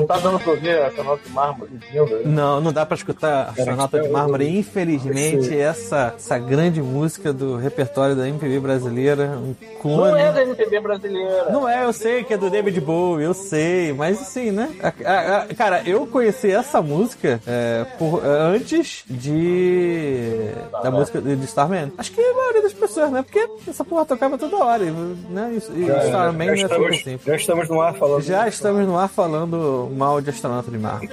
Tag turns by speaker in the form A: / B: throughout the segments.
A: Não tá dando pra ouvir essa nota de mármore pedindo.
B: Não, não dá pra escutar a Sonata de Mármore. Infelizmente, essa, essa grande música do repertório da MPB brasileira, um clone.
A: Não é da MPB brasileira.
B: Não é, eu sei que é do David Bowie, eu sei, mas assim, né? A- a- a- cara, eu conheci essa música é, por- antes de. da música de Starman. Acho que a maioria das pessoas, né? Porque essa porra tocava toda hora, e, né? E, e Starman
C: já,
B: é super
C: estamos,
B: simples.
C: já estamos no ar falando.
B: Já estamos no ar falando mal de astronauta de Marte.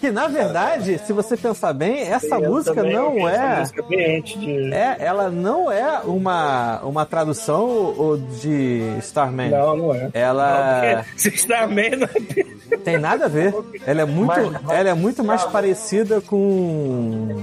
B: Que na verdade, se você pensar bem, essa
C: Eu
B: música não
C: essa
B: é.
C: música bem antes de.
B: É, ela não é uma, uma tradução ou de Starman.
C: Não, não é.
B: Ela
C: Você está meio.
B: tem nada a ver. Ela é muito, ela é muito mais parecida com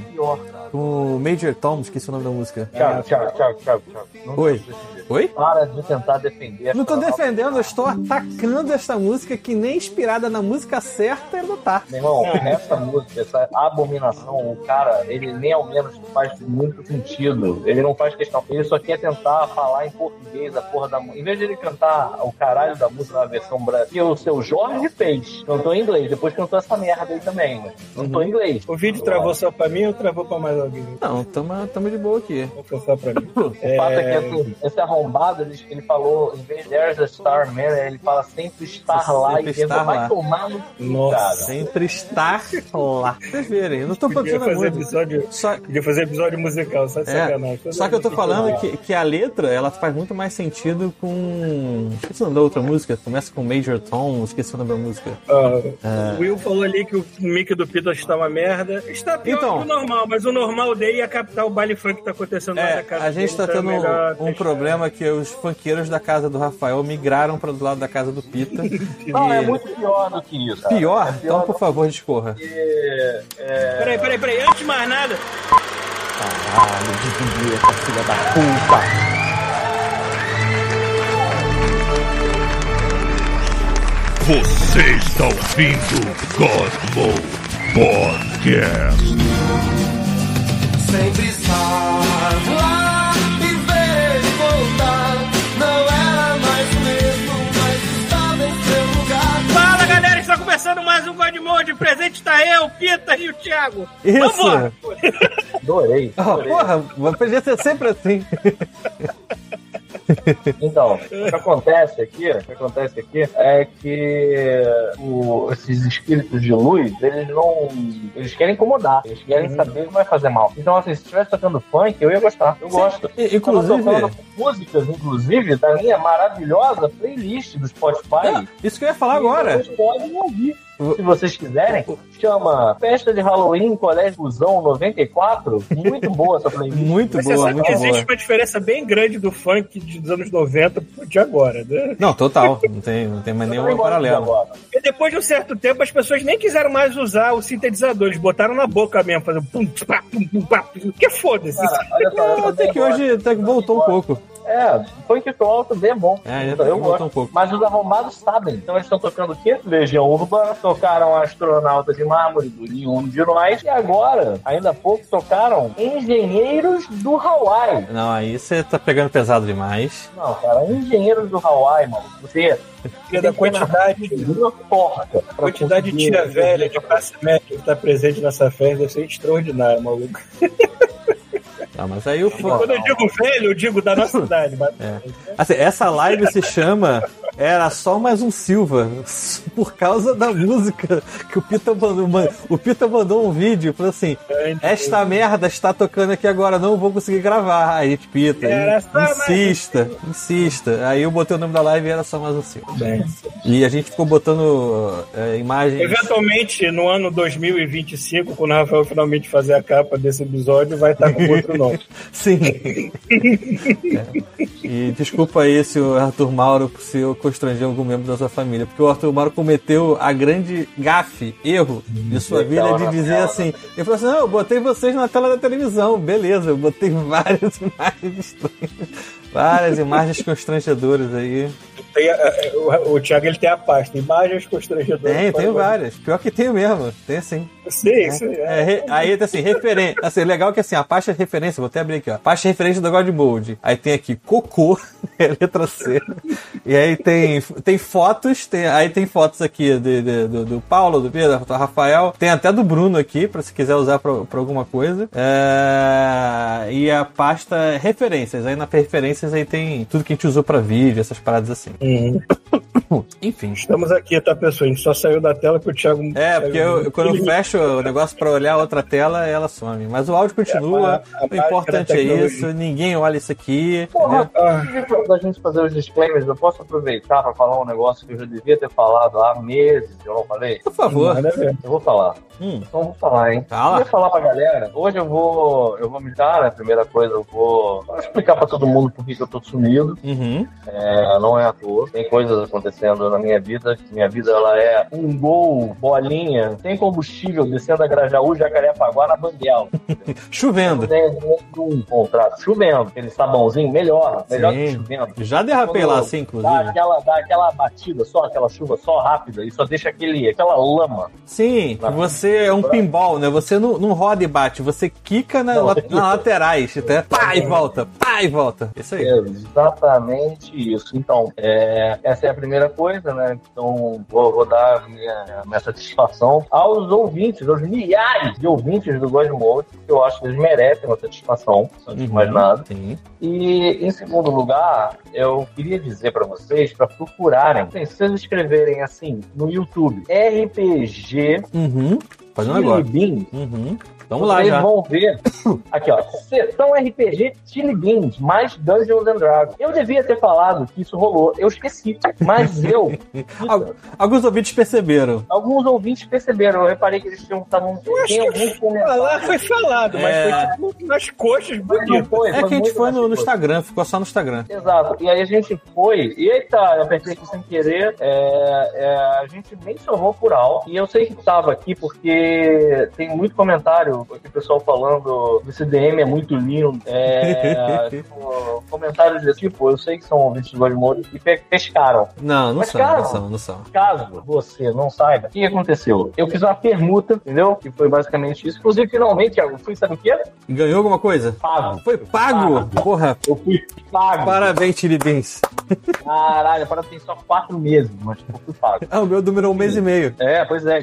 B: com Major Tom, esqueci o nome da música.
A: Thiago, Thiago, Thiago, Thiago, Thiago. Não
B: Oi. Oi?
A: Para de tentar defender.
B: Não tô
A: essa nota.
B: defendendo, eu estou atacando essa música que nem inspirada na música certa ela não tá.
A: Meu irmão, nessa música, essa abominação, o cara, ele nem ao menos faz muito sentido. Ele não faz questão. Ele só quer tentar falar em português a porra da música. Em vez de ele cantar o caralho da música na versão brasileira, que o seu Jorge fez, cantou em inglês. Depois cantou essa merda aí também, mas cantou em inglês.
C: O vídeo travou só pra mim ou travou pra mais alguém?
B: Não, tamo, tamo de boa aqui.
C: Vou só pra mim.
A: O fato é que esse, esse arrombado, ele, ele falou, em vez de There's a Star Man, ele fala sempre estar lá
B: Sempre
A: e
B: estar
A: Vai
B: lá.
A: tomar no
C: Nossa.
A: cara.
B: Sempre estar lá. Vocês verem, eu não tô
C: Podia fazer
B: muito.
C: episódio,
B: Só,
C: podia fazer episódio musical, só de
B: é,
C: sacanagem.
B: só que eu tô falando que, que a letra ela faz muito mais sentido com. Esqueci o nome da outra música. Começa com Major Tom, esqueci o nome da música.
C: O Will falou ali que o mic do Peter está uma merda. Está pior
B: Então.
C: que o normal, mas o normal dele é captar o baile funk que tá acontecendo lá
B: É,
C: na casa
B: a gente
C: dele,
B: tá
C: então é
B: tendo
C: melhor
B: um, um problema que os funkeiros da casa do Rafael migraram para do lado da casa do Pita.
A: Não, é
B: E-
A: muito pior do que isso. cara.
B: Pior?
A: É
B: Então, por favor, discorra.
A: que, é,
C: Peraí, peraí, peraí. Antes de mais nada,
B: Caralho, de vinheta, filha da puta.
D: Você está ouvindo Cosmo Podcast.
E: Sempre estar lá e ver ele voltar. Não era mais o mesmo, mas estava em seu lugar.
C: fala galera, está começando mais um God Mode. Presente está eu, Pita e o Thiago.
B: Isso!
C: Vambora.
A: Adorei. Adorei.
B: porra, podia ser sempre assim.
A: Então, o que acontece aqui, o que acontece aqui é que o- esses espíritos de luz, eles não. Eles querem incomodar, eles querem saber o que vai fazer mal. Então, assim, se estivesse tocando funk, eu ia gostar. Eu gosto.
B: E- Inclusive,
A: tocando músicas, inclusive, da minha maravilhosa playlist do Spotify.
B: Ah, isso que eu ia falar agora.
A: Vocês podem ouvir. Se vocês quiserem, chama Festa de Halloween Colégio Fusão 94. Muito boa essa playlist.
B: Muito
C: Mas você
B: boa,
C: sabe
B: muito
C: que existe
B: boa.
C: uma diferença bem grande do funk dos anos 90 pro de agora, né?
B: Não, total. Não tem, não tem mais nenhum
A: de
B: paralelo.
A: agora.
C: E depois de um certo tempo, as pessoas nem quiseram mais usar o sintetizador. Eles botaram na boca mesmo, fazendo pum, pá, pum, pum, pá. Que foda-se.
B: Até que hoje até que voltou um pouco.
A: É, funk atual também é bom.
B: É, já
A: Então, eu gosto.
B: um pouco.
A: Mas os arrombados sabem. Então eles estão tocando o quê? Legião Urbana, tocaram Astronauta de Mármore do Nenhum de Nós. E agora, ainda há pouco, tocaram Engenheiros do Hawaii.
B: Não, aí você tá pegando pesado demais.
A: Não, cara, Engenheiros do Hawaii, mano. Você.
C: Porque da quantidade,
A: Uma porra, cara,
C: a
A: pra
C: quantidade de tia velha de classe média que tá presente nessa festa deve ser extraordinária, maluco.
B: Tá, mas aí o.
C: E quando eu digo velho, eu digo da nossa idade. Mas...
B: Assim, essa live se chama Era só mais um Silva, por causa da música que o Pita mandou. man- O Pita mandou um vídeo, falou assim: Esta merda está tocando aqui agora, não vou conseguir gravar. Aí, Pita,
C: mais um
B: insista, insista. Aí eu botei o nome da live e era só mais um Silva. E a gente ficou botando é, imagens.
C: Eventualmente, no ano 2025, quando o Rafael finalmente fazer a capa desse episódio, vai estar com outro nome.
B: Sim. É. E desculpa aí se o Arthur Mauro se eu constranger algum membro da sua família, porque o Arthur Mauro cometeu a grande gafe, erro de sua vida de dizer assim: ele falou assim, não, eu botei vocês na tela da televisão, beleza, eu botei várias imagens estranhas, várias imagens constrangedoras aí.
C: Tem, é, é, o, o Thiago ele tem a pasta, imagens constrangedoras.
B: Tem,
C: o-
B: várias. Pior que tenho mesmo. Tem sim.
C: Sim, sim.
B: É, re- aí assim, referência. Assim, legal que assim, a pasta de referência, vou até abrir aqui, ó. Pasta de referência do God Mode. Aí tem aqui cocô, é letra C. E aí tem, tem fotos, tem, aí tem fotos aqui de, de- do, do Paulo, do Pedro, do Rafael. Tem até do Bruno aqui, pra se quiser usar pra, pra alguma coisa. É, e a pasta referências. Aí na referências aí tem tudo que a gente usou pra vídeo, essas paradas assim.
C: Uhum.
B: Enfim.
C: Estamos aqui, tá, pessoal? A gente só saiu da tela que o Thiago.
B: É, porque eu, quando eu fecho o negócio pra olhar outra tela, ela some. Mas o áudio continua.
C: É, a- a
B: o importante é isso. Ninguém olha isso aqui.
A: Porra,
C: Ah.
A: antes da gente fazer os disclaimers, eu posso aproveitar para falar um negócio que eu já devia ter falado há meses, eu não falei?
B: Por favor.
C: A ver.
A: Eu vou falar.
B: Hum.
A: Então eu vou falar, hein?
B: Fala.
A: Eu ia falar pra galera. Hoje eu vou. Eu vou me dar, né? Primeira coisa, eu vou vou explicar pra todo mundo por que que eu tô sumido.
B: Uhum.
A: É, não é à toa. Tem coisas acontecendo na minha vida. Minha vida ela é um gol, bolinha, sem combustível, descendo a Grajaú, Jacarepaguá na Banguela.
B: Chovendo.
A: Tem um contrato. Chovendo, aquele sabãozinho, melhor. Melhor que
B: Sim.
A: chovendo.
B: Já derrapei
A: Quando
B: lá assim,
A: Dá
B: inclusive.
A: aquela, dá aquela batida só, aquela chuva só rápida e só deixa aquele, aquela lama.
B: Sim, que você é um pinball, né? Você não, não roda e bate, você quica na, la- nas laterais, até pá e volta, pá e volta. Isso aí.
A: É exatamente isso. Então, é, essa é a primeira coisa, né? Então, vou, vou dar minha, minha satisfação aos ouvintes, aos milhares de ouvintes do God Mode, que eu acho que eles merecem uma satisfação, antes de mais nada.
B: Sim.
A: E, em segundo lugar, eu queria dizer para vocês para procurarem, assim, se vocês escreverem assim no YouTube, RPG
B: Uhum. Fazendo agora.
A: Beans,
B: Uhum. Vamos lá
A: vocês
B: já.
A: vão ver. Aqui, ó. Sessão RPG Chili Beans, mais Dungeons and Dragons. Eu devia ter falado que isso rolou. Eu esqueci. Mas eu.
B: Al- Alguns ouvintes perceberam.
A: Alguns ouvintes perceberam. Eu reparei que eles tinham. Tavam, tem alguns
C: Falar
A: comentários.
C: foi falado, mas
B: É.
C: foi tipo nas coxas
A: não
C: bonitas.
A: foi,
B: É que a gente foi no, no Instagram, ficou só no Instagram.
A: Exato. E aí a gente foi. E eita, eu apertei aqui sem querer. é, é, a gente mencionou por alto. E eu sei que estava aqui porque tem muito comentário o pessoal falando esse DM é muito lindo. É, tipo, comentários desse tipo. Eu sei que são ouvintes do Godmode e pe- pescaram.
B: Não, não
A: Mas,
B: são,
A: cara,
B: não são, não são.
A: Caso você não saiba, o que aconteceu? Eu fiz uma permuta, entendeu? Que foi basicamente isso. Inclusive, finalmente, eu fui, sabe o quê?
B: Ganhou alguma coisa?
A: Pago.
B: Foi pago? Porra,
A: Eu fui pago.
B: parabéns, Chili Beans.
A: Caralho, para tem só quatro meses, mas eu fui pago.
B: Ah, o meu durou um mês e meio.
A: É, pois é.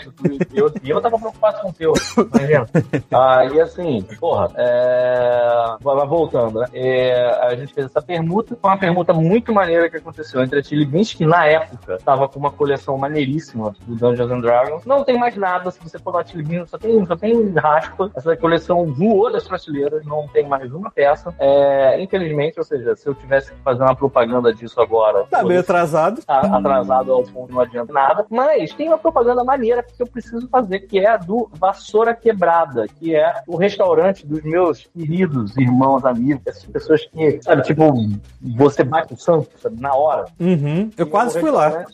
A: Eu, e eu tava preocupado com o teu. Imagina. Ah, e assim, porra, é... voltando, né? É, a gente fez essa permuta. Foi uma permuta muito maneira que aconteceu entre a Chili Beans, que na época tava com uma coleção maneiríssima do Dungeons and Dragons. Não tem mais nada, se você for na Chili Beans, só tem, só tem raspa. Essa coleção voou das prateleiras, não tem mais uma peça. É, infelizmente, ou seja, se eu tivesse que fazer uma propaganda disso agora.
B: Tá meio atrasado.
A: tá atrasado ao ponto não adianta nada. Mas tem uma propaganda maneira que eu preciso fazer, que é a do Vassoura Quebrada, que é o restaurante dos meus queridos irmãos, amigos, essas pessoas que, sabe, tipo, você bate o santo, sabe, na hora.
B: Uhum. Eu quase
A: O
B: fui lá.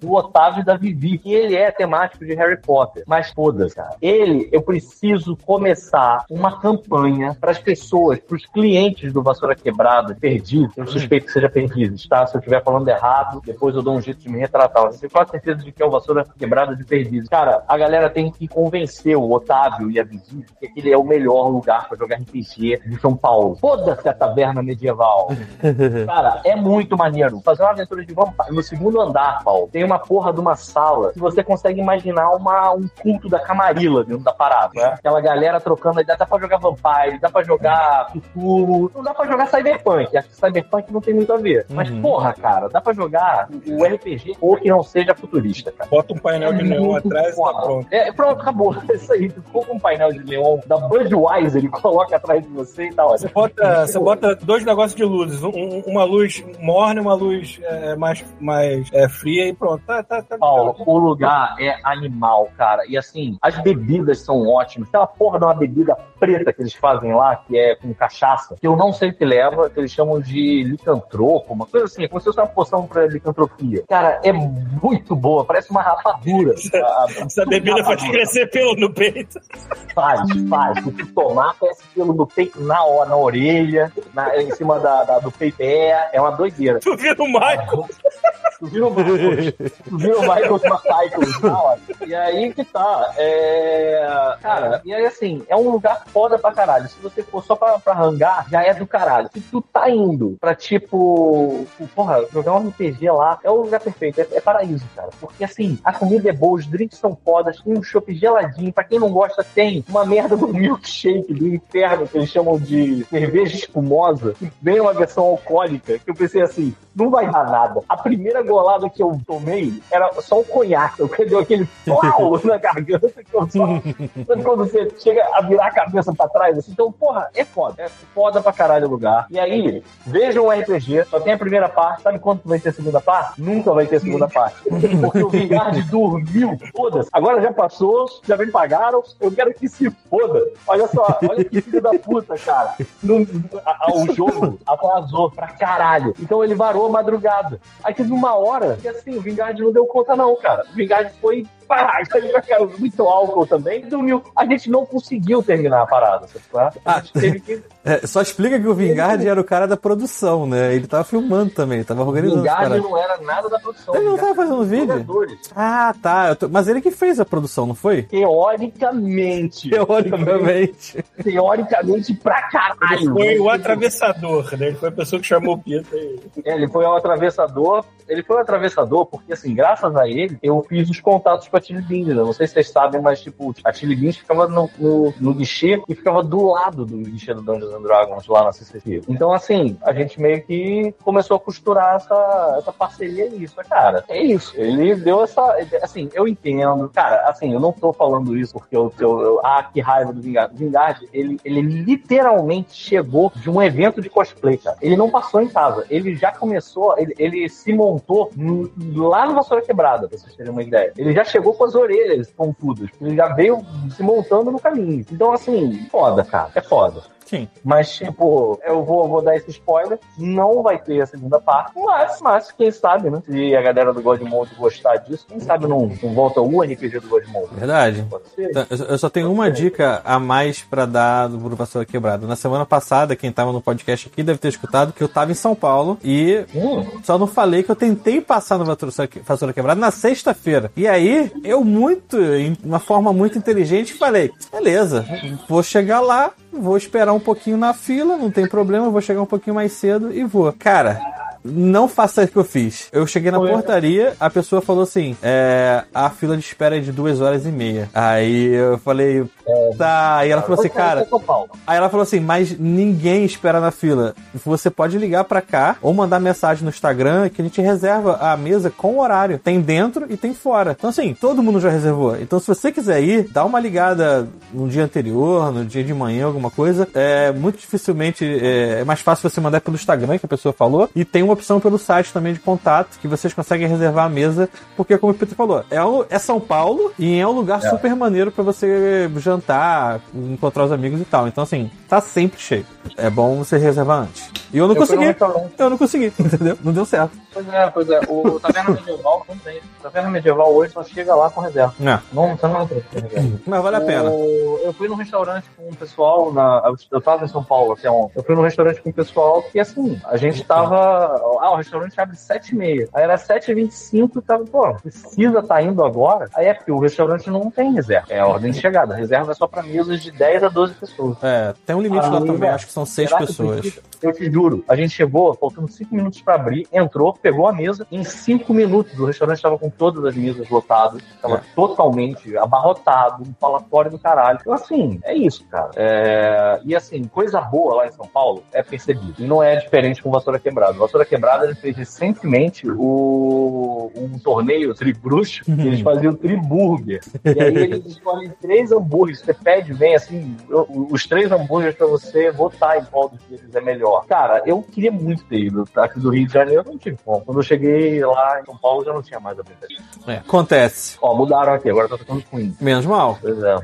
A: Do Otávio e da Vivi, que ele é temático de Harry Potter. Mas foda-se, cara. Ele, eu preciso começar uma campanha para as pessoas, para os clientes do Vassoura Quebrada, perdido. Eu suspeito que seja perdido, tá? Se eu estiver falando errado, depois eu dou um jeito de me retratar. Eu tenho quase certeza de que é o Vassoura Quebrada de perdido. Cara, a galera tem que convencer o Otávio e a Vivi que aquele é o melhor lugar para jogar RPG de São Paulo. Foda-se a taverna medieval. Cara, é muito maneiro. Fazer uma aventura de vampiro. No segundo andar, Paulo, tem uma porra de uma sala que você consegue imaginar uma, um culto da camarila dentro da parada. Né? Aquela galera trocando ideia. Dá pra jogar Vampire, dá pra jogar Cthulhu, não dá pra jogar Cyberpunk. Acho que Cyberpunk não tem muito a ver. Mas,
B: Uhum.
A: porra, cara, dá pra jogar o RPG ou que não seja futurista, cara.
C: Bota um painel de neon
A: Muito
C: atrás e tá pronto.
A: É, pronto, acabou. É isso aí. Ficou com um painel de leão da Budweiser e coloca atrás de você e tá
C: Você bota, você bota dois negócios de luzes, um- um- uma luz morna e uma luz é, mais, mais é, fria e pronto. Tá, tá, tá.
A: Paulo, o lugar é animal, cara. E assim, as bebidas são ótimas. Tem uma porra de uma bebida preta que eles fazem lá, que é com cachaça, que eu não sei o que leva, que eles chamam de licantropo, uma coisa assim, como se fosse uma poção pra licantropia. Cara, é muito boa, parece uma rapadura. A-
C: Essa bebida faz crescer pelo no peito.
A: Faz, faz. Se tu tomar, cresce pelo no peito, na na orelha, na- em cima da, da- do peito. É, é uma doideira.
C: Tu vira o Michael.
A: Tu vira o Michael. tu vira o Michael na hora. E aí que tá. É... Cara, e aí assim, é um lugar foda pra caralho. Se você for só pra, pra hangar, já é do caralho. Se tu tá indo pra tipo. Porra, jogar um RPG lá, é o lugar perfeito. É, é paraíso, cara. Porque assim, a comida é boa, os drinks são fodas, tem um chopp geladinho. Pra quem não gosta, tem uma merda do milkshake do inferno que eles chamam de cerveja espumosa, vem uma versão alcoólica, que eu pensei assim, não vai dar nada. A primeira golada que eu tomei era só o conhaque, eu deu aquele pau na garganta que quando você chega a virar a cabeça pra trás, assim, então, porra, é foda. É foda pra caralho o lugar. E aí, vejam o RPG, só tem a primeira parte, sabe quando vai ter a segunda parte? Nunca vai ter a segunda parte. Porque o Vingard dormiu, foda-se. Agora já passou, já me pagaram, eu quero que se foda. Olha só, olha que filho da puta, cara. Não- a- a- o jogo atrasou pra caralho. Então ele varou a madrugada. Aí teve uma hora que assim, o Vingard não deu conta, não, cara. O Vingard foi parar, muito álcool também, dormiu. A gente não conseguiu terminar a parada, sabe? A gente teve que.
B: É, só explica que o Vingard era o cara da produção, né? Ele tava filmando também, ele tava
A: O
B: organizando os
A: Vingard
B: caras.
A: não era nada da produção.
B: Ele não tava fazendo vídeo? Ah, tá. tô- Mas ele que fez a produção, não foi?
A: Teoricamente.
B: Teoricamente.
A: Teoricamente pra caralho.
C: Foi o atravessador, né? Ele foi a pessoa que chamou o Pita. e-
A: É, Ele foi o atravessador. Ele foi o atravessador porque, assim, graças a ele, eu fiz os contatos com a Chili Beans. né? Não sei se vocês sabem, mas, tipo, a Chili Beans ficava no, no, no guichê e ficava do lado do guichê do Dungeons and Dragons, lá na CCP. Então, assim, a gente meio que começou a costurar essa, essa parceria nisso. Mas, Cara, é isso. Ele deu essa... Assim, eu entendo. Cara, assim, eu não tô falando isso porque eu... eu, eu ah, que raiva do Vingard. Vingard, ele, ele literalmente chegou de um evento de cosplay, cara. Ele não passou em casa. Ele já começou, ele, ele se montou lá no Vassoura Quebrada, pra vocês terem uma ideia. Ele já chegou com as orelhas pontudas. Ele já veio se montando no caminho. Então, assim, foda, cara. É foda.
B: Sim.
A: Mas, tipo, eu vou, vou dar esse spoiler. Não vai ter a segunda parte. Mas, mas quem sabe, né? Se a galera do Godmode gostar disso, quem sabe não, não volta o RPG do Godmode.
B: Verdade. Então, Eu só tenho uma dica a mais pra dar do Bruno Vassoura Quebrada. Na semana passada, quem tava no podcast aqui deve ter escutado que eu tava em São Paulo e
A: Hum,
B: só não falei que eu tentei passar no Vassoura Quebrada na sexta-feira. E aí, eu muito, em uma forma muito inteligente, falei: beleza, vou chegar lá, vou esperar um pouquinho na fila, não tem problema, vou chegar um pouquinho mais cedo e vou. Cara. Não faça o que eu fiz. Eu cheguei na
A: Foi.
B: portaria, a pessoa falou assim: é, a fila de espera é de duas horas e meia. Aí eu falei, tá. E ela falou assim, cara. Aí ela falou assim, mas ninguém espera na fila. Você pode ligar pra cá ou mandar mensagem no Instagram que a gente reserva a mesa com horário. Tem dentro e tem fora. Então assim, todo mundo já reservou. Então se você quiser ir, dá uma ligada no dia anterior, no dia de manhã, alguma coisa. É muito dificilmente é, é mais fácil você mandar pelo Instagram que a pessoa falou e tem uma opção pelo site também de contato que vocês conseguem reservar a mesa, porque como o Peter falou, é, um- é São Paulo e é um lugar
A: É.
B: super maneiro pra você jantar, encontrar os amigos e tal. Então, assim, tá sempre cheio. É bom você reservar antes. E eu não
A: Eu
B: consegui. Eu não consegui, entendeu? Não deu certo.
A: Pois é, pois é. O Taverna Medieval não tem. Taverna Medieval hoje só chega lá com reserva.
B: É,
A: Não, você não tem reserva.
B: mas vale a pena.
A: O- Eu fui num restaurante com um pessoal, na, eu tava em São Paulo até ontem. Eu fui num restaurante com um pessoal que, assim, a gente tava. Ah, o restaurante abre 7h30. Aí era 7h25 e tava, pô, precisa tá indo agora? Aí é porque o restaurante não tem reserva. É a ordem de chegada. A reserva é só pra mesas de 10 a 12 pessoas.
B: É, tem um limite lá também,
A: velho,
B: acho que são seis pessoas.
A: Eu te juro, a gente chegou, faltando 5 minutos pra abrir, entrou, pegou a mesa, em 5 minutos o restaurante estava com todas as mesas lotadas, estava
B: É.
A: totalmente abarrotado, um falatório do caralho. Então, assim, é isso, cara. É, E assim, coisa boa lá em São Paulo é percebido. E não é diferente com Vassoura Quebrada. Vassoura Quebrada ele fez recentemente o... um torneio tribruxo, que eles faziam triburger. E aí eles escolhem três hambúrgueres. Você pede, vem assim, os três hambúrgueres pra você votar em qual dos deles é melhor. Cara, eu queria muito ter ido. Aqui do Rio de Janeiro eu não tive como. Quando eu cheguei lá em São Paulo já não tinha mais a brincadeira.
B: É, acontece.
A: Ó, mudaram aqui, agora tá tocando Queen.
B: Menos mal.
A: Pois é.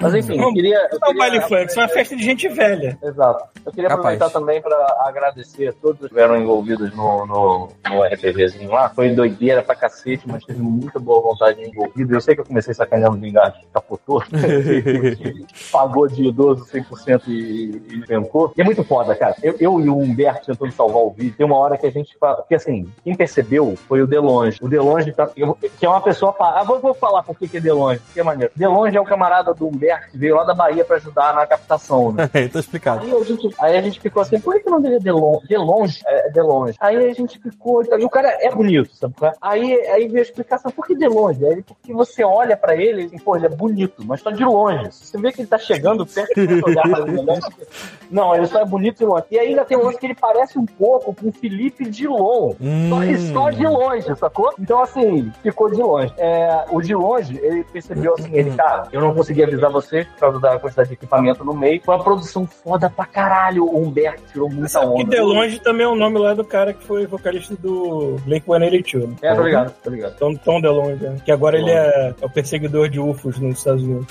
A: Mas enfim, eu queria. Eu
C: Não
A: queria
C: baile funk, isso é uma festa de gente velha.
A: Exato. Eu queria
B: Capaz.
A: aproveitar também para agradecer a todos que estiveram envolvidos no, no, no RPGzinho lá. Foi doideira pra cacete, mas teve muita boa vontade envolvida. Eu sei que eu comecei sacaneando o Vingard, capotou. Pagou de idoso 100% e, e inventou. Sacou? E é muito foda, cara. Eu, eu e o Humberto tentando salvar o vídeo, tem uma hora que a gente fala. Porque assim, quem percebeu foi o Delonge. O Delonge, tá, eu- que é uma pessoa. Ah, vou, vou falar por que que é Delonge, porque é maneiro. Delonge é o camarada do Humberto que veio lá da Bahia pra ajudar na captação, né?
B: tá explicado.
A: Aí a, gente, aí a gente ficou assim, por que que o nome dele é Delon- Delonge? É, Delonge. Aí a gente ficou, e o cara é bonito, sabe? é? Aí, aí veio a explicação, por que Delonge? Aí, porque você olha pra ele, e, pô, ele é bonito, mas só de longe. Você vê que ele tá chegando perto, você olhar né? Não, ele só é bonito de longe. E ainda tem um lance que ele parece um pouco com o Felipe Dilon. Só que
B: Hum.
A: só de longe, sacou? Então, assim, ficou de longe. É, o de longe, ele percebeu assim, ele, cara, eu não consegui avisar vocês por causa da quantidade de equipamento no meio. Foi uma produção foda pra caralho. O Humberto tirou muita
C: Sabe que
A: onda.
C: DeLonge também é o nome lá do cara que foi vocalista do Blink-182. né?
A: É, tô ligado, tô ligado.
C: Tom, Tom DeLonge, né? que agora ele é, é o perseguidor de UFOs nos Estados Unidos.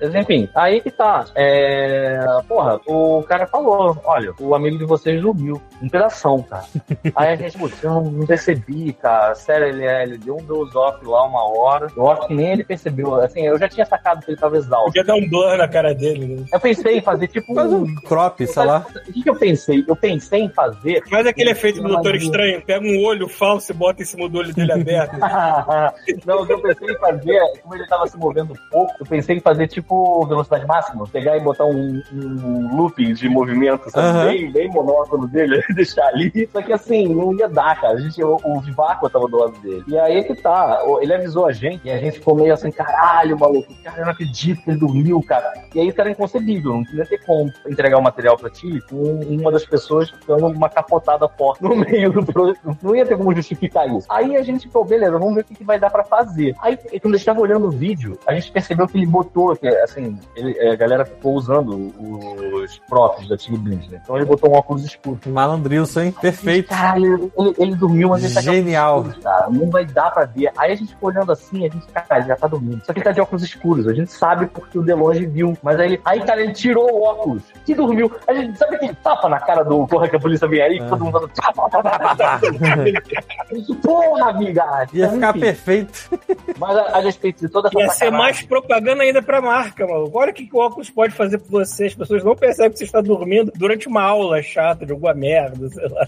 A: Mas, enfim, aí que tá. É... Porra, o cara falou: olha, o amigo de vocês dormiu. Um pedação, cara. aí a gente, putz, eu não, não percebi, cara. Sério, ele, é- ele deu um dose off lá uma hora. Eu acho que nem ele percebeu. Assim, eu já tinha sacado que ele tava exausto.
C: Podia dar um blur na cara dele. Né?
A: Eu pensei em fazer tipo
B: Faz um crop, sei lá.
A: O que, que eu pensei? Eu pensei em fazer.
C: Faz aquele efeito do Doutor Estranho. Pega um olho falso e bota em cima do olho dele aberto.
A: não, o que eu pensei em fazer, como ele tava se movendo pouco, eu pensei em fazer tipo velocidade máxima, pegar e botar um, um de movimento, sabe?
B: Aham.
A: Bem, bem monótono dele, deixar ali. Só que assim, não ia dar, cara. A gente, o, o Vivaco tava do lado dele. E aí que tá, ele avisou a gente, e a gente ficou meio assim, caralho, maluco, cara, eu não acredito que ele dormiu, cara. E aí, cara, é inconcebível, não ia ter como entregar o material pra ti com uma das pessoas dando uma capotada forte no meio do produto. Não ia ter como justificar isso. Aí a gente falou, beleza, vamos ver o que, que vai dar pra fazer. Aí, quando a gente tava olhando o vídeo, a gente percebeu que ele botou, que, assim, ele- a galera ficou usando os props da Tigre Blind, né? Então ele botou um óculos escuro.
B: Malandrilson, hein? Perfeito.
A: Caralho, ele, ele dormiu, mas ele tá de
B: Genial.
A: óculos escuros, cara. Não vai dar pra ver. Aí a gente ficou olhando assim, a gente, cara, ele já tá dormindo. Só que ele tá de óculos escuros. A gente sabe porque o Delonge viu. Mas aí ele, aí, cara, ele tirou o óculos. Que dormiu. A gente sabe aquele tapa na cara do Porra que a polícia vem aí, que todo mundo fala, tapa, tapa, tapa, amiga.
B: Ia ficar
A: Enfim,
B: perfeito.
A: Mas a, a respeito de toda essa
C: Ia ser
A: sacanagem-
C: mais propaganda ainda pra marca, maluco. Olha o que, o óculos pode fazer por você. As pessoas não percebem que está dormindo durante uma aula chata de alguma merda, sei lá.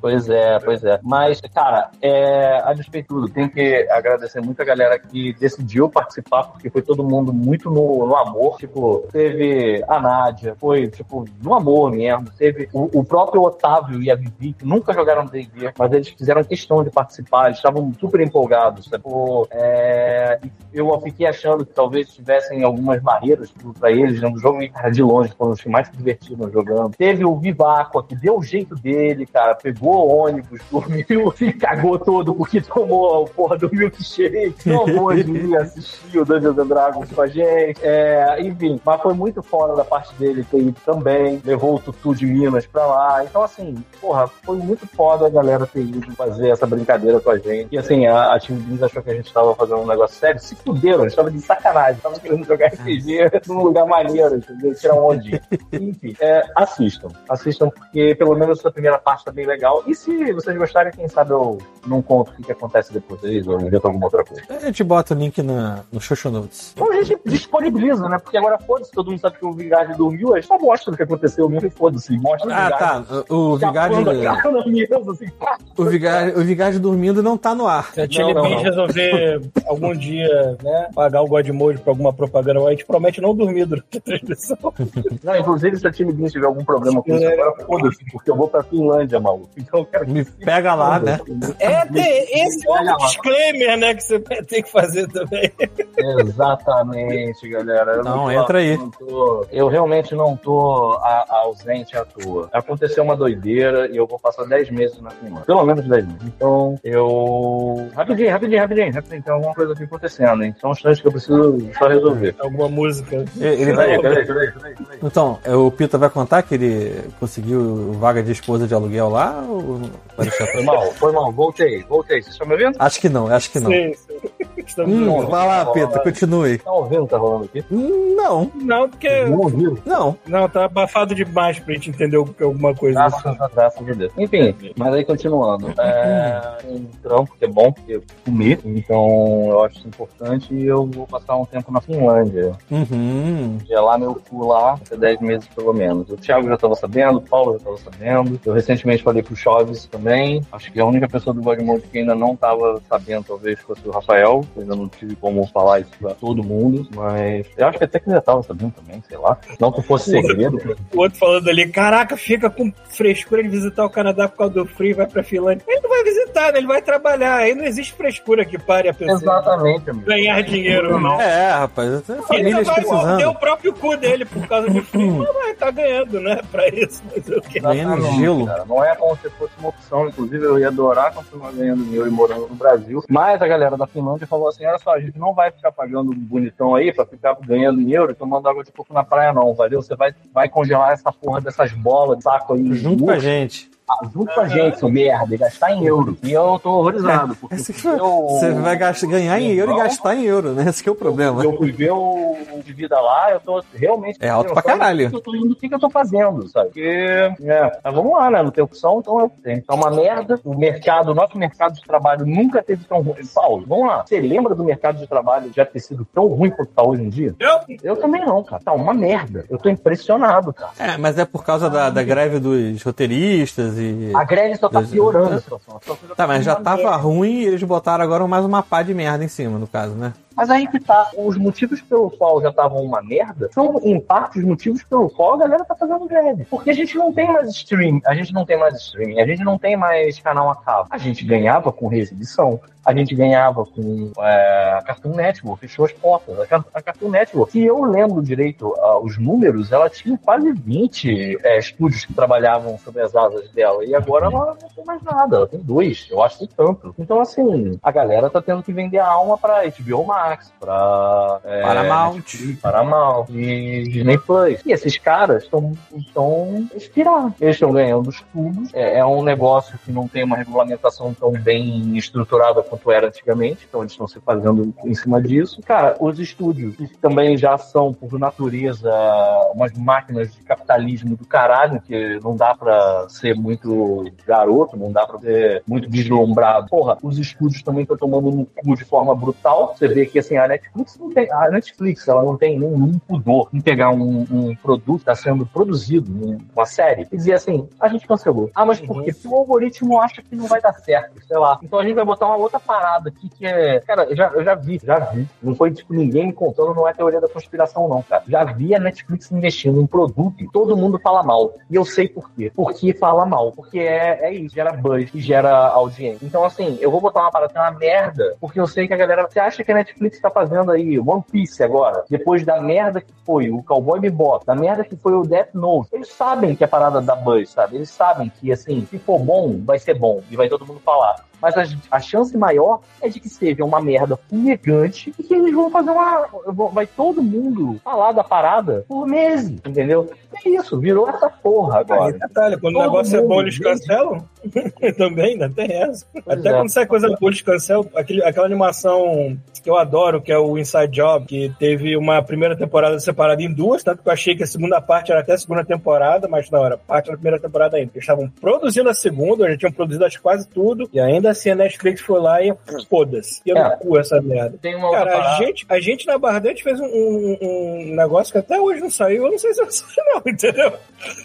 A: Pois é, pois é. Mas, cara, é, a despeito de tudo, tem que agradecer muito a galera que decidiu participar, porque foi todo mundo muito no, no amor. Tipo, teve a Nádia, foi, tipo, no amor mesmo. Teve o, o próprio Otávio e a Vivi, que nunca jogaram D&D, mas eles fizeram questão de participar, eles estavam super empolgados. Tipo, é, eu fiquei achando que talvez tivessem algumas barreiras pra eles dentro do jogo, de longe foram os que mais se jogando. Teve o Vivaco, que deu o jeito dele, cara, pegou o ônibus, dormiu, se cagou todo porque tomou a porra do milkshake, não pôde ir assistir o Dungeons and Dragons com a gente, é, enfim, mas foi muito fora da parte dele ter ido também, levou o Tutu de Minas pra lá, então assim, porra, foi muito foda a galera ter ido fazer essa brincadeira com a gente, e assim, a, a Team Beans achou que a gente tava fazendo um negócio sério, se fuderam, a gente tava de sacanagem, tava querendo jogar RPG num lugar maneiro, entendeu? Tirar um ondinho. Enfim, é, assistam. Assistam, porque pelo menos essa primeira parte tá bem legal. E se vocês gostarem, quem sabe eu não conto o que, que acontece depois deles, ou invento alguma outra coisa.
B: A gente bota o link na, no Xoxo Notes.
A: Então a gente disponibiliza, né? Porque agora foda-se, todo mundo sabe que o Vigard dormiu, a gente só mostra o que aconteceu mesmo e foda-se. Mostra o
B: Ah, tá. O
A: assim, pá.
B: o Vigard, o Vigard dormindo não tá no ar.
C: Se a Chili
A: não,
C: Beans
A: não.
C: resolver algum dia, né, pagar o God Mode pra alguma propaganda, a gente promete não dormir durante a transmissão.
A: Não, inclusive, se a Time Beans tiver algum problema com isso, agora foda-se, porque eu vou pra Finlândia, maluco. Então eu quero que
B: Me pega lá, né?
C: É, tem esse outro disclaimer, né, que você tem que fazer também.
A: Exatamente, galera. Eu
B: Não,
A: tô-
B: entra aí.
A: não tô- eu realmente não tô a- ausente à toa. Aconteceu uma doideira e eu vou passar 10 meses na Finlândia. Pelo menos 10 meses. Então, eu. Rapidinho, rapidinho, rapidinho, rapidinho. Tem alguma coisa aqui acontecendo, hein? São instantes que eu preciso só resolver.
C: Alguma música.
B: Ele vai,
A: Peraí, peraí, peraí, peraí. peraí.
B: Então, é, o Pita vai contar que ele conseguiu vaga de esposa de aluguel lá? Ou vai deixar pra...
A: Foi mal, foi mal. Voltei, voltei. Vocês estão me ouvindo?
B: Acho que não, acho que não.
C: Sim, sim. Estamos
B: Hum,
C: ouvindo.
B: vai lá, Pedro, continue.
A: Tá ouvindo o que tá rolando aqui?
B: Hum, Não,
C: Não, porque.
A: Não ouviram?
B: não.
C: Não, tá abafado demais pra gente entender alguma coisa.
A: Graças a graças a Deus. Enfim, mas aí continuando. É, um trampo que é bom, porque eu comi, então eu acho isso importante e eu vou passar um tempo na Finlândia.
B: Uhum.
A: Gelar meu cu lá, até 10 meses pelo menos. O Thiago já estava sabendo, o Paulo já estava sabendo. Eu recentemente falei pro Chaves também. Acho que a única pessoa do Godmode que ainda não estava sabendo, talvez, fosse o Rafael. Eu ainda não tive como falar isso pra todo mundo, mas eu acho que até que ele já estava sabendo também, sei lá. Não que fosse segredo.
C: O outro falando ali, caraca, fica com frescura de visitar o Canadá por causa do frio e vai pra Finlândia. Ele não vai visitar, né? Ele vai trabalhar. Aí não existe frescura que pare a pessoa.
A: Exatamente, amigo.
C: Ganhar dinheiro, não.
B: É, rapaz,
C: Ele vai morder
B: precisando.
C: o próprio cu dele por causa de frio. Mas vai, tá ganhando, né? Pra isso. Mas o quê?
B: Ganhando gelo.
A: cara. Não é como se fosse uma opção. Inclusive, eu ia adorar continuar ganhando dinheiro e morando no Brasil. Mas a galera da Finlândia falou assim: olha só, a gente não vai ficar pagando um bonitão aí pra ficar ganhando dinheiro e tomando água de coco na praia, não, valeu? Você vai, vai congelar essa porra dessas bolas de saco aí.
B: Junto com a gente.
A: Junto com a gente, seu merda, e gastar em euro. E eu tô horrorizado. Porque
B: Esse que-
A: eu,
B: Você vai gastar, ganhar em euro e gastar em euro, né? Esse que é o problema.
A: Eu fui ver o de vida lá, eu tô realmente.
B: É alto pra caralho.
A: Eu tô indo, o que que eu tô fazendo, sabe? Porque, é, mas vamos lá, né? Não tem opção, então eu tenho. Tá uma merda. O mercado, o nosso mercado de trabalho nunca teve tão ruim. Paulo, vamos lá. Você lembra do mercado de trabalho já ter sido tão ruim quanto tá hoje em dia?
C: Eu?
A: Eu também não, cara. Tá uma merda. Eu tô impressionado, cara.
B: É, mas é por causa da, da greve dos roteiristas e.
A: A greve só tá piorando a situação. A situação
B: Tá, mas já tava ruim e eles botaram agora mais uma pá de merda em cima, no caso, né?
A: Mas aí que tá, os motivos pelo qual já estavam uma merda são, em parte, os motivos pelo qual a galera tá fazendo greve. Porque a gente não tem mais stream, a gente não tem mais streaming, a gente não tem mais canal a cabo. A gente ganhava com reexibição, a gente ganhava com é, a Cartoon Network, fechou as portas. A, a Cartoon Network, se eu lembro direito ah, os números, ela tinha quase 20 é, estúdios que trabalhavam sobre as asas dela. E agora ela não tem mais nada, ela tem dois, eu acho que tanto. Então, assim, a galera tá tendo que vender a alma pra HBO Max, pra é,
B: Paramount.
A: Paramount e Disney Plus. E esses caras estão inspirados. Eles estão ganhando os tubos. É, é um negócio que não tem uma regulamentação tão bem estruturada quanto era antigamente, então eles estão se fazendo em cima disso. Cara, os estúdios que também já são, por natureza, umas máquinas de capitalismo do caralho, que não dá pra ser muito garoto, não dá pra ser muito deslumbrado. Porra, os estúdios também estão tomando no cu de forma brutal. Você vê que, assim, a Netflix não tem, a Netflix, ela não tem nenhum pudor em pegar um, um produto que está sendo produzido, um- uma série, e dizer assim, a gente cancelou. Ah, mas por quê? Porque o algoritmo acha que não vai dar certo, sei lá. Então a gente vai botar uma outra parada aqui que é. Cara, eu já, eu já vi, já vi. Não foi tipo ninguém me contando, não é teoria da conspiração, não, cara. Já vi a Netflix investindo em produto e todo mundo fala mal. E eu sei por quê. Porque fala mal. Porque é, é isso, gera buzz e gera audiência. Então, assim, eu vou botar uma parada que é uma merda, porque eu sei que a galera. Você acha que a Netflix tá fazendo aí One Piece agora? Depois da merda que foi o Cowboy Bebop, da merda que foi o Death Note. Eles sabem que a parada dá buzz, sabe? Eles sabem que, assim, se for bom, vai ser bom. E vai todo mundo falar. Mas a, a chance maior é de que seja uma merda fumegante e que eles vão fazer uma. Vai todo mundo falar da parada por meses, entendeu? É isso, virou essa porra
C: Aí,
A: agora.
C: detalhe, quando o
A: Todo
C: negócio é bom, eles cancelam. Também, ainda tem essa. Até
A: é.
C: quando sai coisa boa, eles cancelam. Aquele, aquela animação que eu adoro, que é o Inside Job, que teve uma primeira temporada separada em duas, tanto que eu achei que a segunda parte era até a segunda temporada, mas não, era parte da primeira temporada ainda. Eles estavam produzindo a segunda, já tinham produzido acho, quase tudo, e ainda assim a Netflix foi lá e foda-se. E eu
A: É.
C: cu essa merda.
A: Tem uma outra
C: Cara, a gente, a gente na Bardante fez um, um- um negócio que até hoje não saiu. Eu não sei se vai sair, não, entendeu?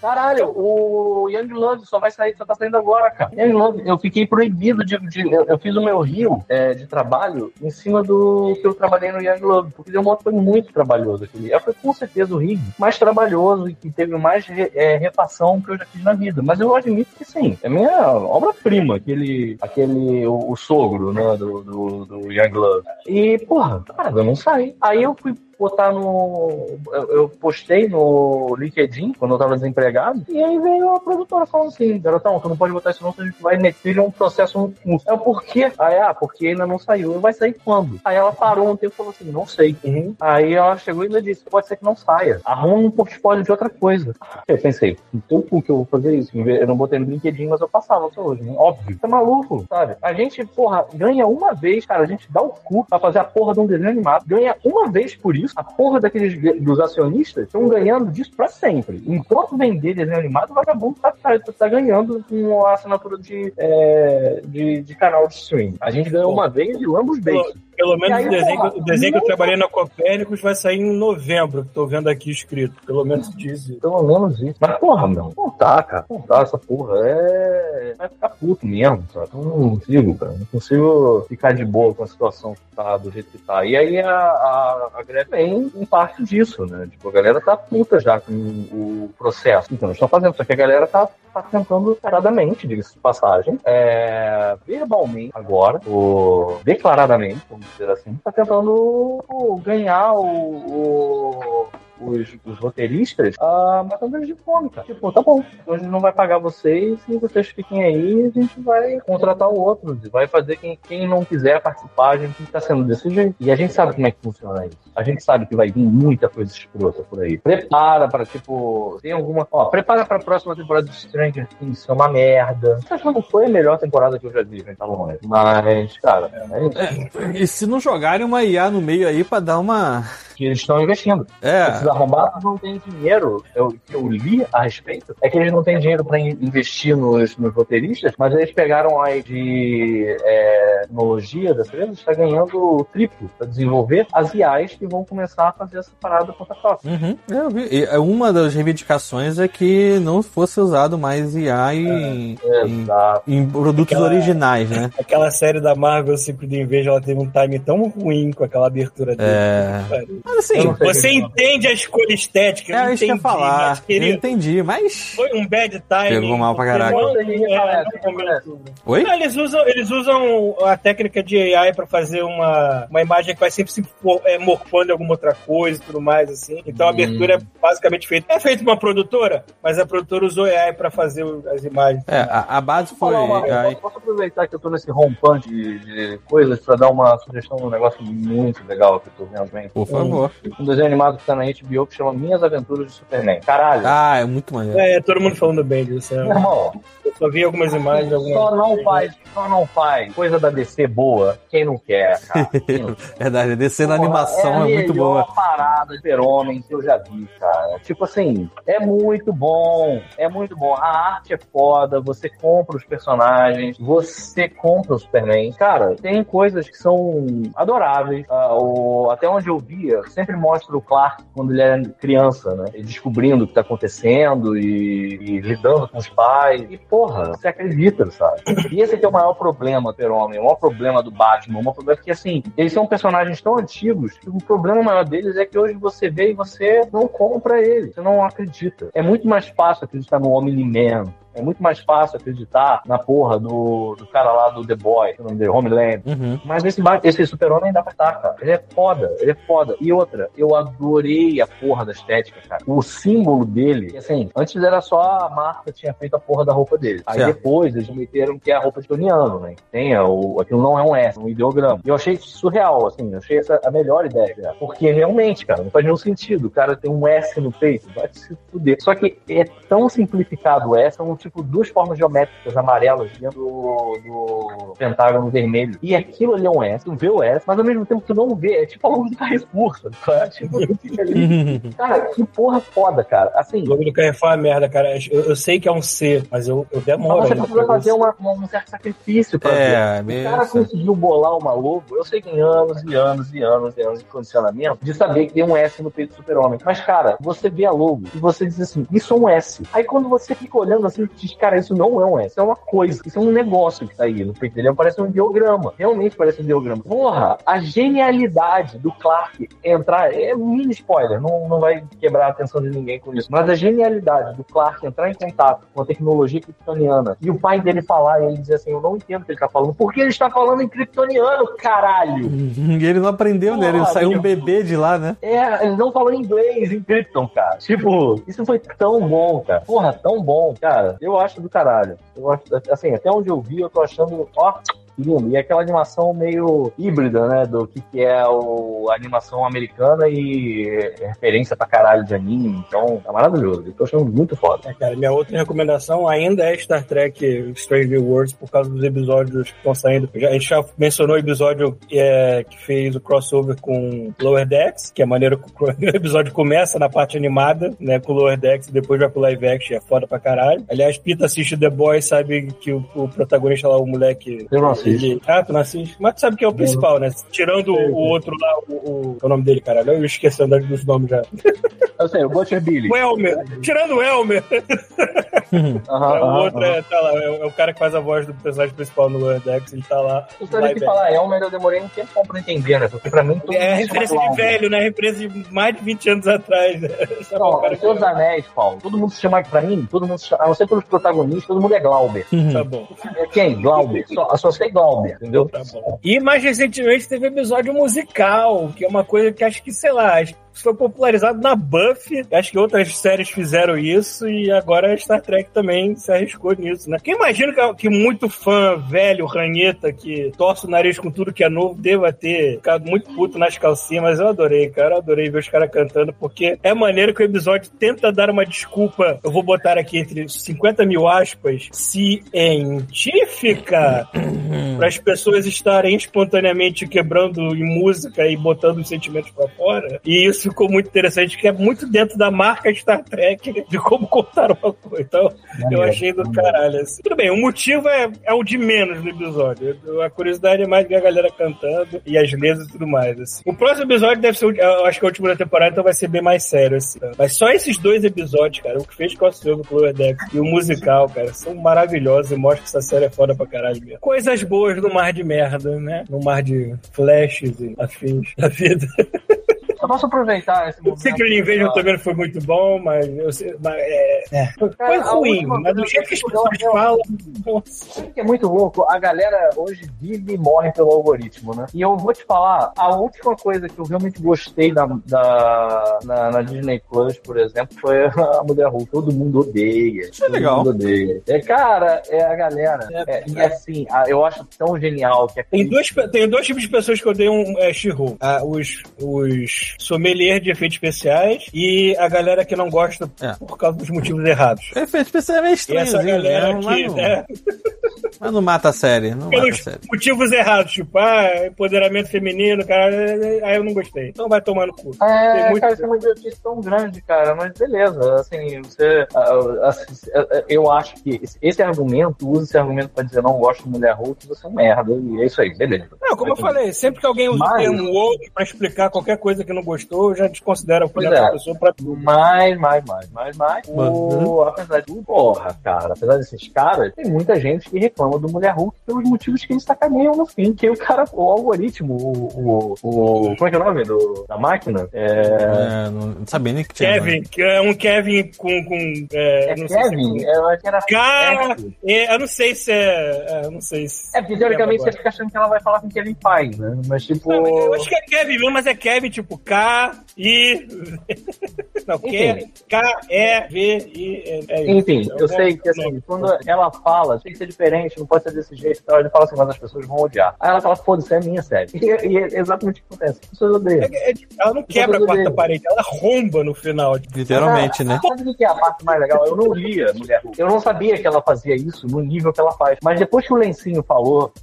A: Caralho, o Young Love só vai sair, só tá saindo agora, cara. Young Love, eu fiquei proibido de. de- eu, eu fiz o meu rio é, de trabalho em cima do que eu trabalhei no Young Love, porque o moto foi muito trabalhoso aquele. Foi com certeza o rig mais trabalhoso e que teve mais re- é, refação que eu já fiz na vida. Mas eu admito que sim, é minha obra-prima, aquele, aquele o, o sogro, né, do, do, do Young Love. E, porra, cara, eu não saí. Aí eu fui botar no. Eu, eu postei no LinkedIn quando eu tava desempregado, e aí veio a produtora falando assim: garotão, tu não pode botar isso não, senão a gente vai meter um processo no É o porquê? Aí, ah, porque ainda não saiu. Vai sair quando? Aí ela parou um tempo e falou assim: não sei.
C: Uhum.
A: Aí ela chegou e ainda disse: pode ser que não saia. Arruma um portfólio de outra coisa. Eu pensei, então por que eu vou fazer isso? Eu não botei no LinkedIn, mas eu passava até hoje, né? Óbvio. Tá maluco, sabe? A gente, porra, ganha uma vez, cara. A gente dá o cu pra fazer a porra de um desenho animado. Ganha uma vez por isso. A porra daqueles dos acionistas estão ganhando disso pra sempre. Enquanto vender desenho animado, o vagabundo tá, tá, tá ganhando com a assinatura de, é, de, de canal de stream. A gente ganhou uma vez e lamba os beijos.
C: Pelo menos
A: aí,
C: o desenho,
A: porra,
C: o desenho que eu trabalhei na Copérnicos vai sair em novembro, que tô vendo aqui escrito. Pelo menos diz isso.
A: Pelo menos isso. Mas, porra, meu, não dá, cara. Não dá essa porra. É. Vai ficar puto mesmo, sabe? Eu Não consigo, cara. Não consigo ficar de boa com a situação que tá, do jeito que tá. E aí a, a, a greve vem em parte disso, né? Tipo, a galera tá puta já com o processo. Então, eles estão fazendo. Só que a galera tá, tá tentando paradamente, diga-se de passagem, é, verbalmente agora, ou declaradamente, vamos dizer assim, tá tentando ganhar o- o os, os roteiristas ah, matando eles de fome, cara. Tipo, tá bom, a gente não vai pagar vocês e vocês fiquem aí, a gente vai contratar o outro, vai fazer quem, quem não quiser participar, a gente tá sendo desse jeito. E a gente sabe como é que funciona isso. A gente sabe que vai vir muita coisa escrota por aí. Prepara pra, tipo, tem alguma. Ó, prepara pra próxima temporada de Stranger Things ser uma merda. Acho que não foi a melhor temporada que eu já vi, gente, tá longe. Mas, cara, é isso.
B: E se não jogarem uma IA no meio aí pra dar uma.
A: Que eles estão investindo.
B: É.
A: Esses arrombados não têm dinheiro. Eu, que eu li a respeito é que eles não têm dinheiro para investir nos, nos roteiristas, mas eles pegaram aí de é, tecnologia das empresas, está ganhando o triplo para desenvolver as IAs que vão começar a fazer essa parada contra a própria.
B: Uhum, eu vi. E é uma das reivindicações é que não fosse usado mais IA em, em,
A: Exato.
B: em produtos
C: Aquela-
B: originais, né?
C: Aquela série da Marvel, Secret Invasion, ela teve um time tão ruim com aquela abertura dele.
B: É. Mas assim,
A: Eu
C: Você entende a escolha estética, eu
B: é isso que eu ia
C: entendi,
B: falar.
C: mas,
B: Eu
C: querido,
B: entendi, mas.
C: foi um bad time.
B: Pegou mal pra caraca.
C: Não, é,
A: reconhece,
C: não.
B: Oi?
C: Não, eles, usam, eles usam a técnica de AI pra fazer uma, uma imagem que vai sempre se é, morfando em alguma outra coisa e tudo mais, assim. Então a
A: Hum.
C: abertura é basicamente feita. É feita uma produtora, mas a produtora usou AI pra fazer as imagens.
B: É, a, a base foi.
A: Uma-
B: ai,
A: posso, posso aproveitar que eu tô nesse rompante de, de coisas para dar uma sugestão de um negócio muito legal que eu tô vendo bem.
B: por favor.
A: Um desenho animado que tá na HBO que chama Minhas Aventuras de Superman. Caralho.
B: Ah, é muito maneiro.
C: É, todo mundo falando bem disso. Né?
A: irmão,
C: Eu só vi algumas imagens. Algumas...
A: só não faz, só não faz coisa da DC boa quem não quer, cara. Quem não quer.
B: Verdade, descer na
A: Porra,
B: animação
A: a
B: é, muito
A: melhor
B: boa.
A: parada de super-homem que eu já vi, cara. Tipo assim, é muito bom, é muito bom. A arte é foda, você compra os personagens, você compra o Superman. Cara, tem coisas que são adoráveis. Ah, o- até onde eu via, sempre mostra o Clark quando ele era criança, né? E descobrindo o que tá acontecendo e, e lidando com os pais. E, porra, você acredita, sabe? E esse aqui é o maior problema, Super-Homem, o maior problema do Batman, o maior problema é que, assim, eles são personagens tão antigos que o problema maior deles é que hoje você vê e você não compra ele, você não acredita. É muito mais fácil acreditar no Omni-Man, é muito mais fácil acreditar na porra do, do cara lá do The Boy, o nome dele, Homeland.
B: Uhum.
A: Mas esse, esse super-homem dá pra estar, cara. Ele é foda, ele é foda. E outra, eu adorei a porra da estética, cara. O símbolo dele, assim, antes era só a marca que tinha feito a porra da roupa dele. Aí
B: Certo.
A: depois eles meteram que é a roupa de Toniano, né? Tem o, aquilo não é um S, é um ideograma. E eu achei surreal, assim, eu achei essa a melhor ideia, cara. Porque realmente, cara, não faz nenhum sentido. O cara tem um S no peito, vai se fuder. Só que é tão simplificado o S, são tipo duas formas geométricas amarelas dentro do, do pentágono vermelho. E aquilo ali é um S, tu vê o S, mas ao mesmo tempo tu não vê. É tipo a logo do Carrefour, sabe? Tipo, fica ali. Cara, que porra foda, cara. Assim,
C: O logo do Carrefour é merda, cara. Eu, eu sei que é um C, mas eu, eu demoro.
A: mas você precisa fazer
C: ver
A: uma- uma- um certo sacrifício pra ver.
B: É,
A: O
B: meio.
A: cara conseguiu bolar uma logo, eu sei que em anos e anos e anos e anos de condicionamento, de saber que tem um S no peito do super-homem. Mas, cara, você vê a logo e você diz assim, isso é um S. Aí quando você fica olhando assim, olho diz, cara, isso não é um S, isso é uma coisa, isso é um negócio que tá aí, não entendeu? Parece um ideograma, realmente parece um ideograma. Porra, a genialidade do Clark entrar, é mini spoiler, não, não vai quebrar a atenção de ninguém com isso, mas a genialidade do Clark entrar em contato com a tecnologia kryptoniana e o pai dele falar e ele dizer assim, eu não entendo o que ele tá falando, porque ele está falando em kryptoniano, caralho!
B: E ele não aprendeu, né? Ele
A: Porra,
B: saiu um bebê de lá, né?
A: É, ele não falou inglês em Krypton, cara. Tipo, isso foi tão bom, cara. Porra, tão bom, cara. Eu acho do caralho. Eu acho, assim, até onde eu vi, eu tô achando, ó, lindo. E aquela animação meio híbrida, né? Do que, que é o, a animação americana e referência pra caralho de anime. Então, tá maravilhoso. Eu tô achando muito foda.
C: É, cara, minha outra recomendação ainda é Star Trek Strange New Worlds por causa dos episódios que estão saindo. Já- a gente já mencionou o episódio é, que fez o crossover com Lower Decks, que é maneiro que o episódio começa na parte animada, né, com Lower Decks e depois vai pro live action, é foda pra caralho. Aliás, Pita assiste The Boys, sabe que o, o protagonista lá, o moleque...
A: Eu não assisto.
C: Ah, tu não assiste? Mas tu sabe que é o principal, né? Tirando o, o outro lá, o, o, o nome dele, caralho. Eu esqueci o nome dos nomes já.
A: Eu sei, o Butcher Billy.
C: O Elmer. Tirando o Elmer.
A: Aham,
C: o
A: aham,
C: outro é, tá lá, é, o- é o cara que faz a voz do personagem principal no Wordex, ele tá lá.
A: Eu sabia que falar Elmer eu demorei um tempo pra entender, né? Porque pra mim
C: É referência de
A: Glauber.
C: velho, né? Referência de mais de 20 anos atrás. Né?
A: Não,
C: o cara
A: seus anéis, Paulo. Todo mundo se chama pra mim, todo mundo se chama, a não ser pelos protagonistas, todo mundo é Glauber.
C: Tá bom.
A: É quem? Glauber. Só, só sei Glauber, entendeu?
C: Tá. E mais recentemente teve episódio musical, que é uma coisa que acho que, sei lá, acho foi popularizado na Buffy. Acho que outras séries fizeram isso e agora a Star Trek também se arriscou nisso, né? Quem imagina que, que muito fã velho, ranheta, que torce o nariz com tudo que é novo, deva ter ficado muito puto nas calcinhas, mas eu adorei, cara. Eu adorei ver os caras cantando, porque é maneiro que o episódio tenta dar uma desculpa, eu vou botar aqui entre 50 mil aspas, científica, para as pessoas estarem espontaneamente quebrando em música e botando os sentimentos pra fora. E isso ficou muito interessante, que é muito dentro da marca Star Trek de como contar uma coisa. Então, eu achei do caralho. Assim. Tudo bem, o motivo é, é o de menos no episódio. A curiosidade é mais ver a galera cantando e as letras e tudo mais. Assim. O próximo episódio deve ser, eu acho que é o último da temporada, então vai ser bem mais sério. Assim. Mas só esses dois episódios, cara, o que fez crossover com o Lower Decks e o musical, cara, são maravilhosos e mostram que essa série é foda pra caralho mesmo. Coisas boas no mar de merda, né? No mar de flashes e afins da vida.
A: Só posso aproveitar esse
C: O
A: momento.
C: Secret Invasion também não foi muito bom, mas, eu sei, mas é, é. foi
A: Cara, a
C: ruim, mas do jeito que as
A: que eu-
C: pessoas
A: eu-
C: falam.
A: Sabe o que é muito louco? A galera hoje vive e morre pelo algoritmo, né? E eu vou te falar, a última coisa que eu realmente gostei da, da- na, na Disney Plus, por exemplo, foi a Mulher Hulk. Todo mundo odeia.
B: Isso é
A: todo
B: legal.
A: mundo odeia. É, cara, é a galera. É, e assim, a- eu acho tão genial que é
C: Tem dois, tem dois tipos de pessoas que odeiam é, She-Hulk. Ah, os, os sommeliers de efeitos especiais e a galera que não gosta
B: É.
C: por causa dos motivos errados.
B: Efeito especial é meio
C: E
B: estranho,
C: essa galera
B: mas,
C: que,
B: não,
C: né,
B: mas não mata a série. Não mata a
C: pelos
B: série.
C: motivos errados, tipo, ah, empoderamento feminino, cara, aí eu não gostei. Então vai tomar no cu. Tem
A: É,
C: muito-
A: cara, isso é uma idiotice tão grande, cara, mas beleza, assim, você, assim, eu acho que esse- argumento, usa esse argumento pra dizer não gosto de mulher Hulk, você é um merda, e é isso aí, beleza.
C: Não, como eu falei, sempre que alguém usa o
A: Mas-
C: termo woke pra explicar qualquer coisa que não gostou, já desconsidera o filho
A: Pois
C: da
A: é.
C: pessoa pra tudo.
A: Mais, mais, mais, mais, mais. O, apesar de tudo, porra, cara, apesar desses caras, tem muita gente que reclama do Mulher Hulk pelos motivos que eles sacaneiam no fim. Que o cara, o algoritmo, o. o, o como é que é o nome do, da máquina? É.
B: É, não, não sabia nem que tinha.
C: Kevin, que é um Kevin com. com é,
A: É
C: não sei se
A: Kevin? É, eu acho que era.
C: Cara, é, eu não sei se é. é, eu não sei se.
A: É, porque teoricamente você fica achando que ela vai falar com Kevin Feige, né? Mas tipo.
C: Não, eu acho que é Kevin mesmo, mas é Kevin tipo K, I. Não, Q,
A: Enfim.
C: K, E, V, I. É, é.
A: Enfim,
C: É
A: eu
C: bom
A: sei que assim,
C: nome.
A: quando ela fala, tem que ser diferente, não pode ser desse jeito, então ele fala assim, mas as pessoas vão odiar. Aí ela fala, foda-se, é minha série. E, e é exatamente o que acontece. As pessoas odeiam.
C: É- é tipo, ela não quebra a quarta
A: bem.
C: parede, ela romba no final. tipo,
B: Literalmente, né?
A: Sabe o que é a parte mais legal? Eu não lia Mulher Hulk. Eu não sabia que ela fazia isso no nível que ela faz. Mas depois que o Lencinho falou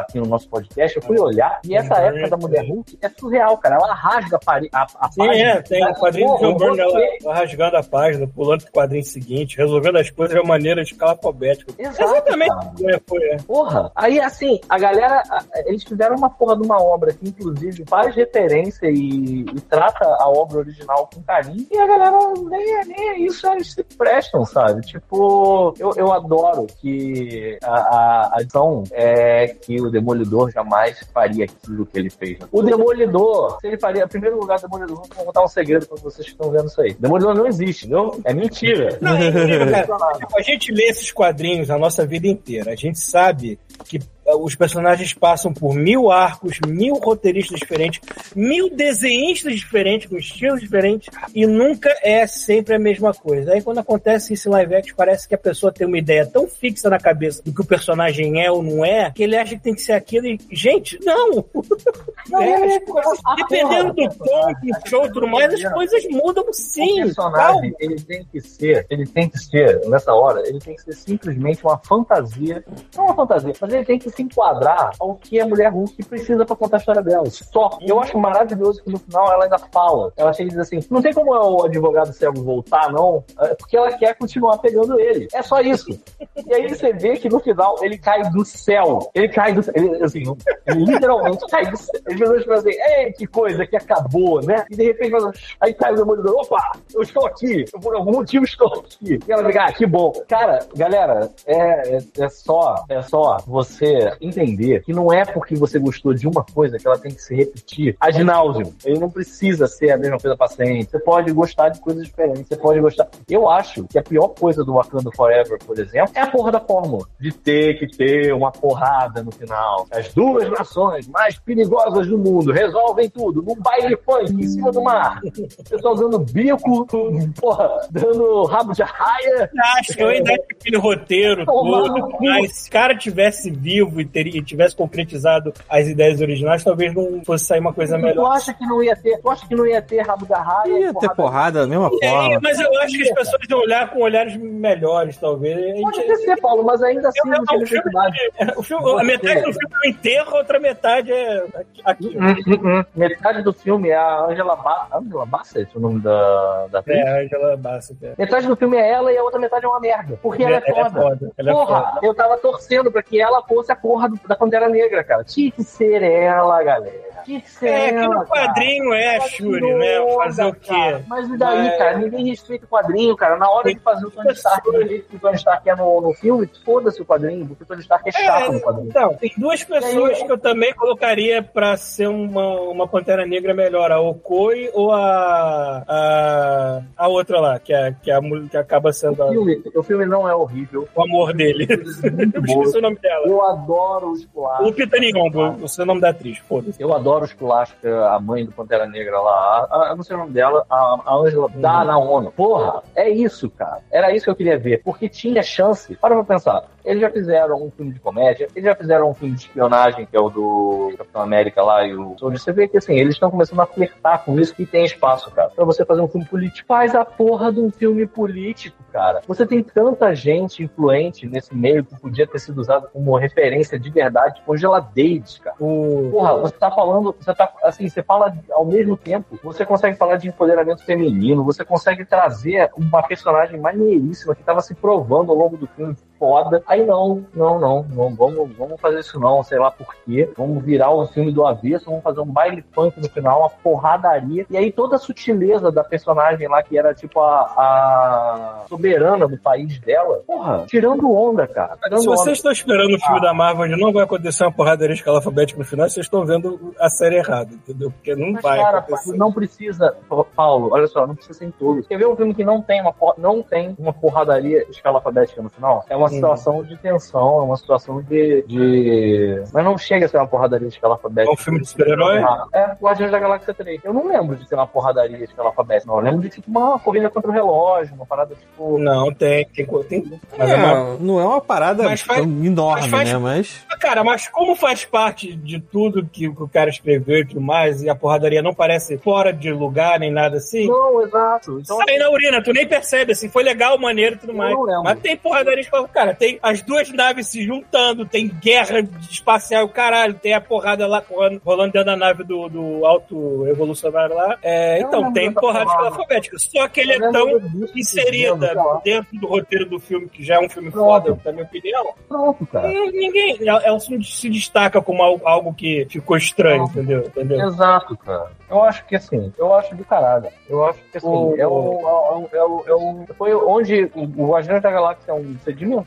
A: aqui no nosso podcast, eu fui olhar e essa
C: Uhum.
A: época da Mulher Hulk é surreal, cara. Ela rasga a faria. A, a
C: Sim,
A: página-
C: é, tem o quadrinho do John Byrne ela, rasgando a página, pulando pro quadrinho seguinte, resolvendo as coisas de uma maneira de escala alfabética.
A: Exato,
C: Exatamente. É, foi, é.
A: Porra, aí assim, a galera, eles fizeram uma porra de uma obra que inclusive faz referência e, e trata a obra original com carinho, e a galera nem, é- nem é isso, eles se prestam, sabe? Tipo, eu, eu adoro que a, a, é que o Demolidor jamais faria aquilo que ele fez. O Demolidor, se ele faria, primeiro lugar, o Demolidor, vou contar um segredo pra vocês que estão vendo isso aí. Demolidor não existe, entendeu? É mentira.
C: Não, é incrível, cara. A gente lê esses quadrinhos a nossa vida inteira. A gente sabe que os personagens passam por mil arcos, mil roteiristas diferentes, mil desenhistas diferentes, com estilos diferentes, e nunca é sempre a mesma coisa. Aí quando acontece isso em live action, parece que a pessoa tem uma ideia tão fixa na cabeça do que o personagem é ou não é, que ele acha que tem que ser aquilo e. Gente, não!
A: Não,
C: É,
A: é,
C: as coisas- dependendo
A: porra,
C: do tom, do show e tudo mais, as coisas mudam
A: o
C: sim.
A: personagem, ele tem que ser, ele tem que ser, nessa hora, ele tem que ser simplesmente uma fantasia, não uma fantasia, mas ele tem que se enquadrar ao que a mulher Hulk precisa pra contar a história dela. Só. Eu acho maravilhoso que no final ela ainda fala. Ela chega e diz assim: não tem como o advogado cego voltar, não, é porque ela quer continuar pegando ele. É só isso. E aí você vê que no final ele cai do céu. Ele cai do céu. Ele, assim, ele literalmente cai do céu. Pessoas falam assim, ei, que coisa que acabou, né? E de repente, fala, aí cai o demolidor, opa, eu estou aqui, eu, por algum motivo estou aqui. E ela fica, ah, que bom. Cara, galera, é, é, é só, é só você entender que não é porque você gostou de uma coisa que ela tem que se repetir ad nauseam. Ele não precisa ser a mesma coisa pra sempre. Você pode gostar de coisas diferentes, você pode gostar. Eu acho que a pior coisa do Wakanda Forever, por exemplo, é a porra da fórmula. De ter que ter uma porrada no final. As duas nações mais perigosas do mundo resolvem tudo num baile funk em cima do mar. O pessoal dando bico, porra, dando rabo de arraia.
C: acho, eu ainda acho que aquele roteiro todo, mas se o cara tivesse vivo e, teria, e tivesse concretizado as ideias originais, talvez não fosse sair uma coisa
A: Tu
C: melhor.
A: acha que não ia ter, tu acha que não ia ter rabo de arraia? e
B: Ia ter porrada da mesma
C: É,
B: forma.
C: mas eu acho que as pessoas iam olhar com olhares melhores, talvez. Gente-
A: Pode ser, Paulo, mas ainda assim
C: Eu- eu-
A: não tinha
C: o filme-
A: necessidade.
C: o filme- a metade do filme é o enterro, a outra metade é aqui.
A: Hum, hum, hum. Metade do filme é a Angela, ba Angela Bassett, o nome da, da atriz.
C: É, Angela Bassett. É.
A: Metade do filme é ela e a outra metade é uma merda. Porque ela é foda.
C: Ela é
A: porra,
C: foda.
A: eu tava torcendo pra que ela fosse a porra do- da Pantera Negra, cara. Tinha que ser ela, galera. Que ser
C: É, que no quadrinho é a
A: Ela
C: Shuri, né? Fazer o
A: cara.
C: quê?
A: Mas e daí,
C: Mas-
A: cara? Ninguém respeita o quadrinho, cara. Na hora de fazer o Tony Stark do jeito que o Tony Stark é no, no filme, foda-se o quadrinho, porque o Tony Stark é chato no quadrinho.
C: então, tem duas pessoas que eu também colocaria pra ser uma, uma Pantera Negra melhor, a Okoi ou a, a, a outra lá, que, é, que, é a, que acaba sendo
A: O
C: a-
A: filme, o filme não é horrível.
C: o amor dele.
A: Muito
C: Eu esqueci o nome dela.
A: Eu adoro os
C: O
A: clássicos.
C: Lupita Nyong'o, o seu nome da atriz, foda-se.
A: Eu adoro os clássicos, a mãe do Pantera Negra lá, a, a, eu não sei o nome dela, a, a Angela da na ONU. Porra, é isso, cara. Era isso que eu queria ver, porque tinha chance. Para pra pensar, eles já fizeram um filme de comédia, eles já fizeram um filme de espionagem, que é o do Capitão América lá e o Soldier. Você vê que assim, eles estão começando a flertar com isso e tem espaço, cara, pra você fazer um filme político. Faz a porra de um filme político, cara. Você tem tanta gente influente nesse meio que podia ter sido usado como referência de verdade, tipo Angela Davis, cara.
C: O...
A: Porra, você tá falando, você tá, assim, você fala ao mesmo tempo, você consegue falar de empoderamento feminino, você consegue trazer uma personagem maneiríssima que tava se provando ao longo do filme foda. Aí não, não, não, não, vamos, vamos fazer isso não, sei lá por quê. Vamos virar o filme do avesso, vamos fazer um baile funk no final, uma porradaria. E aí toda a sutileza da personagem lá, que era tipo a, a soberana do país dela, porra, tirando onda, cara. Tirando
C: Se vocês estão esperando o filme da Marvel onde não vai acontecer uma porradaria de escala alfabética no final, vocês estão vendo a série errada, entendeu? Porque não
A: Mas,
C: vai
A: cara,
C: acontecer.
A: não precisa, Paulo, olha só, não precisa ser em todos. Quer ver um filme que não tem uma, não tem uma porradaria de escala alfabética no final? É uma situação de tensão, é uma situação de, de- Mas não chega a ser uma porradaria de escala alfabética.
C: É um filme de super-herói?
A: É, Guardiões da Galáxia 3. Eu não lembro de ser uma porradaria de escala alfabética, não. Eu lembro de tipo uma corrida contra o relógio, uma parada tipo.
C: Não, tem, tem, tem mas
B: É,
C: é uma-
B: não é uma parada
C: Mas faz-
B: enorme,
C: mas faz-
B: né? Mas.
C: Cara, mas como faz parte de tudo que o cara escreveu e tudo mais, e a porradaria não parece fora de lugar nem nada assim,
A: Não, exato. Então,
C: sai na urina, tu nem percebe, assim, foi legal, maneiro e tudo
A: Eu
C: mais.
A: não lembro.
C: Mas tem porradaria de cara, tem as duas naves se juntando, tem guerra espacial, caralho, tem a porrada lá rolando- dentro da nave do, do alto evolucionário lá. É, então, tem porrada alfabética. Só que ele é tão inserida
A: sei
C: dentro do roteiro do filme, que já é um filme
A: Pronto.
C: foda, na minha opinião.
A: Pronto, cara.
C: Ninguém. É um filme que se destaca como algo, que ficou estranho, entendeu? entendeu?
A: Exato, cara. Eu acho que assim, eu acho do caralho. Eu acho que assim,
C: O-
A: é, o, é, o, é, o, é Foi onde o, Guardiões da Galáxia é um,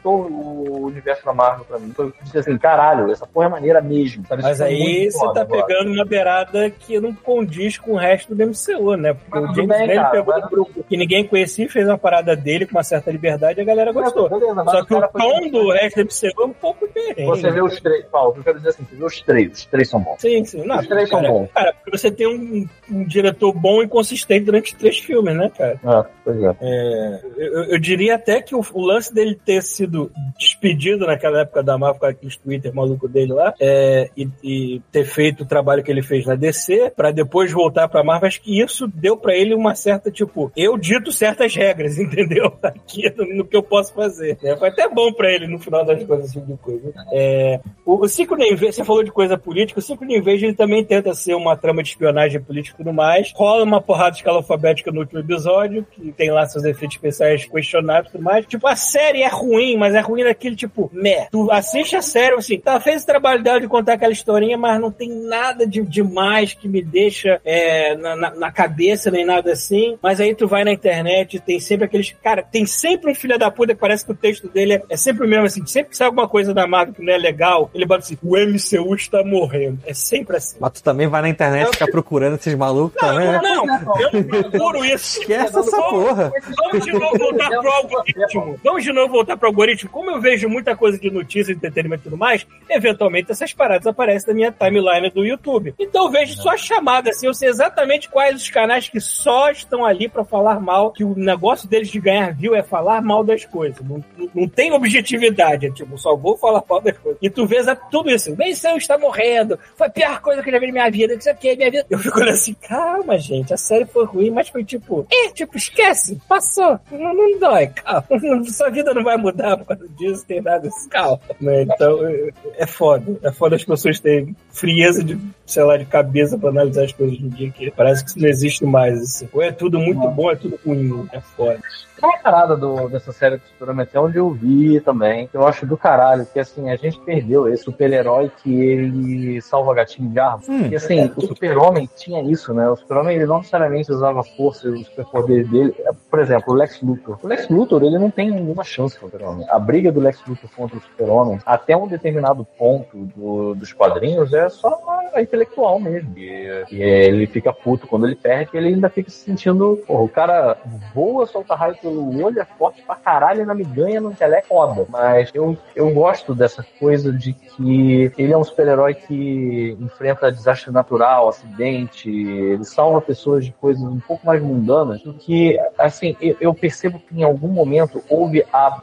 A: sedimentou o universo da Marvel pra mim. Foi que disse assim, caralho, essa porra é maneira mesmo. sabe?
C: Mas
A: Isso foi
C: aí você tá
A: agora.
C: pegando uma beirada que não condiz com o resto do MCU, né? Porque
A: Mas
C: o James
A: bem, cara,
C: pegou
A: mas-
C: um grupo que ninguém conhecia fez uma parada dele com uma certa liberdade e a galera gostou.
A: Beleza,
C: Só que o tom do resto do MCU é um pouco diferente.
A: Você vê os três, Paulo, eu quero dizer assim, você vê os três, os três são bons.
C: Sim, sim. Não,
A: Os três são
C: cara,
A: bons.
C: Cara, porque você tem um, um diretor bom e consistente durante três filmes, né, cara?
A: É, pois é.
C: É, eu, eu diria até que o, o lance dele ter sido despedido naquela época da Marvel com aqueles Twitter maluco dele lá é, e, e ter feito o trabalho que ele fez na DC pra depois voltar pra Marvel, acho que isso deu pra ele uma certa, tipo, eu dito certas regras, entendeu? Aqui no, no que eu posso fazer. né? Foi até bom pra ele no final das coisas, esse tipo de coisa. É, o, o de Inveja, você falou de coisa política, o de Inveja ele também tenta ser uma trama de espionagem política e tudo mais. Rola uma porrada alfabética no último episódio, que tem lá seus efeitos especiais questionáveis e tudo mais. Tipo, a série é ruim, mas é ruim daquele tipo, meh. Tu assiste a série, assim, tá, fez o trabalho dela de contar aquela historinha, mas não tem nada de demais que me deixa é, na, na- na cabeça, nem nada assim. Mas aí tu vai na internet, tem sempre aqueles. Cara, tem sempre um filho da puta que parece que o texto dele é, é sempre o mesmo, assim. Sempre que sai alguma coisa da Marvel que não é legal, ele bota assim: o MCU está morrendo. É sempre assim.
B: Mas tu também vai na internet ficar procurando esses malucos também, né?
C: Não, eu não procuro isso.
B: Esquece essa porra.
C: Vamos de novo voltar pro algoritmo. Vamos de novo voltar pro algoritmo. Como eu vejo muita coisa de notícia, entretenimento e tudo mais, eventualmente essas paradas aparecem na minha timeline do YouTube. Então eu vejo só chamada, assim, eu sei exatamente quais os canais que só estão ali pra falar mal, que o negócio deles de ganhar view é falar mal das coisas. Não, não- não tem objetividade, é tipo, só vou falar mal das coisas. E tu vês a- tudo isso. Seu está morrendo. Foi a pior coisa que eu já vi na minha vida. Que isso aqui é minha vida. Eu fico olhando assim, calma, gente. A série foi ruim, mas foi tipo, é, tipo, esquece. Passou. Não, não dói, calma. Sua vida não vai mudar por causa disso, tem nada. Calma. Né? Então, é- é foda. É foda as pessoas terem frieza de, sei lá, de cabeça pra analisar as coisas no dia que parece que isso não existe mais. Assim. Ou é tudo muito bom, é tudo ruim. É foda.
A: Tem uma parada do, dessa série do Superman até onde eu vi também, que eu acho do caralho, que assim, a gente perdeu esse super-herói que ele salva gatinho de arma.
B: Hum.
A: E assim, o super-homem tinha isso, né? O super-homem ele não necessariamente usava força e os superpoderes dele. É, Por exemplo, o Lex Luthor. O Lex Luthor, ele não tem nenhuma chance contra o super-homem. A briga do Lex Luthor contra o super-homem, até um determinado ponto do- dos quadrinhos, é só a intelectual mesmo. E, e ele fica puto quando ele perde, ele ainda fica se sentindo. Porra, o cara voa, solta raio pelo olho, é forte pra caralho, ainda me ganha no intelecto foda. Mas eu, eu gosto dessa coisa de que ele é um super-herói que enfrenta desastre natural, acidente, ele salva pessoas de coisas um pouco mais mundanas, do que, assim, eu, eu percebo que em algum momento houve a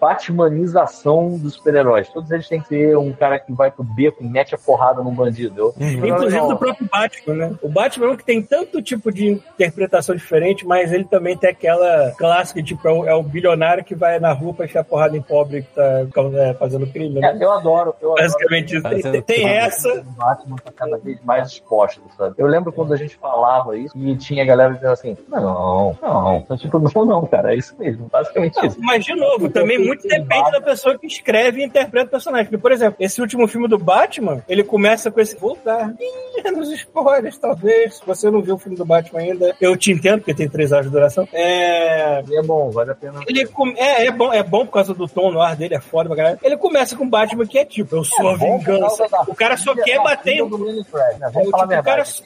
A: batmanização dos super-heróis. Todos eles têm que ser um cara que vai pro beco e mete a porrada num bandido. Eu,
C: Inclusive do próprio Batman, né? O Batman é um que tem tanto tipo de interpretação diferente, mas ele também tem aquela clássica, tipo, é o, é bilionário que vai na rua pra enfiar porrada em pobre que tá é, fazendo crime, né?
A: É, eu adoro. Eu adoro
C: Basicamente, isso. tem, tem- essa.
A: O Batman tá cada vez mais exposto, sabe? Eu lembro quando a gente falava isso e tinha galera dizendo assim: não, não. Então, tipo, não, não, cara, é isso mesmo. Basicamente isso.
C: Mas, de novo, também muito depende da pessoa que escreve e interpreta o personagem. Porque, por exemplo, esse último filme do Batman, ele começa com esse. Vou dar menos spoilers, talvez. Se você não viu o filme do Batman ainda, eu te entendo, porque tem três horas de duração. É.
A: E é bom, vale a pena.
C: Ele come- é, é, bom, é bom por causa do tom no ar dele, é foda pra caralho. Ele começa com o Batman que é tipo, eu sou a
A: É por
C: vingança. O cara só quer bater em.
A: Fred, né?
C: É,
A: a
C: tipo, o cara só-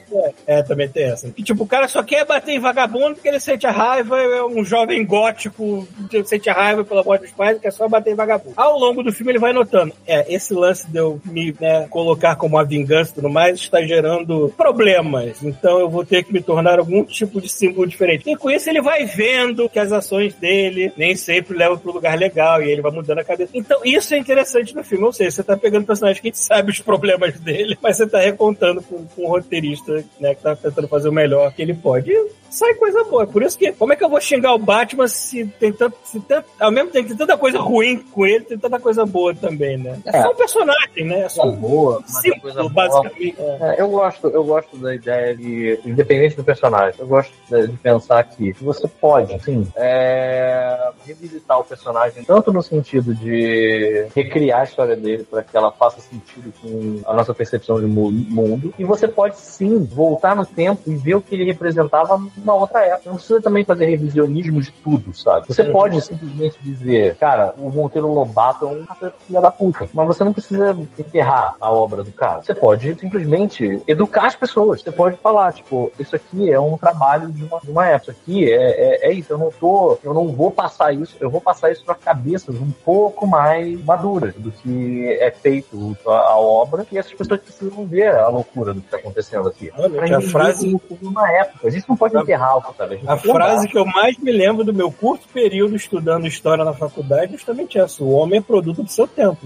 C: é, também tem essa. Que, tipo, o cara só quer bater em vagabundo porque ele sente a raiva, é um jovem gótico, sente a raiva pela morte dos pais e quer só bater vagabundo. Ao longo do filme ele vai notando, é, esse lance de eu me né, colocar como uma vingança e tudo mais está gerando problemas. Então eu vou ter que me tornar algum tipo de símbolo diferente. E com isso ele vai vendo que as ações dele nem sempre levam para lugar legal e ele vai mudando a cabeça. Então isso é interessante no filme. Ou seja, você tá pegando personagem que a gente sabe os problemas dele, mas você tá recontando com, com um roteirista né, que tá tentando fazer o melhor que ele pode. E sai coisa boa. Por isso que, como é que eu vou xingar o Batman se tem tanto, se tanto ao mesmo tempo tem tanta coisa ruim com ele, tem tanta coisa boa também, né? É,
A: É.
C: só um personagem, né? É só um
A: boa,
C: símbolo,
A: coisa boa.
C: basicamente. É.
A: É, eu gosto, eu gosto da ideia de, independente do personagem, eu gosto de, pensar que você pode, sim, é, revisitar o personagem tanto no sentido de recriar a história dele para que ela faça sentido com a nossa percepção de mu- mundo, e você pode sim voltar no tempo e ver o que ele representava numa outra época. Não precisa também fazer revisionismo de tudo, sabe? Você pode simplesmente dizer, cara, o Monteiro Lobato é um filha da puta, mas você não precisa enterrar a obra do cara. Você pode simplesmente educar as pessoas. Você pode falar, tipo, isso aqui é um trabalho de uma, de uma época. Isso aqui é, é, é isso. Eu não tô, eu não vou passar isso. Eu vou passar isso para cabeças um pouco mais maduras do que é feito a, a obra. E essas pessoas precisam ver a loucura do que está acontecendo aqui.
C: Olha, a frase-
A: uma época. A gente não pode enterrar sabe?
C: A
A: que lembrar.
C: frase que eu mais me lembro do meu curto período estudando história na faculdade é justamente essa: o homem é produto do seu tempo.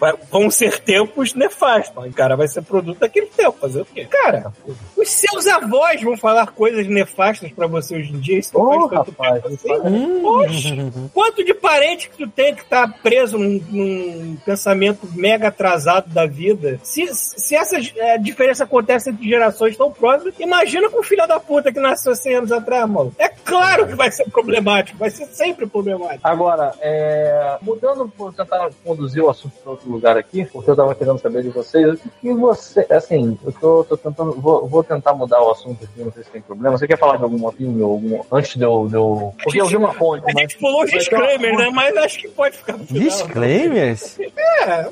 C: Vai- vão ser tempos nefastos. O cara vai ser produto daquele tempo. Fazer o quê? Cara, os seus avós vão falar coisas nefastas pra você hoje em dia. Isso
A: Ô,
C: faz
A: rapaz,
C: tempo assim.
B: Hum.
C: Poxa, quanto de parente que tu tem que tá preso num, num pensamento mega atrasado da vida? Se, se essa é, diferença acontece entre gerações tão próximas, imagina com o filho da puta que nasceu 100 anos atrás, mano. É claro que vai ser problemático, vai ser sempre problemático.
A: Agora, é, mudando, por tentar conduzir o assunto para outro lugar aqui, porque eu tava querendo saber de vocês, o que você, assim, eu tô, tô tentando, vou, vou tentar mudar o assunto aqui, não sei se tem problema. Você quer falar de alguma opinião, algum, antes de eu, de eu- porque eu vi uma fonte,
C: A
A: mas
C: gente pulou disclaimers, né? Mas acho que pode ficar no final.
B: Disclaimers?
C: É,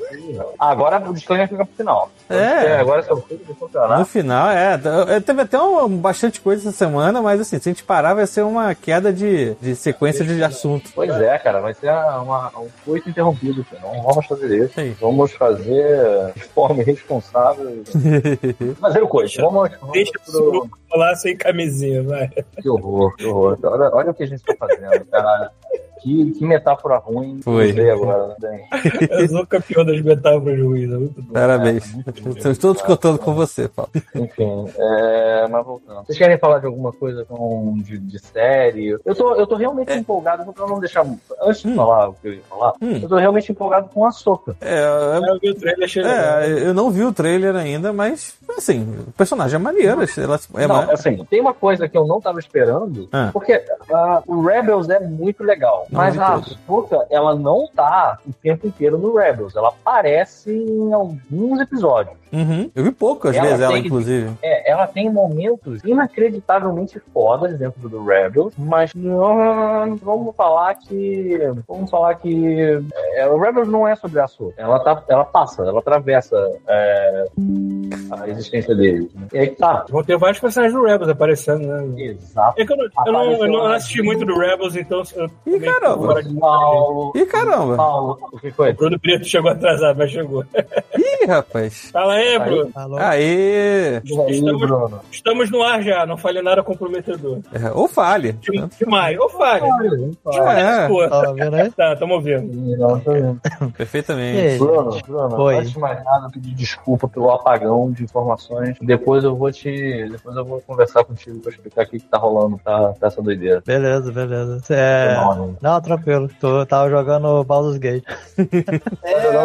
A: Agora o disclaimer fica pro final.
B: É.
A: Agora se eu for
B: No final, é. é, Teve até um, bastante coisa essa semana, mas assim, se a gente parar, vai ser uma queda de, de sequência de assunto.
A: Pois é, cara, vai ser uma, um coito interrompido, cara. Não vamos fazer isso.
B: Sim.
A: Vamos fazer de forma irresponsável. fazer o coito. Vamos, vamos
C: deixa
A: pro-
C: o grupo lá sem camisinha, vai.
A: Que horror, que horror. Olha, olha o que a gente tá fazendo, caralho. Que, que metáfora ruim.
B: Foi.
A: Agora, né?
C: Eu sou campeão das metáforas ruins, é muito bom.
B: Parabéns. Estamos todos contando com você, Paulo.
A: Enfim, é, mas voltando. Vocês querem falar de alguma coisa com, de, de série? Eu tô, eu tô realmente empolgado, pra não deixar. Antes de
B: Hum.
A: falar o que eu ia falar,
B: Hum.
A: eu tô realmente empolgado com a soca.
B: É,
C: Eu vi o trailer, achei legal.
B: é, eu não vi o trailer ainda, mas assim, o personagem é maneiro. Ela é
A: não, assim, tem uma coisa que eu não tava esperando,
B: Ah.
A: porque ah, o Rebels é muito legal,
B: Não
A: mas a. Ahsoka, ela não tá o tempo inteiro no Rebels, ela aparece em alguns episódios.
B: Uhum. Eu vi poucas
A: Ela
B: vezes ela, inclusive.
A: É, ela tem momentos inacreditavelmente fodas dentro do Rebels, mas não, vamos falar que. Vamos falar que. é, o Rebels não é sobre a Ahsoka. Ela, tá, ela passa, ela atravessa é, a existência deles. né? E aí que tá.
C: Vão ter vários personagens do Rebels aparecendo, né?
A: Exato.
C: É que eu não, eu não, eu não assisti muito do Rebels, então
B: Ih, caramba.
C: de-
A: Paulo.
B: Ih, caramba!
A: Paulo, o que foi?
C: O Bruno Brito chegou atrasado, mas chegou.
B: Ih, rapaz!
C: Fala aí. Bruno.
B: Aê!
A: E aí,
C: Estamos-
A: Bruno?
C: Estamos no ar já, não falei nada comprometedor.
B: É, ou fale.
C: De- Demais. Ô, Fábio.
B: É,
C: Pô,
F: Tá aí?
C: Tá, tamo ouvindo.
A: Não, tô vendo.
B: perfeitamente.
A: Bruno, Bruno,
F: Oi.
A: antes de mais nada, pedir desculpa pelo apagão de informações. Depois eu vou te. Depois eu vou conversar contigo pra explicar o que, que tá rolando, tá, tá essa doideira.
F: Beleza, beleza. É...
A: Né?
F: Não, tranquilo. Tô, tava jogando Baldur's Gate.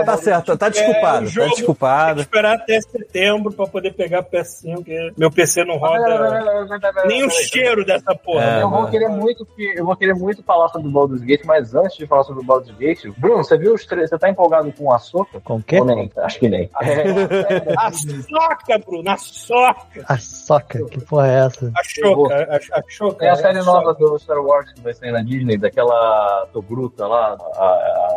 B: Tá certo, tá
C: É,
B: desculpado,
C: o
B: tá
C: jogo Tem
B: desculpado.
C: que esperar até setembro pra poder pegar PS5, porque meu PC não roda nem o cheiro dessa porra.
B: É,
A: Eu vou
B: mano.
A: querer muito que eu vou querer muito falar sobre o Baldur's Gate, mas antes de falar sobre o Baldur's Gate, Bruno, você viu os três? Você tá empolgado com a soca?
F: Com o quê?
A: Ou nem? Acho que nem. É,
C: A soca, Bruno, a soca.
F: A soca, que porra é essa?
C: A choca, a, a choca.
A: é a série
C: soca.
A: nova do Star Wars que vai sair na Disney, daquela Togruta lá, a,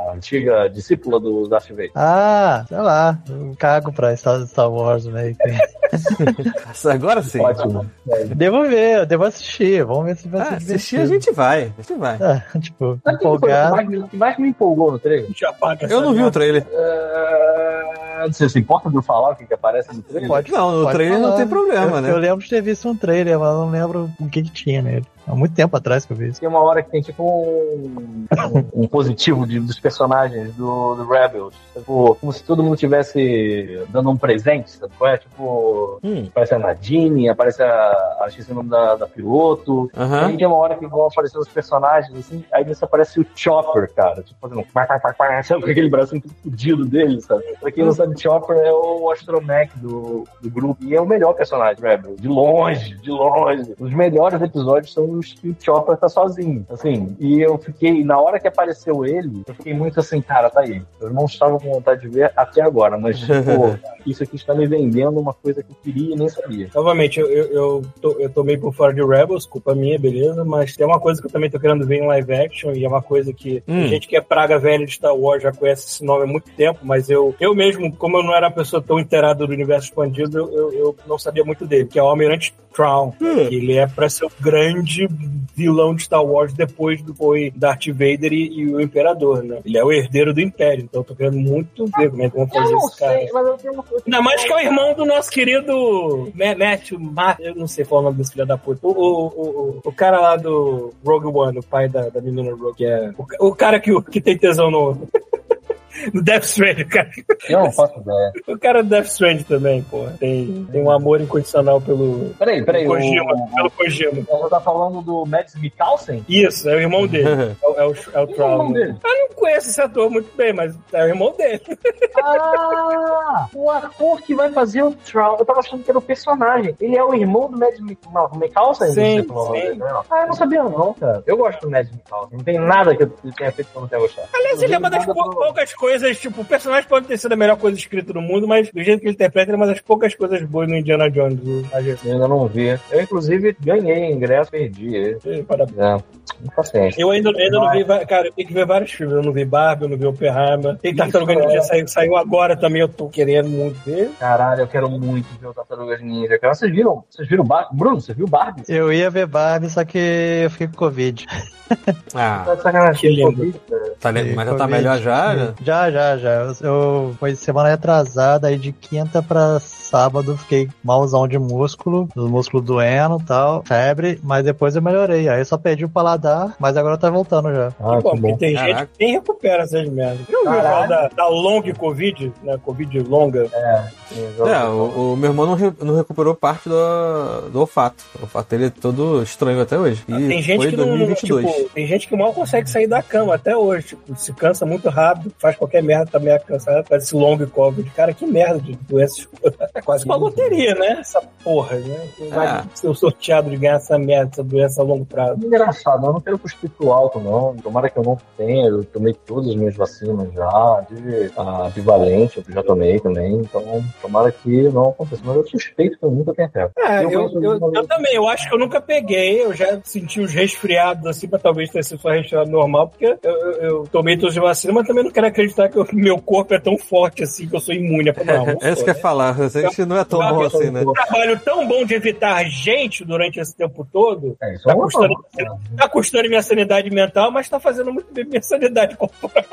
A: a antiga discípula do Darth Vader.
F: Ah, sei lá. Eu cago pra Star, Star Wars que.
B: Agora sim.
A: Ótimo.
F: Devo ver, eu devo assistir. Vamos ver se vai
B: Ah,
F: ser
B: assistir a gente vai. A gente vai.
F: Ah, tipo,
A: o que mais, o que mais me empolgou no trailer?
C: A
B: Eu não vi o trailer.
A: É, Você se importa de eu falar o que, que aparece no trailer?
F: Pode,
B: Não, no
F: pode
B: trailer não
F: falar.
B: tem problema,
F: eu,
B: né?
F: Eu lembro de ter visto um trailer, mas não lembro o que, que tinha nele. Há muito tempo atrás que eu vi isso.
A: Tem uma hora que tem tipo um, um, positivo de- dos personagens do, do Rebels. Tipo, como se todo mundo tivesse dando um presente, sabe qual é? Tipo,
B: Hum.
A: aparece a Nadine, aparece a. a esqueci o nome da, da piloto.
B: Aham.
A: Aí tem uma hora que vão aparecer os personagens, assim, aí nesse aparece o Chopper, cara. Tipo, fazendo. Sabe com aquele bracinho tudo fudido dele, sabe? Pra quem não sabe, Chopper é o astromech do, do grupo. E é o melhor personagem, Rebel. De longe, de longe. Os melhores episódios são o Chopper tá sozinho. Assim, e eu fiquei, na hora que apareceu ele, eu fiquei muito assim, cara, tá aí. Eu não estava com vontade de ver até agora, mas, tipo, isso aqui está me vendendo uma coisa que eu queria e nem sabia.
C: Novamente, eu, eu, eu, tô, eu tô meio por fora de Rebels, culpa minha, beleza, mas tem uma coisa que eu também tô querendo ver em live action, e é uma coisa que
B: Hum.
C: a gente que é praga velha de Star Wars já conhece esse nome há muito tempo, mas eu, eu mesmo, como eu não era uma pessoa tão inteirada do universo expandido, eu, eu, eu não sabia muito dele, que é o Almirante Thrawn. que Ele é pra ser o grande vilão de Star Wars depois do foi Darth Vader e, e o Imperador, né? Ele é o herdeiro do Império, então eu tô querendo muito ver como é que vão fazer esse cara.
A: mas eu tenho uma coisa.
C: Ainda mais que é o irmão do nosso querido Ma- Matthew Ma eu não sei falar o nome desse filho da puta. O, o, o, o cara lá do Rogue One, o pai da, da menina Rogue, que é o, o cara que, que tem tesão no, no Death Stranding, cara.
A: Eu não faço ideia.
C: O cara do Death Stranding também, porra. Tem, tem um amor incondicional pelo
A: Peraí, peraí. O,
C: Kojima, pelo Kojima.
A: você tá falando do Mads Mikkelsen?
C: Isso, é o irmão dele. É, o- é o, é o
A: é o irmão
C: Traum.
A: dele?
C: Eu não conheço esse ator muito bem, mas é o irmão dele.
A: Ah! O ator que vai fazer o Trout. Eu tava achando que era o personagem. Ele é o irmão do Mads Mikkelsen?
C: Sim,
A: Você falou o nome
C: sim.
A: não? Ah, eu não sabia não, cara. Eu gosto do Mads Mikkelsen. Não tem nada que eu tenha feito que eu não tenha gostado.
C: Aliás, ele é uma das poucas coisas, tipo, o personagem pode ter sido a melhor coisa escrita do mundo, mas do jeito que ele interpreta, ele é uma das poucas coisas boas no Indiana Jones.
A: Eu ainda não vi. Eu, inclusive, ganhei ingresso, perdi. ele.
C: Parabéns.
A: É, paciência.
C: Eu ainda, ainda não vi, cara, eu tenho que ver vários filmes. Eu não vi Barbie, eu não vi Oppenheimer. Tem Tartaruga
A: Isso,
C: Ninja,
A: é.
C: saiu, saiu agora também, eu tô querendo muito ver.
A: Caralho, eu quero muito ver o Tartarugas Ninja. Cara, vocês viram? Vocês viram Barbie? Bruno, você viu Barbie?
F: Eu ia ver Barbie, só que eu fiquei com Covid.
B: Ah,
A: Tá.
C: Que lindo.
A: Covid, cara.
B: tá mas já tá melhor já? né?
F: Já, já, já. Eu, foi semana retrasada, aí de quinta pra sábado fiquei malzão de músculo, os músculos doendo e tal, febre, mas depois eu melhorei. Aí eu só perdi o paladar, mas agora tá voltando já.
A: Ah,
C: Bom,
A: que
C: porque
A: bom.
C: tem
B: Caraca.
C: gente que nem recupera essas merdas. Você não falar da, da long Covid, né? Covid longa.
B: É, o, o meu irmão não, re- não recuperou parte do, do olfato. O olfato dele é todo estranho até hoje. E
C: Ah, tem gente
B: foi
C: que não,
B: 2022.
C: tipo, tem gente que mal consegue sair da cama até hoje, tipo, se cansa muito rápido, faz qualquer merda, tá meio cansado, faz esse long covid. Cara, que merda de doença. É quase uma loteria, né? Essa porra, né? Você vai
B: Ah.
C: ser sorteado de ganhar essa merda, essa doença a longo prazo.
A: Engraçado, eu não quero cuspir pro alto, não. Tomara que eu não tenha. Eu tomei todas as minhas vacinas já. De, a bivalente, eu já tomei também. Então, tomara que não aconteça. Mas eu suspeito que eu nunca tenha pego.
C: É, eu, eu,
A: uma-
C: eu também, eu acho que eu nunca peguei, eu já senti uns resfriados assim, mas talvez tenha sido só resfriado normal, porque eu, eu, eu tomei todas as vacinas, mas também não quero acreditar que o meu corpo é tão forte assim que eu sou imune a não, não
B: É isso que eu ia
C: né?
B: falar, a gente não é tão bom assim, né?
C: Um trabalho tão bom de evitar gente durante esse tempo todo,
A: É, isso
C: tá
A: é
C: custando, tá custando minha sanidade mental, mas tá fazendo muito bem minha sanidade corporal.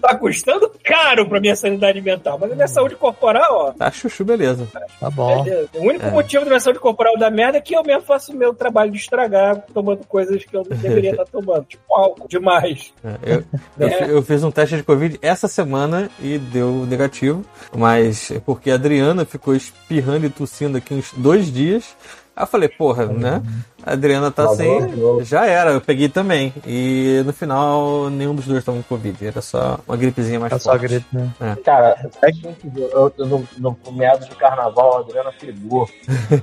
C: Tá custando caro pra minha sanidade mental, mas a minha saúde corporal, ó,
B: Tá chuchu, beleza.
F: Tá bom.
C: beleza. O único
B: É.
C: motivo da minha saúde corporal da merda é que eu mesmo faço o meu trabalho de estragar tomando coisas que eu não deveria estar tomando, tipo álcool demais.
B: É, Eu, eu, fi- eu fiz um teste de Covid essa semana e deu negativo, mas é porque a Adriana ficou espirrando e tossindo aqui uns dois dias. Aí eu falei, porra, né? A Adriana tá
A: Tá
B: assim,
A: bom.
B: já era, eu peguei também. E no final, nenhum dos dois tava com Covid, era só uma gripezinha mais
F: É só
B: forte.
F: grito, né?
A: Cara, é que eu, eu, no, no, no meados de carnaval, a Adriana pegou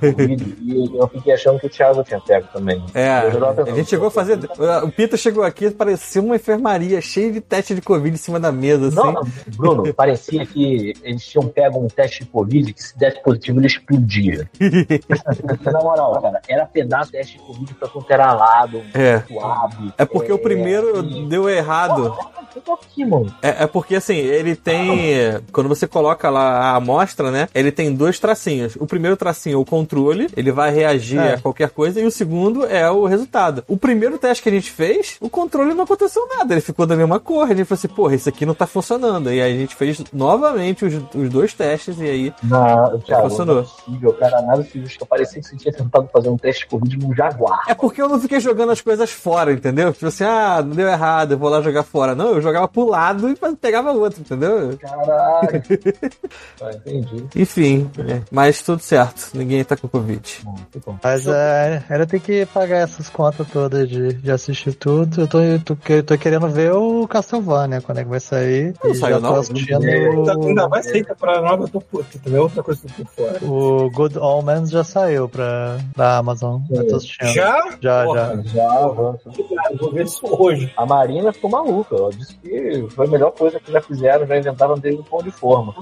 A: Covid, e eu fiquei achando que o Thiago tinha pego também.
B: É, a gente chegou a fazer. O Pita chegou aqui, parecia uma enfermaria cheia de teste de Covid em cima da mesa, assim.
A: Não, não, Bruno, parecia que eles tinham pego um teste de Covid que se desse positivo ele explodia. Na moral, cara, era pedaço de teste de Covid pra quanto era lado,
B: É.
A: suave.
B: É porque o primeiro
A: e-
B: deu errado.
A: Eu tô aqui, mano.
B: É, é porque assim, ele tem. Quando você coloca lá a amostra, né? Ele tem dois tracinhos. O primeiro tracinho é o controle, ele vai reagir
F: É.
B: a qualquer coisa, e o segundo é o resultado. O primeiro teste que a gente fez, o controle não aconteceu nada, ele ficou da mesma cor. A gente falou assim, porra, isso aqui não tá funcionando. E aí a gente fez novamente os, os dois testes, e aí.
A: Não, Thiago,
B: funcionou.
A: não é possível, cara, nada se justifica. Parecia que você tinha tentado fazer um teste de corrida num Jaguar.
B: É porque eu não fiquei jogando as coisas fora, entendeu? Tipo assim, ah, não deu errado, eu vou lá jogar fora. Não, eu jogava pro lado e pegava outro, entendeu?
A: Caralho. ah, entendi.
B: Enfim, é, mas tudo certo. Ninguém tá com Covid.
A: Bom, bom.
F: Mas é, ela tem que pagar essas contas todas de, de assistir tudo. Eu tô, eu tô, eu tô querendo ver o Castlevania, quando é que vai sair.
B: Não saiu, não?
F: assistindo
C: Ainda, vai sair temporada nova, eu tô puto. Também é outra coisa que eu tô por fora.
F: o Good Omens já saiu pra, pra Amazon. Eu tô assistindo.
C: Já?
F: Já,
C: Porra,
F: já.
A: Já.
C: Obrigado, vou ver isso hoje.
A: A Marina ficou maluca. Ela disse que foi a melhor coisa que já fizeram, já inventaram desde o pão de forma.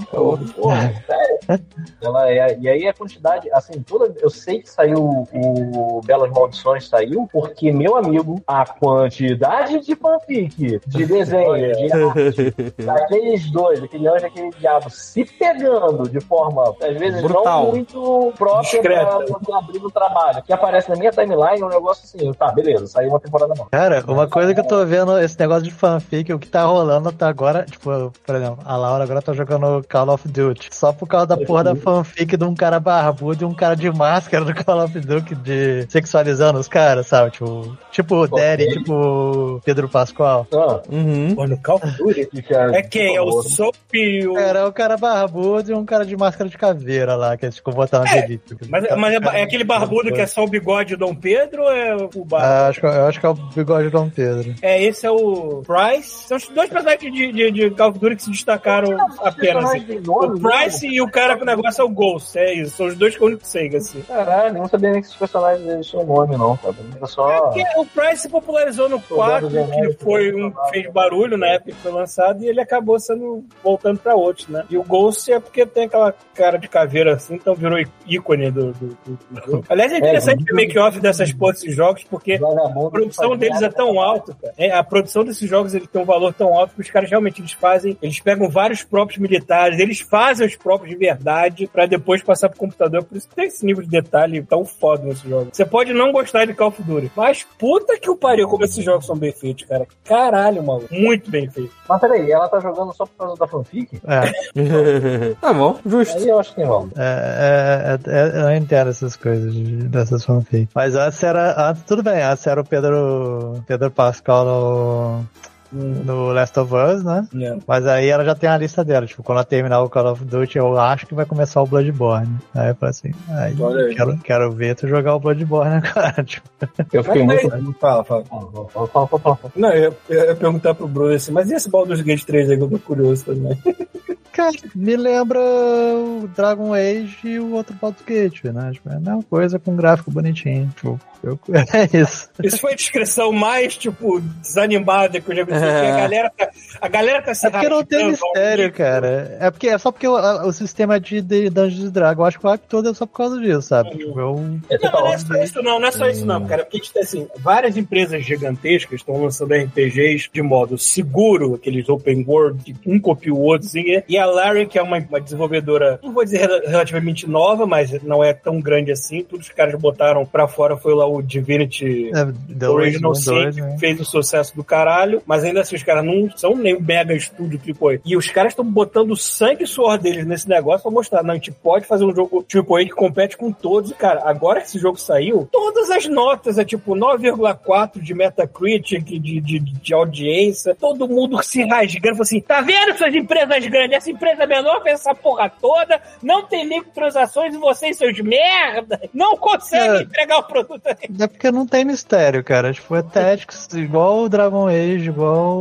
A: Sério. Ela é, e aí a quantidade, assim, toda, eu sei que saiu o Belas Maldições, saiu, porque, meu amigo, a quantidade de fanfic, de desenho, de arte, daqueles dois, aquele anjo e aquele diabo, se pegando de forma, às vezes,
B: Brutal.
A: não muito própria poder abrir no trabalho. Que aparece na minha timeline um negócio assim, tá, beleza, saiu uma temporada nova.
F: Cara, uma coisa que eu tô vendo, esse negócio de fanfic, o que tá rolando até agora, tipo, por exemplo, a Laura agora tá jogando Call of Duty. Só por causa da porra da fanfic de um cara barbudo e um cara de máscara do Call of Duty de sexualizando os caras, sabe? Tipo, tipo o Derry, tipo o Pedro Pascoal.
A: Ah,
B: Uhum.
C: Call of Duty? É quem? É o Soap e o...
F: Era o cara barbudo e um cara de máscara de caveira lá, que eles ficam botando de elite.
C: Mas, mas é, é aquele barbudo que é só o bigode do Dom Pedro ou é o bar?
F: Ah, acho, que- eu acho que é o bigode de Dom Pedro.
C: É, esse é o Price. São os dois personagens de, de, de Call of Duty que se destacaram apenas. assim. O Price e o cara com o negócio é o Ghost. É isso. São os dois que eu único sei, assim.
A: Caralho, não sabia nem que esses personagens eles tinham nome, não, cara. Era
C: É
A: só.
C: porque o Price se popularizou no 4, que foi um que fez barulho na época que foi lançado, e ele acabou sendo voltando pra outros, né? E o Ghost é porque tem aquela cara de caveira assim, então virou ícone do, do, do- do jogo. Aliás, é interessante o make-off dessas porras desses jogos, porque a produção deles é tão alta, cara. É, a produção desses jogos ele tem um valor tão alto que os caras realmente eles fazem, eles pegam vários próprios militares, eles fazem os próprios de verdade pra depois passar pro computador. Por isso que tem esse nível de detalhe tão foda nesses jogos. Você pode não gostar de Call of Duty, mas puta que o pariu como esses jogos são bem feitos, cara. Caralho, maluco. Muito bem feito.
A: Mas peraí, ela tá jogando só por causa da fanfic?
F: É,
B: tá bom, justo.
A: Aí eu acho que tem rola.
F: é, é, é- eu não entendo essas coisas de- dessas fanfics. Mas antes era. Antes, tudo bem, antes era o Pedro, Pedro Pascal no, no Last of Us, né?
C: É.
F: Mas aí ela já tem a lista dela. Tipo, quando ela terminar o Call of Duty, eu acho que vai começar o Bloodborne. Aí eu falei assim, aí. Quero, quero ver tu jogar o Bloodborne agora. Tipo,
A: Eu fiquei muito.
C: Fala, fala.
A: Fala, fala, fala, fala, fala.
C: Não, eu ia, perguntar pro Bruno assim, mas e esse Baldur's Gate 3 aí que eu tô curioso também?
F: cara, me lembra o Dragon Age e o outro Baldur's Gate, né? Tipo, é a mesma coisa com gráfico bonitinho. Tipo, eu- é isso.
C: Isso foi a descrição mais, tipo, desanimada que eu já vi. porque A galera tá, a galera tá se
F: É porque não tem mistério, cara. É porque é só porque o, a- o sistema de, de Dungeons Dragons, eu acho que o hype todo é só por causa disso, sabe? Tipo, eu,
A: É
C: Não, não é só isso não, não é só isso não, cara. Porque a gente tem, assim, várias empresas gigantescas estão lançando RPGs de modo seguro, aqueles open world, que um copia o outro, assim, e- a Larian, que é uma, uma desenvolvedora, não vou dizer rel- relativamente nova, mas não é tão grande assim, todos os caras botaram pra fora, foi lá o Divinity
F: é,
C: Original Sin, que
F: né?
C: fez o sucesso do caralho, mas ainda assim os caras não são nem um mega estúdio AAA. E os caras estão botando o sangue e suor deles nesse negócio pra mostrar, não, a gente pode fazer um jogo AAA que compete com todos. E, cara, agora que esse jogo saiu, todas as notas é tipo 9,4 de Metacritic, de, de, de audiência, todo mundo se rasgando, assim, tá vendo essas empresas grandes? Essa empresa menor fez essa porra toda, não tem microtransações e vocês, seus merda, não conseguem
F: É.
C: entregar o produto.
F: É porque não tem mistério, cara. Tipo, é Tactics igual o Dragon Age, igual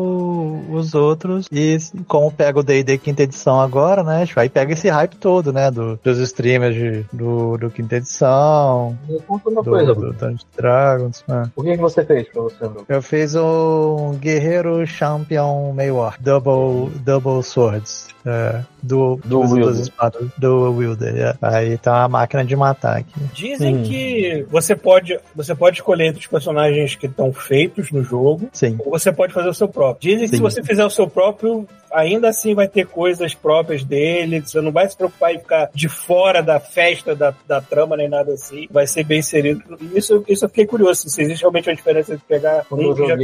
F: os outros. E como pega o D&D quinta edição agora, né? Tipo, aí pega esse hype todo, né? Do, dos streamers de, do, do quinta edição,
A: Me conta uma
F: do,
A: coisa,
F: do. Dungeons Dragons. né?
A: O que, que você fez pra você, meu?
F: Eu fiz um Guerreiro Champion Maywar, Double, double Swords. É, do,
A: Do
F: dos- das espadas, do Wilder. é. Aí tá uma máquina de matar aqui.
C: Dizem
B: Hum.
C: que você pode, você pode escolher entre os personagens que estão feitos no jogo,
F: Sim.
C: ou você pode fazer o seu próprio. Dizem que se
F: Sim.
C: você fizer o seu próprio, ainda assim vai ter coisas próprias dele, você não vai se preocupar em ficar de fora da festa, da, da trama, nem nada assim. Vai ser bem inserido. Isso, isso eu fiquei curioso, se existe realmente uma diferença de pegar
A: Quando
C: um já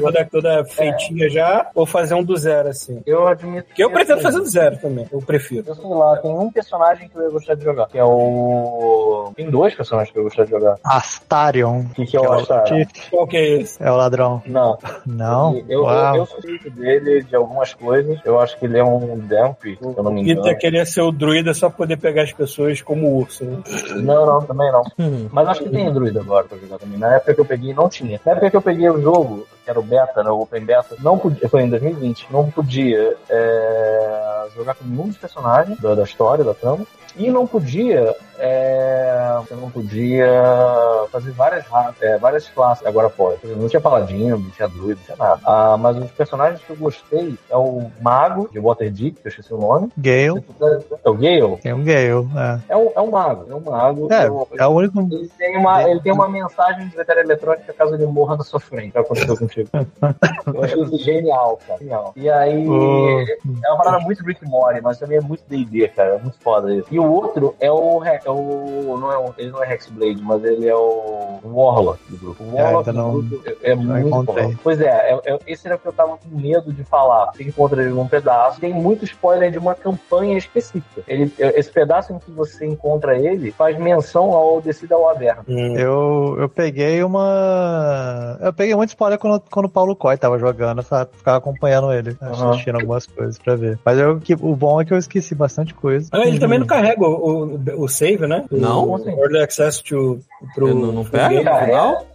C: toda, toda feitinha já, ou fazer um do zero, assim.
A: Eu admito
C: Que eu pretendo
A: assim,
C: fazer do zero também. Também. Eu prefiro.
A: Eu sei lá, tem um personagem que eu ia gostar de jogar, que é o. Tem dois personagens que eu ia gostar de jogar.
F: Astarion.
A: O que, que é o Astar?
F: Chief,
C: Qual que é esse?
F: é o ladrão.
A: Não.
F: Não?
A: Eu, eu,
F: Uau.
A: eu suspeito dele de algumas coisas. Eu acho que ele é um Damp, se eu não me engano.
C: Peter queria ser o druida só pra poder pegar as pessoas como urso. Né?
A: Não, não, também não.
B: Hum.
A: Mas acho que tem Druid agora pra jogar também. Na época que eu peguei, não tinha. Na época que eu peguei o jogo, que era o beta, né, o Open Beta, não podia, foi em 2020, não podia é, jogar com nenhum dos personagens da, da história, da trama. E não podia, é, você não podia fazer várias, é, várias classes. Agora pode. Não tinha paladino, não tinha druid, não tinha nada. Ah, mas os personagens que eu gostei é o mago de Waterdeep, que eu esqueci o nome.
F: Gale.
A: É o Gale.
F: Tem um Gale. É,
A: É um, é um mago. É um mago.
F: É, é o único.
A: ele tem, uma, ele tem uma mensagem de veterinária eletrônica caso ele morra na sua frente. O que aconteceu contigo? Eu achei isso genial, cara. Genial. E aí,
F: Oh.
A: é uma parada muito Rick Morty, mas também é muito D&D, cara. É muito foda isso. E o outro é o... He- É o não é ele não é Hexblade, mas ele é o Warlock do grupo. O
F: É,
A: Warlock
F: ainda
A: do
F: não-
A: grupo é, é
F: não
A: muito
F: encontrei.
A: foda. Pois é, é, é- esse era o que eu tava com medo de falar. Você encontra ele num pedaço. Tem muito spoiler de uma campanha específica. Ele, esse pedaço em que você encontra ele faz menção ao Descida ao Averno.
C: Hum.
F: Eu, eu peguei uma. Eu peguei muito spoiler quando, quando o Paulo Coy tava jogando, sabe? Ficava acompanhando ele,
A: Aham.
F: assistindo algumas coisas pra ver. Mas eu, que, o bom é que eu esqueci bastante coisa.
C: Ah, ele também não carrega o, o, o save, né?
B: Não?
C: Early Access to, pro,
B: Eu não, não pega no final?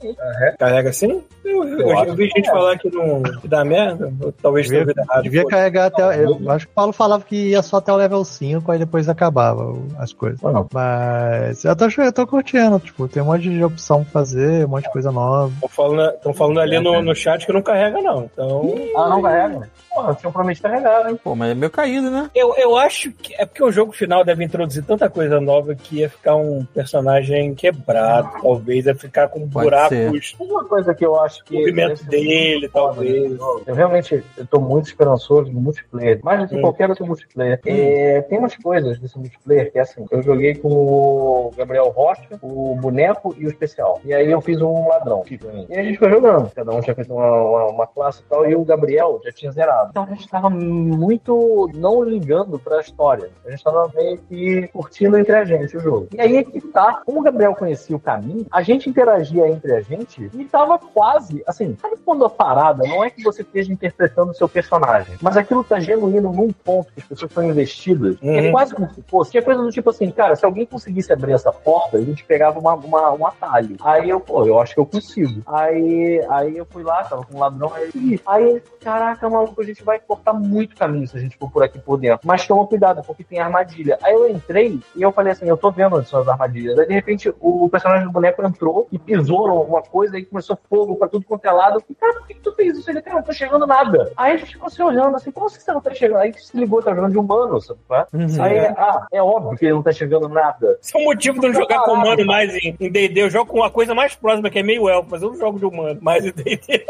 C: Carrega assim? Eu, eu,
A: Eu
C: vi gente
A: é.
C: falar que não que dá merda. Talvez tenha
F: Devia,
C: ouvido errado.
F: devia
C: Pô,
F: carregar até. Eu acho que o Paulo falava que ia só até o level 5, aí depois acabava as coisas.
A: Não.
F: Mas eu tô, eu tô curtindo, tipo, tem um monte de opção pra fazer, um monte de coisa nova.
C: Estão falando, falando ali no, no chat que não carrega, não. Então.
A: Ah, não carrega? Porra, tinha prometido carregar, hein?
B: Pô, mas é meio caído, né?
C: Eu, eu acho que é porque o jogo final deve introduzir tanta coisa nova que ia ficar um personagem quebrado, talvez, ia ficar com
B: Pode
C: buracos
A: Uma coisa que eu acho que.
C: movimento dele, talvez.
A: Eu realmente tô muito esperançoso no multiplayer, mais do que
C: Hum.
A: qualquer outro multiplayer. É, tem umas coisas desse multiplayer que é assim: eu joguei com o Gabriel Rocha, o boneco e o especial. E aí eu fiz um ladrão. E a gente foi jogando. Cada um tinha feito uma, uma, uma classe e tal, e o Gabriel já tinha zerado. Então a gente tava muito não ligando pra história. A gente tava meio que curtindo entre a gente o jogo. E aí é que tá, como o Gabriel conhecia o caminho, a gente interagia entre a gente e tava quase, assim, sabe quando a parada não é que você esteja interpretando o seu personagem, mas aquilo tá genuíno num ponto que as pessoas estão investidas. É
C: Uhum.
A: quase como se fosse. Tinha coisa do tipo assim, cara, se alguém conseguisse abrir essa porta, a gente pegava uma, uma- um atalho. Aí eu, pô, eu acho que eu consigo. Aí, aí eu fui lá, tava com um ladrão, aí. Aí, caraca, maluco, a gente vai cortar muito caminho se a gente for por aqui por dentro. Mas toma cuidado, porque tem armadilha. Aí eu entrei e eu falei assim, eu tô vendo onde são as armadilhas. Aí de repente o personagem do boneco entrou e pisou alguma coisa e começou fogo pra tudo quanto é lado. Eu falei, cara, por que, que tu fez isso? Ele, cara, não tô chegando nada. Aí a gente ficou se olhando assim, como assim você não tá chegando? Aí se ligou, tá jogando de humano, sabe? é?
B: Uhum.
A: Aí, ah, é óbvio que ele não tá chegando nada.
C: Esse é o motivo de não jogar com humano mais em em D&D. Eu jogo com uma coisa mais próxima, que é meio elfo, mas eu não jogo de humano mais em D&D.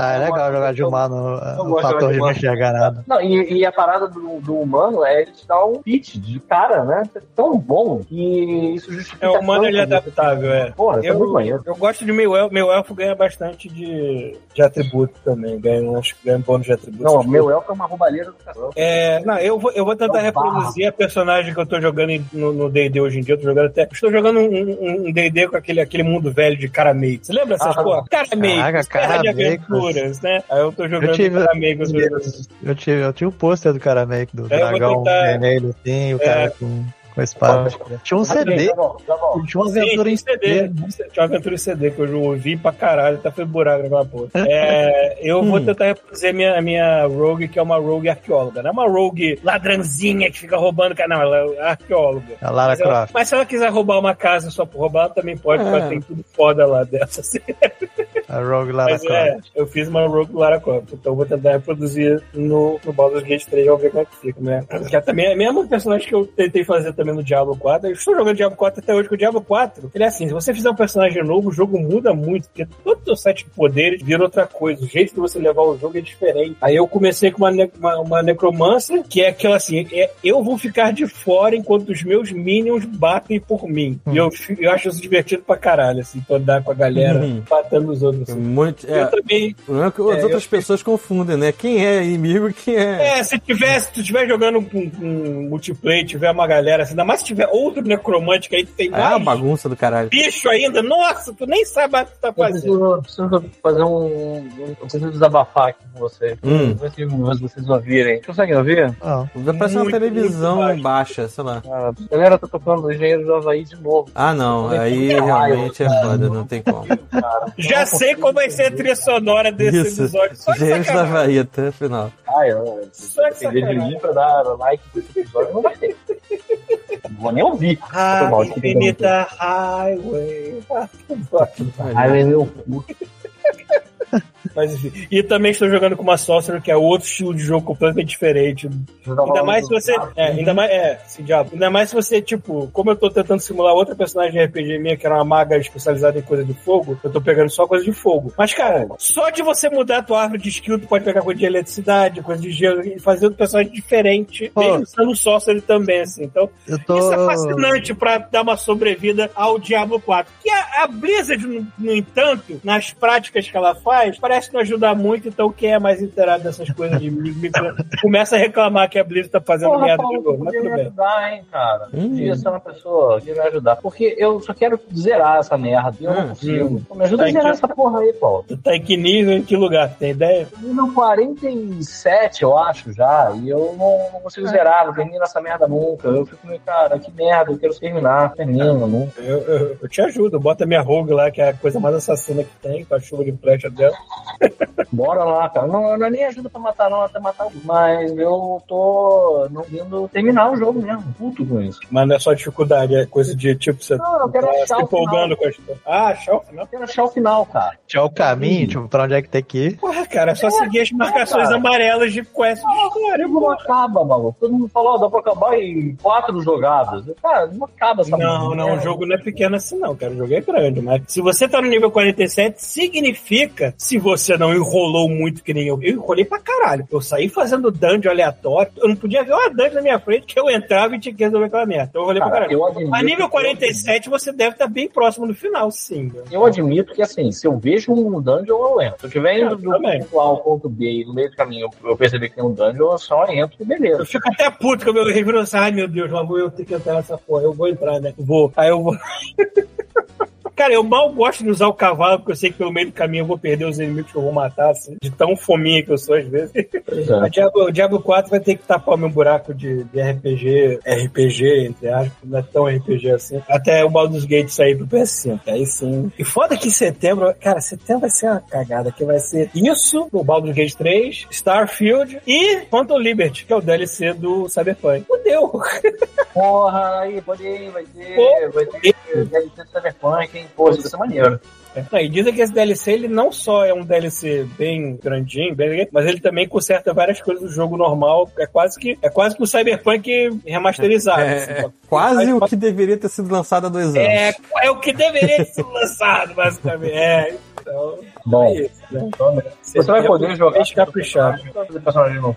F: Tá, é legal jogar de humano, o fator
A: de
F: de não enxergar nada.
A: Não, e, e a parada do, do humano é ele te dar um pitch de cara, né? É tão bom que isso justifica.
C: É, o humano ele é
A: você-
C: adaptável, é.
A: Porra, é muito
C: Eu,
A: maneiro.
C: eu gosto de meio elfo. Meu elfo ganha bastante de, de atributo também. Ganha, acho que ganha bônus de atributo.
A: Não, meu elfo é uma roubalheira do cachorro.
C: É, não, eu vou, eu vou tentar
A: É um barro.
C: reproduzir a personagem que eu tô jogando no D&D hoje em dia. Eu tô jogando até. Estou jogando um- um um D&D com aquele, aquele mundo velho de Carameiros. Você lembra essas
A: Ah,
C: porra? Carameiros,
F: Caraca,
C: de Aventuras, né? Aí eu tô jogando
F: Eu tive-
C: Carameiros.
F: Eu tinha, eu tinha um pôster do cara meio que do
C: É,
F: dragão vermelho, assim, o
C: É.
F: cara com, com a espada. Tinha um CD,
A: Já volto, já volto.
F: tinha uma
C: Sim,
F: aventura em
C: CD.
F: CD.
C: Tinha uma aventura em CD que eu ouvi pra caralho, até foi buraco naquela porra. É, eu vou
B: Hum.
C: tentar reproduzir a minha, minha rogue, que é uma rogue arqueóloga. Não é uma rogue ladrãozinha que fica roubando, não, ela é arqueóloga.
F: A Lara
C: Mas, ela-
F: Croft.
C: mas se ela quiser roubar uma casa só por roubar, ela também pode,
B: É.
C: porque tem tudo foda lá dessa. Assim.
F: A Rogue Lara
C: Mas é,
F: Croft.
C: eu fiz uma Rogue Lara Croft, então eu vou tentar reproduzir no, no Baldur's Gate 3, vamos ver como é que fica, né? Que é também é o mesmo personagem que eu tentei fazer também no Diablo 4. Eu estou jogando Diablo 4 até hoje, que o Diablo 4, ele é assim, se você fizer um personagem novo, o jogo muda muito, porque todo o set de poderes vira outra coisa, o jeito de você levar o jogo é diferente. Aí eu comecei com uma, ne uma, uma necromancer, que é aquela assim, é, eu vou ficar de fora enquanto os meus minions batem por mim. E eu, eu acho isso divertido pra caralho, assim, tô andar com a galera
B: Uhum.
C: matando os outros. assim.
B: Muito, é,
C: Eu também.
B: o problema é que as
C: É,
B: outras pessoas confundem, né? Quem é inimigo e quem é.
C: É, se tiver, se tu estiver jogando com, com multiplayer, tiver uma galera, assim, ainda mais se tiver outro necromante que aí tu tem
B: É
C: mais
B: bagunça do caralho.
C: bicho ainda, nossa, tu nem sabe o que tu tá
A: Eu
C: fazendo.
A: preciso, preciso fazer um. Eu preciso desabafar aqui com vocês.
B: Hum.
A: Ver se vocês ouvirem. Conseguem ouvir?
F: Não.
B: Vai parecer uma televisão
C: muito baixo.
B: baixa, sei lá.
A: Ah, a galera tá tocando o Engenheiro do Havaí de novo.
B: Ah, não. Aí realmente é foda, não tem como.
A: Cara.
C: Já sei como vai ser a trilha sonora desse
B: Isso.
C: episódio. Só
B: da
C: sacanagem.
B: Bahia até o final.
A: Ah, eu, se
C: Só
A: depender de mim pra dar like nesse episódio, não vai ter. Não vou nem ouvir.
C: Ah,
A: mal,
C: Infinita Highway.
A: Ai, meu cu.
C: Mas enfim. E também estou jogando com uma Sorcerer, que é outro estilo de jogo completamente diferente. Ainda mais se você. É, ainda mais. É, esse diabo. Ainda mais se você, tipo, como eu tô tentando simular outra personagem de RPG minha, que era uma maga especializada em coisa de fogo, eu tô pegando só coisa de fogo. Mas, cara, só de você mudar a tua árvore de skill, tu pode pegar coisa de eletricidade, coisa de gelo, e fazer outro personagem diferente,
F: Pô.
C: mesmo sendo Sorcerer também, assim. Então,
F: tô.
C: isso é fascinante pra dar uma sobrevida ao Diablo 4. Que a, a Blizzard, no, no entanto, nas práticas que ela faz, parece não ajudar muito, então quem é mais inteirado dessas coisas de micro começa a reclamar que a Blizzard tá fazendo
A: Porra,
C: merda
A: Paulo,
C: de novo. Mas
A: podia
C: tudo
A: me
C: bem.
A: ajudar, hein, cara.
B: Hum.
A: Podia ser uma pessoa que me ajudar. Porque eu só quero zerar essa merda. E eu
B: Hum.
A: não consigo. Pô, Me ajuda a
C: Tá,
A: zerar
C: então-
A: essa porra aí, Paulo.
C: Tu tá em que nível, em que lugar? Tem ideia?
A: Nível 47, eu acho, já. E eu não, não consigo zerar, não termino essa merda nunca. Eu fico meio, cara, que merda, eu quero terminar. Termino, nunca.
C: Eu, eu, eu te ajudo. Bota minha rogue lá, que é a coisa mais assassina que tem, com a chuva de flecha dela.
A: Bora lá, cara. Não, não é nem ajuda pra matar, não, até matar o. Mas eu tô não vindo terminar o jogo mesmo. Puto com isso.
C: Mas não é só dificuldade, é coisa de tipo, você
A: Não, eu quero
C: tá
A: achar
C: se
A: o
C: empolgando com a história. Ah, achar o final.
A: Eu quero achar o final, cara.
F: Tinha o caminho, tipo, pra onde é que tem que ir.
C: Porra, cara, é só seguir as marcações
A: cara.
C: amarelas de quest de história,
A: Não acaba, maluco. Todo mundo falou, ó, dá pra acabar em quatro jogadas. Cara, não acaba essa
C: Não, não, o jogo não é pequeno assim, não, cara. O jogo é grande, mas se você tá no nível 47, significa, se você não enrolou muito que nem eu, eu enrolei pra caralho. Eu saí fazendo dungeon aleatório, eu não podia ver uma dungeon na minha frente que eu entrava e tinha que resolver aquela merda. Então eu enrolei pra
A: Cara,
C: caralho.
A: eu admito,
C: A nível
A: que-
C: 47, você deve estar bem próximo do final, sim. né?
A: Eu admito que, assim, se eu vejo um dungeon, eu entro. Se eu estiver indo do ponto A ao ponto B e no meio do caminho eu, perceber que tem um dungeon, eu só entro e beleza.
C: Eu fico até puto que eu me reviro assim, ai meu Deus, lá vou eu ter que entrar nessa porra. Eu vou entrar, né? Vou. Aí eu vou. Cara, eu mal gosto de usar o cavalo, porque eu sei que pelo meio do caminho eu vou perder os inimigos que eu vou matar, assim, de tão fominha que eu sou às vezes. A
A: é.
C: Diablo, o Diablo 4 vai ter que tapar o meu buraco de, de RPG, RPG, entre aspas, não é tão RPG assim, até o Baldur's Gate sair pro PS5. Aí sim. E foda que em setembro, cara, setembro vai ser uma cagada, que vai ser isso, o Baldur's Gate 3, Starfield e Phantom Liberty, que é o DLC do Cyberpunk. Fudeu.
A: Porra, aí, pode ir, vai ter,
C: Pô.
A: vai ter, deve ter Cyberpunk, hein? Pô, isso vai ser maneiro.
C: Não, e dizem que esse DLC ele não só é um DLC bem grandinho, bem, mas ele também conserta várias coisas do jogo normal. É quase que é quase que o Cyberpunk remasterizado. assim,
B: É,
C: ó.
B: é quase o que deveria ter sido lançado há dois anos.
C: É, é o que deveria ter sido lançado, basicamente. É, então.
A: Bom,
C: é isso, né?
A: você vai poder jogar
C: caprichado.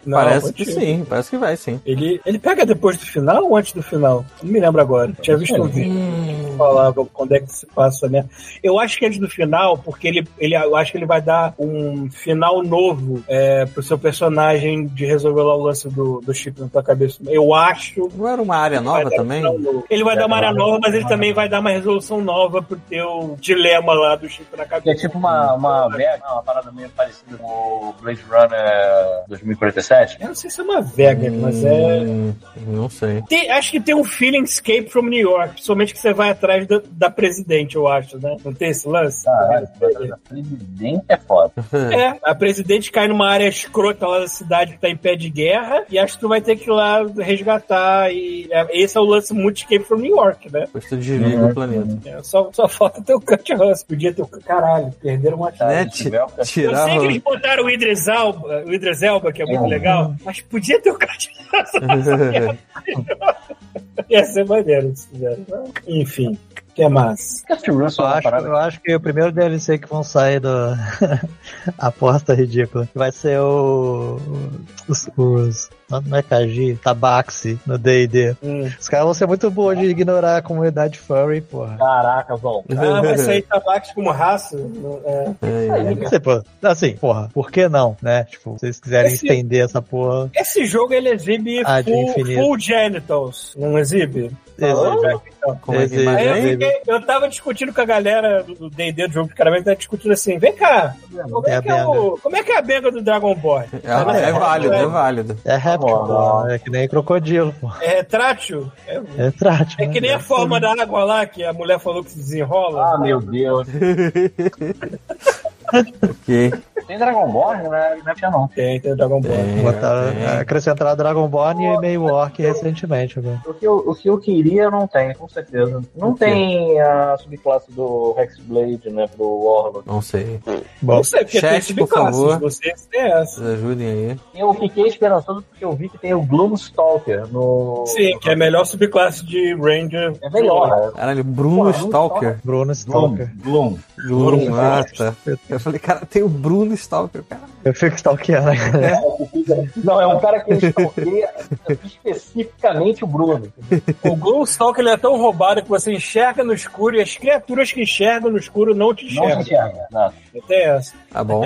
C: Não,
B: parece que sim, parece que vai sim.
C: Ele, ele pega depois do final ou antes do final? Não me lembro agora. Tinha visto um vídeo que falava quando é que se passa, né? Eu acho que antes do final, porque ele, ele eu acho que ele vai dar um final novo é, pro seu personagem de resolver lá o lance do, do chip na tua cabeça. Eu acho.
B: Não era uma área nova
C: um
B: também?
C: novo. Ele vai dar uma área nova, mas ele também vai dar uma resolução nova pro teu dilema lá do chip na
A: Que
C: cabeça.
A: é tipo uma, uma, Vega, uma parada meio parecida com o Blade Runner 2047.
C: Eu não sei se é uma Vega, mas é.
B: Hum, não sei.
C: Tem- acho que tem um feeling escape from New York, principalmente que você vai atrás da, da presidente, eu acho, né? Não tem esse lance?
A: Caralho, presidente é foda.
C: É, a presidente cai numa área escrota lá da cidade que tá em pé de guerra e acho que tu vai ter que ir lá resgatar. E é, esse é o lance muito escape from New York, né?
B: Depois tu desliga o planeta.
C: É, só, só falta ter o Kurt Russell. Podia ter o. Caralho, perderam uma chave.
B: Né?
A: se
B: Ti-
A: tiver o-
C: Eu
B: Tirar
C: sei que eles botaram o Idris Elba, o Idris Elba que é muito
A: Uhum.
C: legal, mas podia ter o Kurt Russell. Ia ser maneiro se fizeram. Enfim, que mais?
A: Kurt Russell
F: Eu
A: é
F: acho, eu acho que o primeiro DLC que vão sair do. Aposta ridícula. Vai ser o. Os. os- não é Kaji, Tabaxi no D&D.
C: Hum.
F: Os caras vão ser muito bons de ignorar a comunidade furry, porra.
A: Caraca, Val.
C: Ah, vai sair tabaco como raça? É.
F: Não sei, pô. Assim, porra, por que não, né? Tipo, se vocês quiserem
C: Esse-
F: estender essa porra,
C: Esse jogo ele exibe
F: Ah, de
C: full, full genitals, não exibe?
F: exige.
B: Como é
F: Exige.
C: Aí eu, eu tava discutindo com a galera do D&D do jogo de caramelo, tava discutindo assim, vem cá, como
F: É
C: é, que é, o, como é que é a benga do Dragon Ball?
B: É, é válido, é válido.
F: É
A: bom.
F: Pô. É que nem crocodilo, pô.
C: É retrátil? É,
F: É trátil.
C: é que nem a forma da água lá, que a mulher falou que se desenrola.
A: Ah, meu Deus.
B: Ok.
A: Tem Dragon Ball, né? Não é tinha não.
C: Tem, tem o Dragon Ball.
B: Tem,
F: Botaram,
B: tem.
F: acrescentaram Dragonborn e meio Orc recentemente, velho.
A: O que, eu, o que eu queria não tem, com certeza. Não tem a subclasse do Hexblade, né? Pro Warlock.
B: Não sei.
F: Bom,
C: Não sei, porque tem
B: chat, por
C: subclasses,
B: favor.
C: vocês têm essa.
B: Vocês ajudem aí.
A: Eu fiquei esperançoso porque eu vi que tem o Gloomstalker no.
C: Sim, que é a melhor subclasse de Ranger.
A: É melhor, né?
B: Caralho, Bruno
A: Porra,
B: Stalker.
F: Bruno
A: Gloom.
F: Stalker.
A: Gloom.
B: Bruno, ah, tá. Eu falei, cara, tem o Bruno Stalker, cara.
F: Eu fico stalkeando, né?
A: Não, é um cara que stalkeia especificamente o Bruno.
C: O Gloomstalker ele é tão roubado que você enxerga no escuro e as criaturas que enxergam no escuro não te
A: Não se
C: enxergam.
A: enxerga. Exato.
C: Tem essa.
B: Tá bom.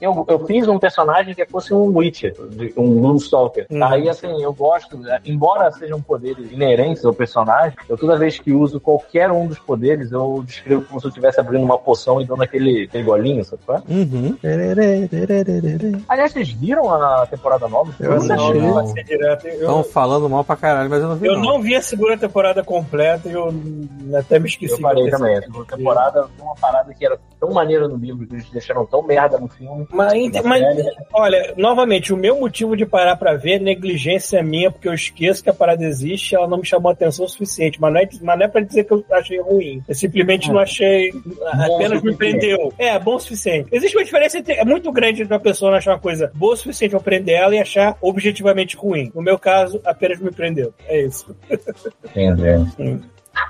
A: Eu, eu fiz um personagem que fosse um Witcher, um Gloomstalker.
C: Uhum.
A: Aí, assim, eu gosto, embora sejam poderes inerentes ao personagem, eu toda vez que uso qualquer um dos poderes, eu descrevo como se eu estivesse abrindo uma poção e dando aquele, aquele golinho, sabe? é?
B: Uhum.
F: Tererê, tererê.
A: Aliás, vocês viram a temporada nova?
F: Eu
A: Não,
C: ser direto.
B: Estão
C: Eu,
B: falando mal pra caralho, mas eu não vi.
C: eu
B: não.
C: não vi a segunda temporada completa e eu até me esqueci.
A: Eu parei
C: eu
A: também. A segunda temporada foi uma parada que era tão maneira no livro, que eles deixaram tão merda no filme.
C: Mas,
A: Na
C: mas, olha, novamente, o meu motivo de parar pra ver é negligência minha, porque eu esqueço que a parada existe ela não me chamou a atenção o suficiente. Mas não é, mas não é pra dizer que eu achei ruim. Eu simplesmente não achei. apenas me prendeu. É, bom o suficiente. Existe uma diferença entre, é muito grande entre uma pessoa não achar uma coisa boa o suficiente pra prender ela e achar objetivamente ruim. No meu caso, apenas me prendeu. É isso.
A: Entendi.
C: Hum.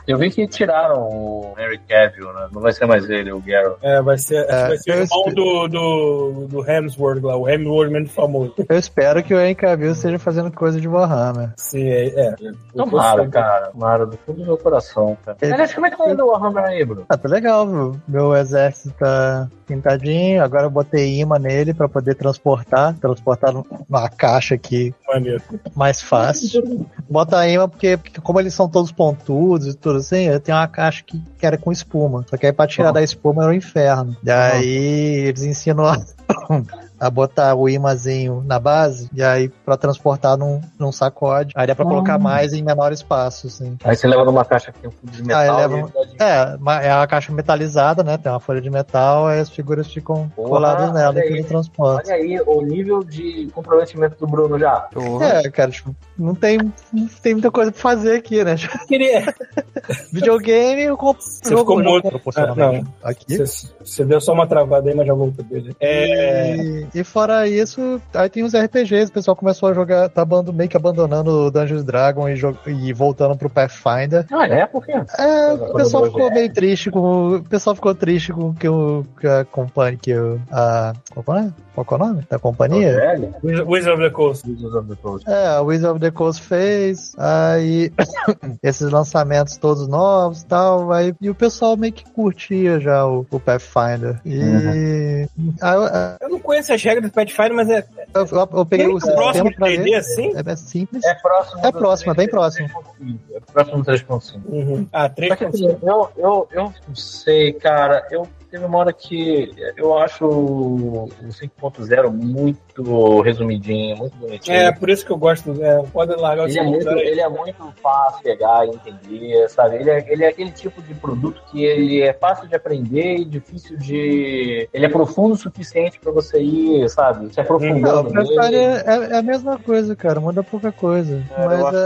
A: Eu vi que tiraram o Henry Cavill, né? Não vai ser mais ele, o Geralt.
C: É, vai ser,
F: É,
C: vai ser o irmão do, do, do Hemsworth lá, o Hemsworth menos famoso.
F: Eu espero que o Henry Cavill esteja fazendo coisa de Warhammer.
C: Sim, é. é.
A: Tomara, cara. Tomara, do fundo do meu coração, cara.
F: Ele-
A: Aliás, como é que tá indo o Warhammer aí, Bruno?
F: Ah, tá legal, viu? Meu exército tá pintadinho, agora eu botei imã nele pra poder transportar, transportar numa caixa aqui
C: Maneiro.
F: mais fácil. Bota imã porque, porque como eles são todos pontudos e tudo assim, eu tenho uma caixa que, que era com espuma. Só que aí pra tirar
A: Ah.
F: da espuma era o inferno. Daí eles ensinam a, a botar o imãzinho na base e aí pra transportar num, num sacode. Aí dá pra colocar mais em menor espaço, assim.
A: Aí você leva numa caixa que tem um fundo de metal.
F: Ah, ele
A: e
F: leva- É, é uma caixa metalizada, né? Tem uma folha de metal, aí as figuras ficam
A: Porra,
F: coladas nela e
A: aí.
F: tudo transporte.
A: Olha aí o nível de comprometimento do Bruno já.
B: Porra.
F: É, cara, tipo, não tem, não tem muita coisa pra fazer aqui, né?
C: Queria.
F: Videogame, eu compro.
C: Você ficou muito-
F: proporcionalmente aqui.
C: Você, você deu só uma travada aí, mas já voltou, beleza. É.
F: E, e fora isso, aí tem os RPGs, o pessoal começou a jogar, tá abando- meio que abandonando o Dungeons Dragon e, e voltando pro Pathfinder.
A: Ah, é? Por quê?
F: É, o pessoal ficou meio triste com. O pessoal ficou triste com que, o, que a companhia. Que o, a, qual, é? qual que é o nome da companhia?
A: Velho?
C: Wizard Wizard of the Coast.
A: Wizards of the Coast.
F: É, a Wizard of the Coast fez, aí esses lançamentos todos novos e tal, aí, e o pessoal meio que curtia já o, o Pathfinder. E aí eu,
C: Eu não conheço as regras do Pathfinder, mas é,
F: eu, eu- eu peguei o
C: próximo
F: pra ver.
C: assim?
F: É, é simples.
A: É próximo.
F: É próximo, é bem
A: 3.5.
F: próximo.
A: É próximo do 3.5.
C: Uhum. Ah,
A: Só que
C: 3
A: assim, eu, eu, eu não sei, cara. Eu teve uma hora que eu acho o 5.0 muito resumidinho, muito bonitinho.
C: É, por isso que eu gosto. É, pode largar o
A: Ele é, muito, ele é muito fácil pegar e entender, sabe? Ele é, ele é aquele tipo de produto que ele é fácil de aprender e difícil de. Ele é profundo o suficiente pra você ir, sabe? Se
F: Não,
A: aprofundando
F: o
A: nele.
F: É, é a mesma coisa, cara, muda pouca coisa.
A: É,
F: mas
A: acho-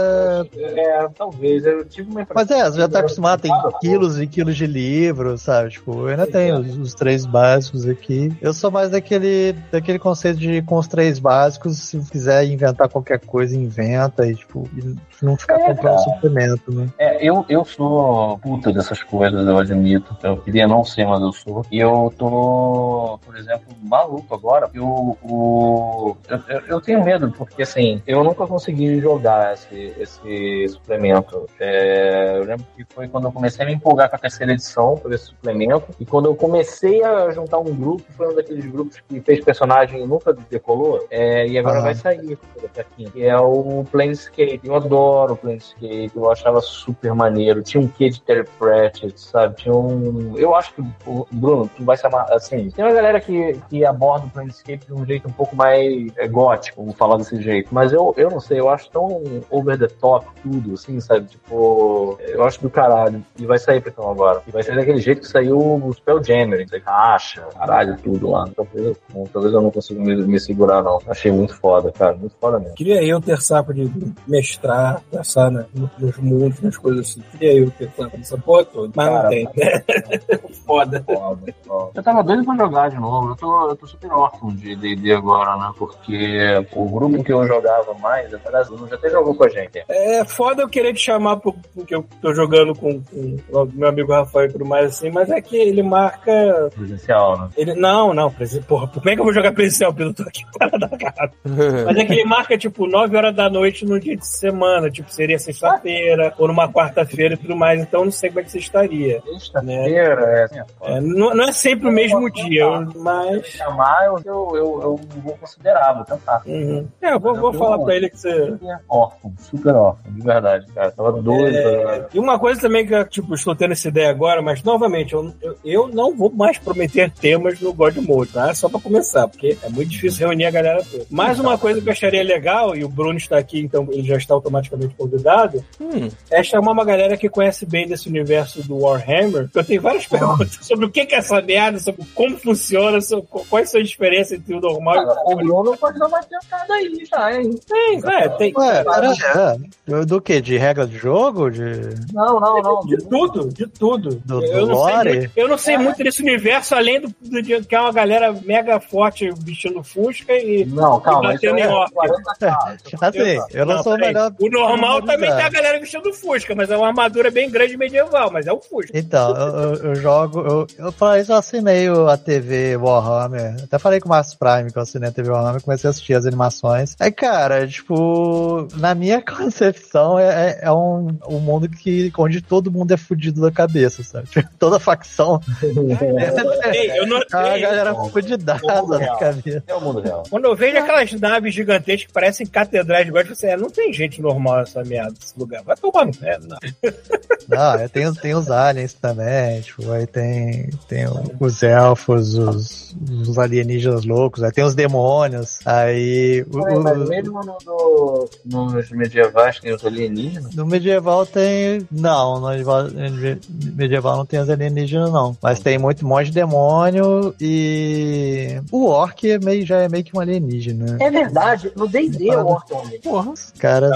F: é.
A: É, talvez. Eu tive uma
F: Mas é, você já tá acostumado, tem quilos e quilos de livro, sabe? Tipo, eu ainda tenho os, os três básicos aqui. Eu sou mais daquele, daquele conceito de os três básicos. Se quiser inventar qualquer coisa, inventa. E, tipo, e não ficar
A: É,
F: comprando
A: cara.
F: suplemento, né?
A: É, eu, eu sou puta dessas coisas, eu admito. Eu queria não ser, mas eu sou. E eu tô, por exemplo, maluco agora. Eu, o, eu, eu- tenho medo, porque assim, eu nunca consegui jogar esse, esse suplemento. É, eu lembro que foi quando eu comecei a me empolgar com a terceira edição por esse suplemento. E quando eu comecei a juntar um grupo, foi um daqueles grupos que fez personagem e nunca decolou. É, e agora
F: Ah.
A: vai sair daqui a quinta, que é o Planescape. Eu adoro o Planescape, eu achava super maneiro. Tinha um quê de Terry Pratchett, sabe? Tinha um. Eu acho que, Bruno, tu vai se amar. Assim, tem uma galera que, que aborda o Planescape de um jeito um pouco mais é, gótico, vou falar desse jeito. Mas eu, eu não sei, eu acho tão over the top tudo, assim, sabe? Tipo, eu acho do caralho. E vai sair pra então agora. E vai sair daquele jeito que saiu o Spelljammer, que caixa, caralho, tudo lá. Talvez eu, talvez eu não consiga me, me segurar, não. Achei muito foda, cara. Muito foda mesmo.
C: Queria eu ter saco de mestrar, pensar né, nos mundos, nas coisas assim. Queria eu ter saco dessa porra toda. Mas
A: Cara,
C: não tem. Foda.
A: Foda, foda. Eu tava doido pra jogar de novo. Eu tô, eu tô super órfão de D&D agora, né? Porque o grupo que eu jogava mais, até Bruno já até jogou com a gente.
C: É foda eu querer te chamar porque eu tô jogando com, com o meu amigo Rafael e tudo mais assim, mas é que ele marca.
A: Presencial, né?
C: Ele, não, não, presen- porra, como é que eu vou jogar presencial? Eu tô aqui cara. Mas é que ele marca, tipo, 9 horas da noite no dia de semana, tipo, seria sexta-feira, ou numa quarta-feira e tudo mais, então eu não sei como é que você estaria.
A: Sexta-feira, é assim,
C: É, não, não é sempre o mesmo dia, mas.
A: chamar, eu, eu, eu, eu vou considerar, vou tentar.
C: Uhum. É, eu vou, vou falar pra ele que você.
A: Órfão, super órfão, de verdade, cara. Tava doido. pra-
C: E uma coisa também que eu, tipo, estou tendo essa ideia agora, mas novamente, eu, eu, eu não vou mais prometer temas no God Mode, tá? Só pra começar, porque é muito difícil reunir a galera toda. Mais uma coisa que eu acharia legal, e o Bruno está aqui, então ele já está automaticamente convidado,
B: Hum,
C: é chamar uma galera que conhece bem desse universo do Warhammer. Eu tenho várias perguntas sobre o que é essa merda, sobre como funciona, sobre quais são as diferenças entre o normal e o
A: o Bruno pode dar uma tentada aí já, hein?
C: tem, é, tem.
F: Ué, pera é, do que? De regra de jogo? De...
A: Não, não, não.
C: De tudo, de tudo.
F: Do-
C: eu,
F: do
C: não sei
F: lore?
C: muito, eu não sei muito desse universo, além do, do de- que é uma galera mega forte vestindo e.
A: Não, calma. é. 40k.
F: Assim, eu não, sou o melhor.
C: O normal também tem a galera vestindo fusca, mas é uma armadura bem grande medieval, mas é o fusca.
F: Então, eu, eu- jogo. Eu, eu falei isso, eu assinei a TV Warhammer. Até falei com o Márcio Prime que eu assinei a TV Warhammer comecei a assistir as animações. Aí, cara, tipo, na minha concepção, é, é- é um, um mundo que, onde todo mundo é fudido da cabeça, sabe? Tipo, Toda facção
C: Ei, eu não,
F: é uma
C: ei,
F: galera fudidaça na cabeça.
A: É o mundo real.
C: Quando eu vejo aquelas naves gigantescas que parecem catedrais de gosto, você é, não tem gente normal nessa merda, nesse lugar. Vai tomar no pé, não.
F: Não, tem, os- tem os aliens também, tipo, aí tem, tem os elfos, os, os alienígenas loucos, aí tem os demônios, aí o-
A: mas mesmo no, do- nos medievais tem os alienígenas?
F: no medieval tem. Não, no medieval, no medieval não tem os alienígenas, não. Mas tem muito monte de demônio e. O orc é meio, já é meio que um alienígena.
A: É verdade, no D&D o Orc é um alienígena.
B: porra,
F: Os caras.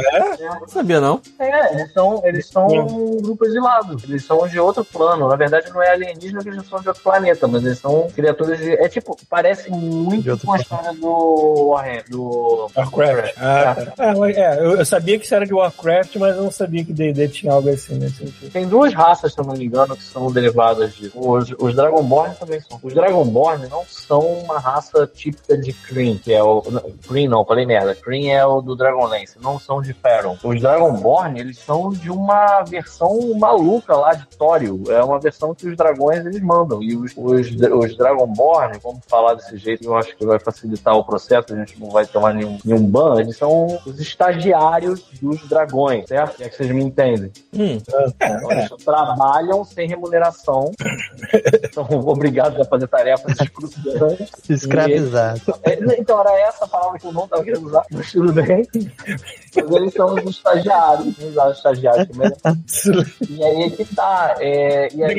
B: não sabia não.
A: É, eles são, eles são um grupo exilado. Eles são de outro plano. Na verdade, não é alienígena, porque eles são de outro planeta, mas eles são criaturas de. É tipo, parece muito com a história do Warhammer, do.
C: Warcraft. Ah. É, é, eu, eu sabia que isso era de Warcraft, mas eu não sabia que D&D tinha algo assim nesse sentido.
A: Tem duas raças, se eu não me engano, que são derivadas disso. Os, os Dragonborn também são. Os Dragonborn não são uma raça típica de Kryn, que é o. não, Kryn não, falei merda. Kryn é o do Dragonlance, não são de Faron. Os Dragonborn, eles são de uma versão maluca lá de Thório. É uma versão que os dragões eles mandam. E os, os, os Dragonborn, vamos falar desse jeito, eu acho que vai facilitar o processo, a gente não vai tomar nenhum, nenhum ban, eles são os estagiários dos dragões, certo? É que vocês me entendem.
B: Hum,
A: Então, eles trabalham sem remuneração, são obrigados a fazer tarefas excruciantes.
F: Escravizados.
A: É, Então, era essa a palavra que eu não estava querendo usar, mas tudo bem. Mas eles são os estagiários, não usar estagiários. E aí é que tá. É, e aí,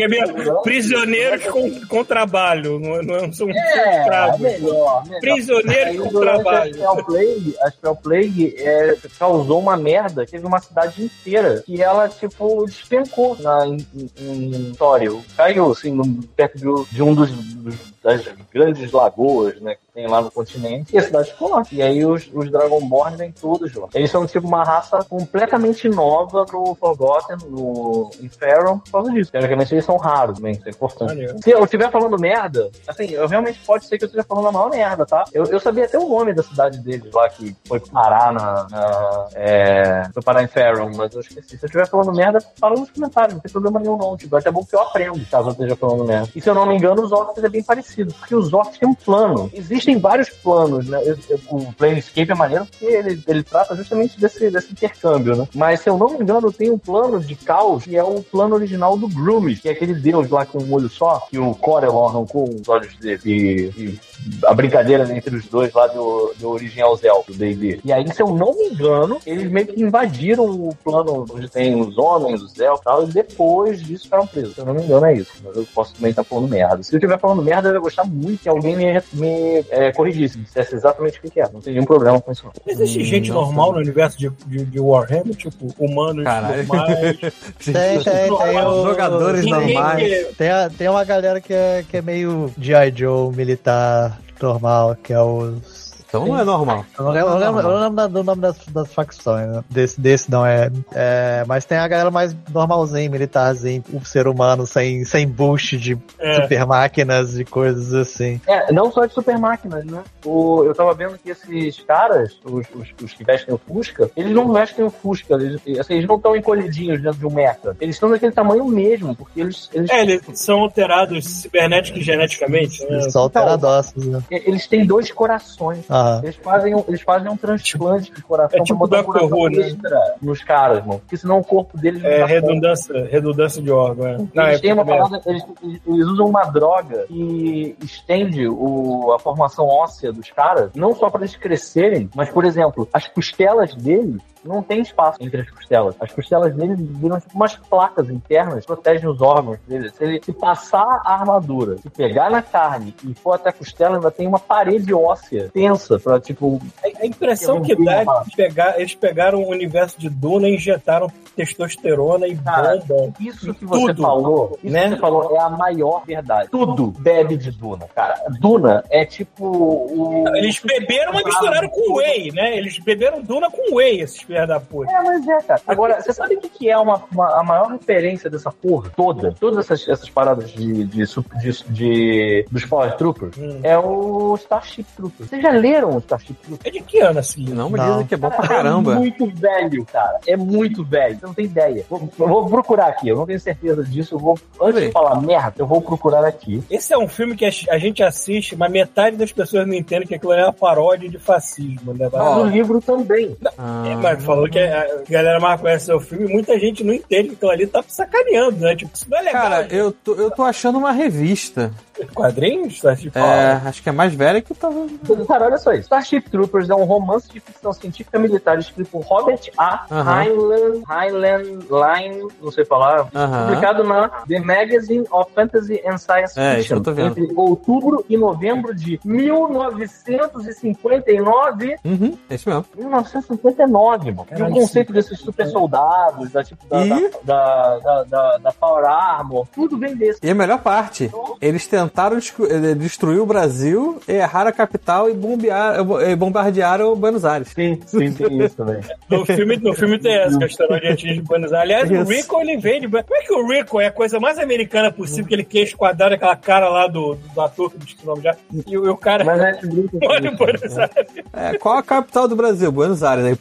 C: Prisioneiros com, com trabalho, não, não são
A: É,
C: escravos.
A: melhor, melhor.
C: Prisioneiros
A: Aí,
C: com trabalho.
A: A Spell Plague, a Spell Plague é, causou uma merda. Teve uma cidade inteira que ela, tipo, despencou na, em, em, em Tório. Caiu, assim, no- perto de, de um dos, dos das grandes lagoas, né, tem lá no continente, e a cidade ficou lá. E aí os, os Dragonborn vêm todos lá. Eles são tipo uma raça completamente nova no Forgotten, no em Faron, por causa disso. Teoricamente eles são raros, também, isso é importante. Se eu estiver falando merda, assim, eu realmente pode ser que eu esteja falando a maior merda, tá? Eu, eu sabia até o nome da cidade deles lá, que foi parar na. na é, foi parar em Faron, mas eu esqueci. Se eu estiver falando merda, fala nos comentários, não tem problema nenhum, não. Tipo, é até bom que eu aprendo, caso eu esteja falando merda. E se eu não me engano, os orcs é bem parecido, porque os orcs têm um plano. Existem vários planos, né? Eu- eu- o Planescape é maneiro porque ele, ele trata justamente desse, desse intercâmbio, né? Mas se eu não me engano, tem um plano de caos que é o plano original do Grumit, que é aquele deus lá com um olho só, que o Corellon arrancou os olhos dele. E, e a brincadeira entre os dois lá deu, deu origem aos elfos, do D&D. E aí, se eu não me engano, eles meio que invadiram o plano onde tem os homens, os elfos e tal, e depois disso ficaram presos. Se eu não me engano, é isso. Mas eu posso também estar falando merda. Se eu estiver falando merda, eu ia gostar muito que alguém me, me é, corrigisse, dissesse exatamente o que que é. Não tem nenhum problema com isso. não.
C: Existe
B: Hum,
C: gente
B: não
C: normal no universo de, de, de Warhammer, tipo, humanos
B: Caralho.
C: normais.
F: Tem, tem, tem o-
B: Jogadores
C: Ninguém
B: normais.
F: Tem, a- tem uma galera que é, que é meio G.I. Joe militar normal, que é os.
B: Então não é normal.
F: Eu não eu não lembro- eu do nome das, das facções, né? Desse, desse não é, é. Mas tem a galera mais normalzinho, militarzinho, o ser humano sem, sem bush de
C: É.
F: super máquinas e coisas assim.
A: É, não só de super máquinas, né? O, eu tava vendo que esses caras, os, os, os que vestem o Fusca, eles não vestem o Fusca, eles, assim, eles não estão encolhidinhos dentro de um mecha. Eles estão daquele tamanho mesmo, porque eles, eles,
C: É, eles são alterados cibernética e geneticamente, né?
F: Eles são alteradossos, né?
A: eles têm dois corações.
F: Aham.
A: Eles fazem, um- eles fazem um transplante de coração
C: É tipo
A: pra botar um
C: né?
A: nos caras, mano. Porque senão o corpo deles não
C: É
A: dá conta.
C: redundância, redundância de órgão. É. Não,
A: Eles
C: é
A: uma parada, eles, eles usam uma droga que estende o, a formação óssea dos caras, não só para eles crescerem, mas, por exemplo, as costelas deles não tem espaço entre as costelas. As costelas deles viram tipo umas placas internas que protegem os órgãos deles. Se ele se passar a armadura, se pegar na carne e for até a costela, ainda tem uma parede óssea tensa pra, tipo,
C: A a impressão que dá é que pegar, eles pegaram o universo de Duna e injetaram testosterona e
A: Cara,
C: bomba.
A: Isso que você
C: Tudo,
A: falou, isso
C: né?
A: que você falou é a maior verdade. Tudo bebe de Duna, cara. Duna é tipo o.
C: Eles beberam, mas misturaram com whey, né? Eles beberam Duna com whey, esses filhos da puta.
A: É, mas é, cara. Agora, você sabe o que, que é uma, uma- a maior referência dessa porra toda? Todas essas, essas paradas de, de, de, de- dos Power Troopers?
C: Hum.
A: É o Starship Troopers. Vocês já leram o Starship Troopers?
C: É de que ano assim?
B: Não me dizem que é bom pra
A: É
B: caramba.
A: muito velho, cara. É muito velho. Você não tem ideia. Vou, eu vou procurar aqui. Eu não tenho certeza disso. Eu vou, antes
B: Vê.
A: de falar merda, eu vou procurar aqui.
C: Esse é um filme que a gente assiste, mas metade das pessoas não entende que aquilo é uma paródia de fascismo, né?
A: Mas o livro também.
B: Ah,
C: É, mas falou que a galera mais conhece o filme e muita gente não entende que aquilo ali tá sacaneando, né? Tipo, isso não é legal.
B: Cara, eu tô, eu tô achando uma revista.
C: Quadrinhos? Tipo,
B: É, acho que é mais velha que tava.
A: Cara, olha só isso. Starship Troopers é um romance de ficção científica militar escrito por Robert A. Highland, Highland Line, não sei falar,
B: Aham.
A: publicado na The Magazine of Fantasy and Science
B: É, isso
A: Fiction
B: eu tô vendo.
A: entre outubro e novembro de 1959.
B: Uhum, é isso mesmo.
A: 1959, mano. E
C: Caralho,
A: o conceito desses super soldados, da, tipo, da,
B: E?
A: da, da, da, da Power Armor, tudo vem desse.
B: E a melhor parte, eles tentaram descu- eh, destruir o Brasil, erraram a capital e bombear, eh, bombardearam Buenos Aires.
A: Sim, sim, tem isso também.
C: No filme, no filme tem essa questão de antes de Buenos Aires. Aliás, o
B: Isso.
C: Rico, ele vem de... Como é que o Rico é a coisa mais americana possível, que ele queixo quadrado, aquela cara lá do, do ator, que eu esqueci o nome já, e, o- e o cara
A: Mas a gente brinca com
C: mora em
A: isso,
C: Buenos
A: né?
C: Aires.
B: É, qual a capital do Brasil? Buenos Aires.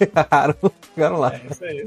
B: Aí erraram, ficaram lá.
C: É isso aí.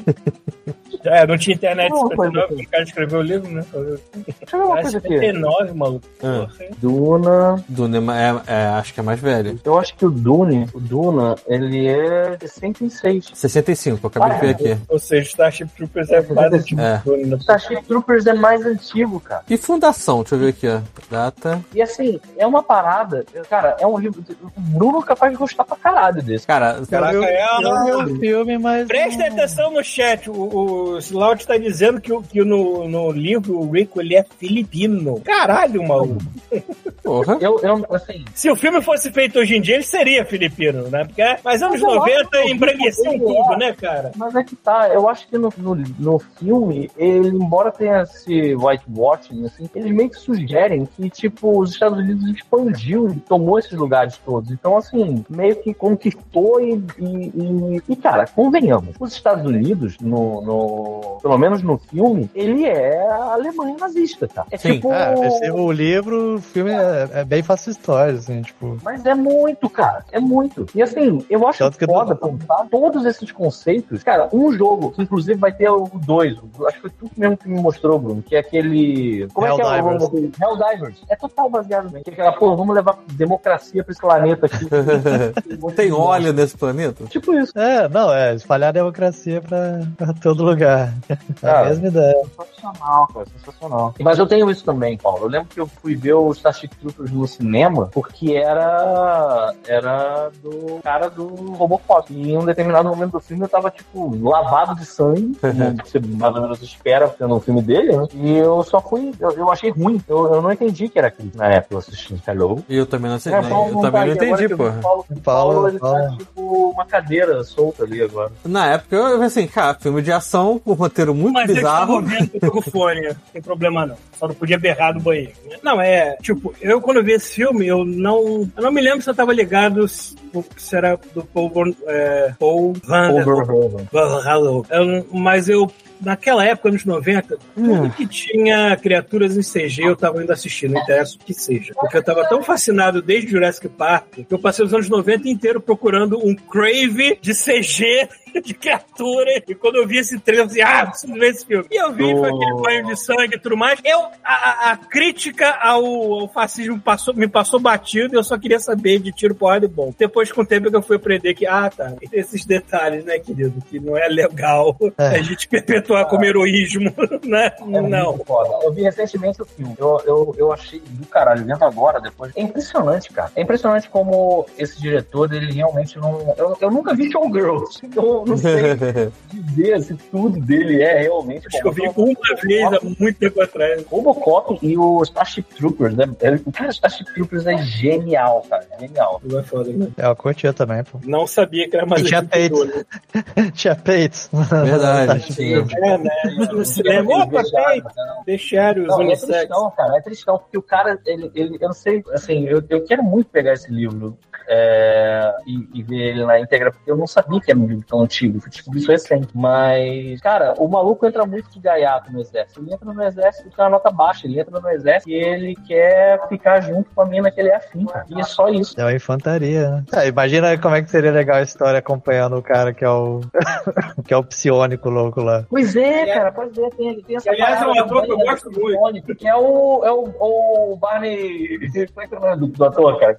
C: Já é, não tinha internet em
A: Uma coisa
C: 59,
A: assim.
C: quando o cara escreveu o livro, né?
A: Deixa eu ver uma
C: É
A: coisa aqui.
C: 59, maluco.
B: Ah.
A: Duna.
B: Duna é é, é, acho que é mais velho.
A: Eu acho que o Dune, o Duna, ele é 66.
B: 65, eu acabei de ver aqui.
C: Ou seja, Starship Troopers é quase tipo
B: É.
C: Dune, né?
A: Starship Troopers é mais antigo, cara.
B: E Fundação, deixa eu ver aqui, ó. Data.
A: E assim, é uma parada. Cara, é um livro. O Bruno é capaz de gostar pra caralho desse.
B: Cara,
C: Caraca,
F: eu,
C: é,
F: eu vi o filme, mas.
C: Presta atenção no chat. O, o Slaut está dizendo que, o- que no, no livro o Rico ele é filipino. Caralho, maluco.
B: Porra.
A: Eu, eu, assim,
C: Se o filme fosse feito hoje em dia, ele seria filipino, né? Porque, mas anos
A: Mas eu
C: 90
A: acho que o
C: embranqueciam
A: filme
C: tudo,
A: é.
C: né, cara?
A: Mas é que tá, eu acho que no, no, no filme, ele, embora tenha esse whitewashing, assim, eles meio que sugerem que, tipo, os Estados Unidos expandiu e tomou esses lugares todos. Então, assim, meio que conquistou e, e, e- e, cara, convenhamos, os Estados Unidos, no, no- pelo menos no filme, ele é a Alemanha nazista, cara. É
B: Sim.
A: tipo...
F: Ah, esse- o livro, o filme é, é bem fácil história, assim, tipo.
A: Mas é muito, cara. É muito. E assim, eu acho
F: Tanto que
A: foda pensar todos esses conceitos. Cara, um jogo, que inclusive vai ter o 2. Acho que foi tu mesmo que me mostrou, Bruno, que é aquele. Como é que é o
F: Helldivers.
A: nome? Helldivers. É total baseado nisso. Que é aquela, pô, vamos levar democracia pra esse planeta aqui.
B: Tem óleo nesse planeta?
A: Tipo isso.
F: É, não, é espalhar a democracia pra, pra todo lugar. É
A: Cara,
F: a mesma ideia.
A: Sensacional, cara, sensacional. Mas eu tenho isso também, Paulo. Eu lembro que eu fui ver o Starship Troopers no cinema porque era era do cara do Robocop. E em um determinado momento do filme eu tava, tipo, lavado de sangue, como você mais ou menos espera sendo um filme dele, né? E eu só fui, eu, eu achei ruim. Eu, eu não entendi que era aquilo na época eu assisti. Hello?
B: E eu também não sei.
A: É,
B: né?
A: só
B: Eu
A: uma
B: também não
A: vontade. Agora
B: entendi, pô.
A: o Paulo, o
F: Paulo,
A: Paulo, ele tá
F: Paulo.
A: tipo uma cadeira solta ali agora.
B: Na época eu assim, cara, filme de ação com roteiro muito
C: Mas é que tá
B: bizarro.
C: que eu tô com fone, não tem problema não. Só não podia berrar no banheiro. né? Não, é, tipo, eu quando vi esse filme, eu não. Eu não me lembro se eu tava ligado se, se era do Paul, é, Paul Van der
A: Overhaven.
C: Valhalla. Eu- mas eu, naquela época, anos 90, tudo que tinha criaturas em CG eu tava indo assistir, não interessa o que seja. Porque eu tava tão fascinado desde Jurassic Park que eu passei os anos 90 inteiro procurando um Crave de CG de criatura. E quando eu vi esse trailer, eu falei, ah, preciso ver esse filme. E eu vi, foi aquele banho de sangue e tudo mais. Eu, a, a- crítica ao, ao fascismo passou, me passou batido e eu só queria saber de tiro, porrada e bom. Depois, com o tempo, que eu fui aprender que, ah, tá, esses detalhes, né, querido, que não é legal
F: É.
C: a gente perpetuar como heroísmo, né?
A: É
C: Não.
A: Eu vi recentemente o filme. Eu, eu, eu achei do caralho, vendo agora, depois. É impressionante, cara. É impressionante como esse diretor, ele realmente não. Eu, eu nunca vi Showgirls. Então eu não sei dizer se tudo dele é realmente.
C: Acho que eu vi uma vez há muito tempo atrás.
A: Robocop e o Starship Troopers, né? É- O cara, Starship Troopers é genial, cara. Genial.
C: Não é foda, né?
F: É, eu curtia também, pô.
C: Não sabia que era mais
F: tinha
C: né?
F: Tinha peitos.
B: Verdade.
C: É, né? Cinema, opa, tem bestiários
A: Não, e é
C: unissex.
A: tristão, cara, é tristão, porque o cara, ele, ele eu não sei, assim, eu, eu quero muito pegar esse livro é, e, e ver ele na íntegra, porque eu não sabia que era um livro tão antigo, fui descobrir isso recente. Mas, cara, o maluco entra muito de gaiato no exército. Ele entra no exército com a nota baixa, ele entra no exército e ele quer ficar junto com a mina que ele é afim, cara. E é só isso.
F: É uma infantaria, né? É, imagina como é que seria legal a história acompanhando o cara que é o. que é o psiônico louco lá.
A: Pois é, cara, pois é, tem, tem essa
C: Aliás, é um ator que eu gosto muito.
A: Que é o, é o, o Barney. Como é que é o nome do, do ator, cara?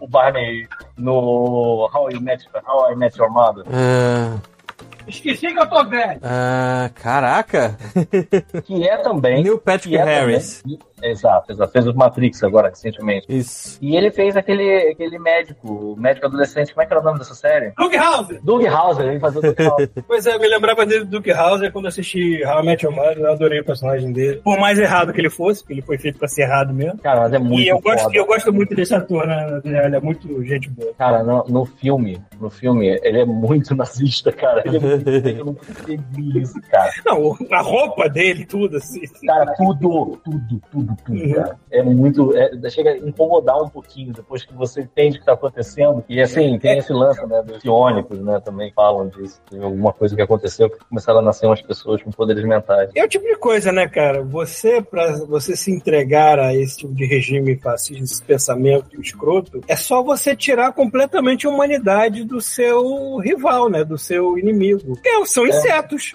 A: O Barney no How I Met, How I Met Your Mother.
B: Ah,
C: Esqueci que eu tô velho.
B: ah, caraca.
A: Que é também.
B: Neil Patrick
A: é
B: Harris.
A: também- exato, exato. Fez o Matrix agora, recentemente.
B: Isso.
A: E ele fez aquele, aquele médico, o médico adolescente. Como é que era o nome dessa série?
C: Luke Hauser.
A: Doug Hauser, ele fazia o Doug Hauser.
C: Pois é, eu me lembrava dele do Duke Hauser quando assisti How I Met Your Mother. Eu adorei o personagem dele. Por mais errado que ele fosse, porque ele foi feito pra ser errado mesmo.
A: Cara, mas é muito
C: e eu gosto, eu gosto muito desse ator, né? Ele é muito gente boa.
A: Cara, no, no filme, no filme, ele é muito nazista, cara. Ele é muito, eu não percebi isso, cara.
C: Não, a roupa dele, tudo assim.
A: Cara, tudo, tudo, tudo, tudo,
C: Uhum.
A: cara. É muito. é- chega a incomodar um pouquinho depois que você entende o que tá acontecendo. E assim, tem esse lance, né, dos psiônicos, né, também falam disso. Tem alguma coisa que aconteceu que começaram a nascer umas pessoas com poderes mentais.
C: É o tipo de coisa, né, cara? Você, pra você se entregar a esse tipo de regime fascista, esse pensamento escroto, é só você tirar completamente a humanidade do seu rival, né? Do seu inimigo. Que são insetos.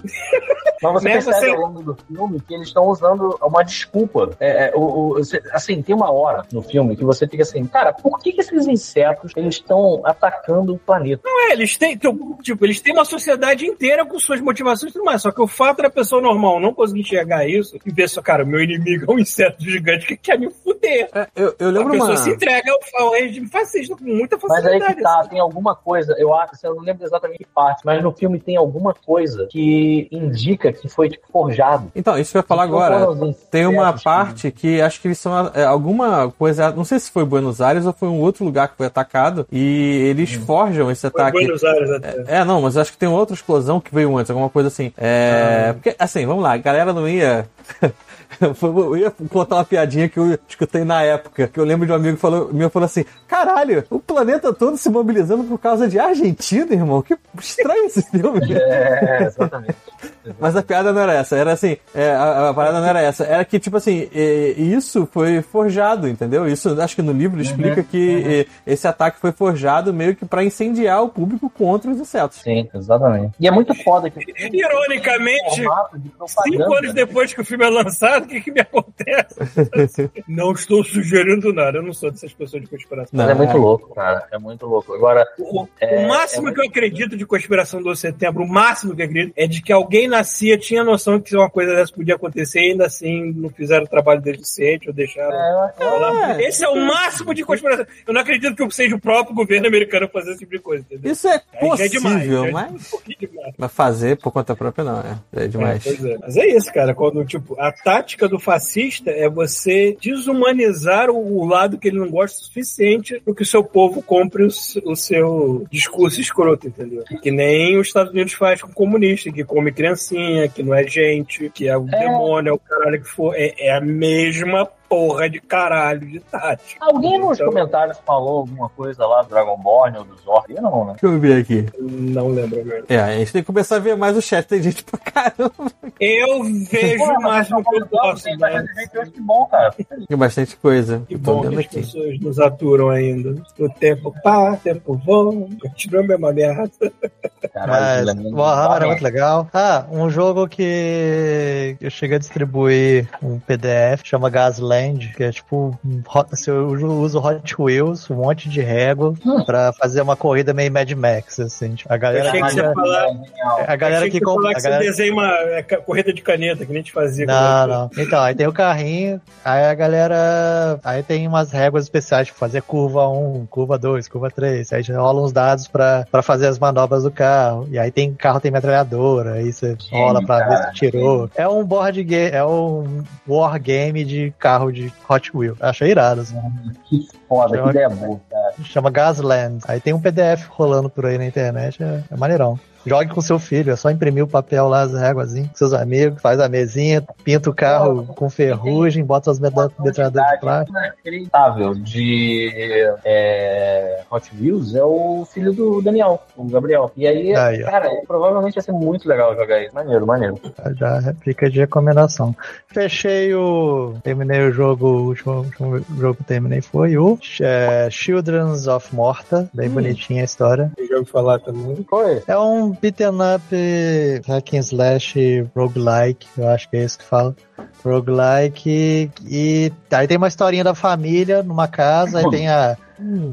A: Mas você
C: Né,
A: percebe
C: você-
A: ao longo do filme que eles estão usando uma desculpa. É, é, o, o- assim, tem uma hora no filme que você fica assim, cara, por que, que esses insetos eles estão atacando o planeta?
C: É, eles têm, tipo, eles têm uma sociedade inteira com suas motivações e tudo mais. Só que o fato da pessoa normal não conseguir enxergar isso e ver só, cara, meu inimigo é um inseto gigante que quer me fuder.
B: É, eu, eu
C: A
B: lembro
C: pessoa
B: uma.
C: se entrega ao, ao regime fascista com muita
A: Mas aí
C: facilidade.
A: que tá, tem alguma coisa, eu acho, eu não lembro exatamente que parte, mas no filme tem alguma coisa que indica que foi tipo forjado.
B: Então, isso que eu ia falar
A: Então,
B: agora. Tem uma
A: insetos
B: que acho que eles são é, alguma coisa, não sei se foi Buenos Aires ou foi um outro lugar que foi atacado e eles forjam esse
C: Foi
B: ataque.
C: Buenos Aires até.
B: É, não, mas acho que tem outra explosão que veio antes, alguma coisa assim. É. Porque, assim, vamos lá, a galera não ia. Eu ia contar uma piadinha que eu escutei na época, que eu lembro de um amigo que falou, meu falou assim: caralho, o planeta todo se mobilizando por causa de Argentina, irmão. Que estranho esse filme.
A: É, exatamente.
B: Mas a piada não era essa, era assim, é, a, a parada não era essa, era que, tipo assim, é, isso foi forjado, entendeu? Isso, acho que no livro explica que é, esse ataque foi forjado meio que pra incendiar o público contra os insetos.
A: Sim, exatamente. E é muito foda que
C: Ironicamente, cinco anos
A: né?
C: depois que o filme é lançado, o que, que me acontece? não estou sugerindo nada, eu não sou dessas pessoas de conspiração.
B: Não.
A: Mas é muito louco, cara. É muito louco. Agora,
C: O,
A: É,
C: o máximo
A: é
C: que eu acredito de conspiração do setembro, o máximo que eu acredito, é de que alguém nascia, tinha noção que uma coisa dessa podia acontecer e ainda assim não fizeram o trabalho deficiente ou deixaram.
A: é,
B: é.
C: Esse é o máximo de conspiração. Eu não acredito que seja o próprio governo americano fazer esse tipo de coisa, entendeu?
B: Isso é
C: já é demais,
B: possível,
C: é
B: mas,
C: um pouquinho demais.
B: mas fazer por conta própria não, é, é demais.
C: É, pois é. Mas é isso, cara. Quando, tipo, a tática do fascista é você desumanizar o, lado que ele não gosta o suficiente para que o seu povo compre o, o seu discurso escroto, entendeu? Que nem os Estados Unidos faz com o comunista, que come criancinha, que não é gente, que é o demônio, é o caralho que for. É, é a mesma porra de caralho de tática.
A: Alguém nos
C: Então,
A: comentários falou alguma coisa lá do Dragonborn ou do Zorg? Eu não, né?
B: Deixa eu ver aqui.
C: Não lembro mesmo.
B: É, a gente tem que começar a ver mais o chat, tem gente pra caramba.
C: Eu vejo
A: Porra,
C: o máximo que eu posso,
A: Tem
C: né?
A: bastante gente que bom, cara.
B: Tem bastante coisa.
C: Que bom que as
B: aqui.
C: pessoas nos aturam ainda. O tempo passa, o tempo voa, continua a mesma merda.
A: Caralho,
F: Mas Warhammer é muito legal. Ah, um jogo que eu cheguei a distribuir um PDF, chama Gasland, que é tipo, um hot- você usa o Hot Wheels, um monte de régua, pra fazer uma corrida meio Mad Max, assim. Tipo, A galera
C: achei que você falar-
F: a galera
C: Achei
F: que
C: que você
F: compra.
C: falar
F: a
C: que você
F: galera-
C: desenha uma é, corrida de caneta, que nem a gente fazia.
F: Não, não. Então, aí tem o carrinho, aí a galera. Aí tem umas réguas especiais, tipo, fazer curva 1, curva 2, curva 3. Aí já rolam uns dados pra, pra fazer as manobras do carro. E aí tem carro tem metralhadora, aí você rola pra ver
A: cara,
F: se tirou. É um board game, é um war game de carro de Hot Wheel. Achei irado, assim.
A: Que foda, que
F: Chama-
A: ideia boa, cara.
F: Chama Gasland. Aí tem um PDF rolando por aí na internet, é, é maneirão. Jogue com seu filho, é só imprimir o papel lá, as réguas, com seus amigos, faz a mesinha, pinta o carro com ferrugem, bota as metralhadoras de plástico.
A: inacreditável de é, Hot Wheels é o filho do Daniel, o Gabriel. E aí,
F: Aí,
A: cara, provavelmente vai ser muito legal jogar isso. Maneiro, maneiro.
F: Já fica de recomendação. Fechei o. Terminei o jogo. O último, último jogo que terminei foi o é, Children's of Morta. Bem bonitinha a história.
C: Eu já ouvi falar também.
A: Foi.
F: É um beat'em up hack and slash roguelike, eu acho que é isso que fala. Roguelike e aí tem uma historinha da família numa casa, aí tem a,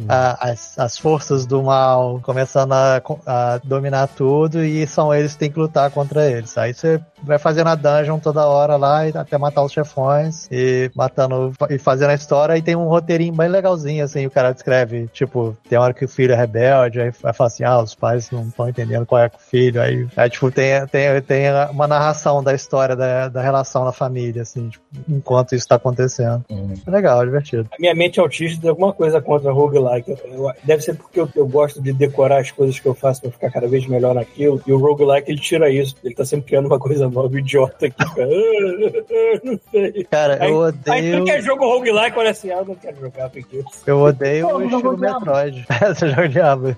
F: a- as, as forças do mal começando a, a dominar tudo e são eles que têm que lutar contra eles. Aí você vai fazendo a dungeon toda hora lá e até matar os chefões e matando e fazendo a história e tem um roteirinho bem legalzinho assim, o cara descreve, tipo, tem hora que o filho é rebelde, aí vai falar assim, ah, os pais não estão entendendo qual é com o filho, aí, aí tipo, tem, tem, tem uma narração da história da, da relação na família, assim, tipo, enquanto isso tá acontecendo.
A: Uhum.
F: É legal, é divertido.
C: A minha mente autista tem alguma coisa contra roguelike. Eu- Deve ser porque eu, eu gosto de decorar as coisas que eu faço pra ficar cada vez melhor naquilo. E o roguelike ele tira isso. Ele tá sempre criando uma coisa nova, um idiota que fica. "Ah, não sei.
F: Cara,
C: Aí,
F: eu
C: aí
F: odeio.
C: tu quer jogo roguelike, olha assim, ah, eu não quero jogar porque.
F: Eu odeio
A: Pô,
F: o estilo
A: jogo.
F: Metroid. Você joga o Diablo.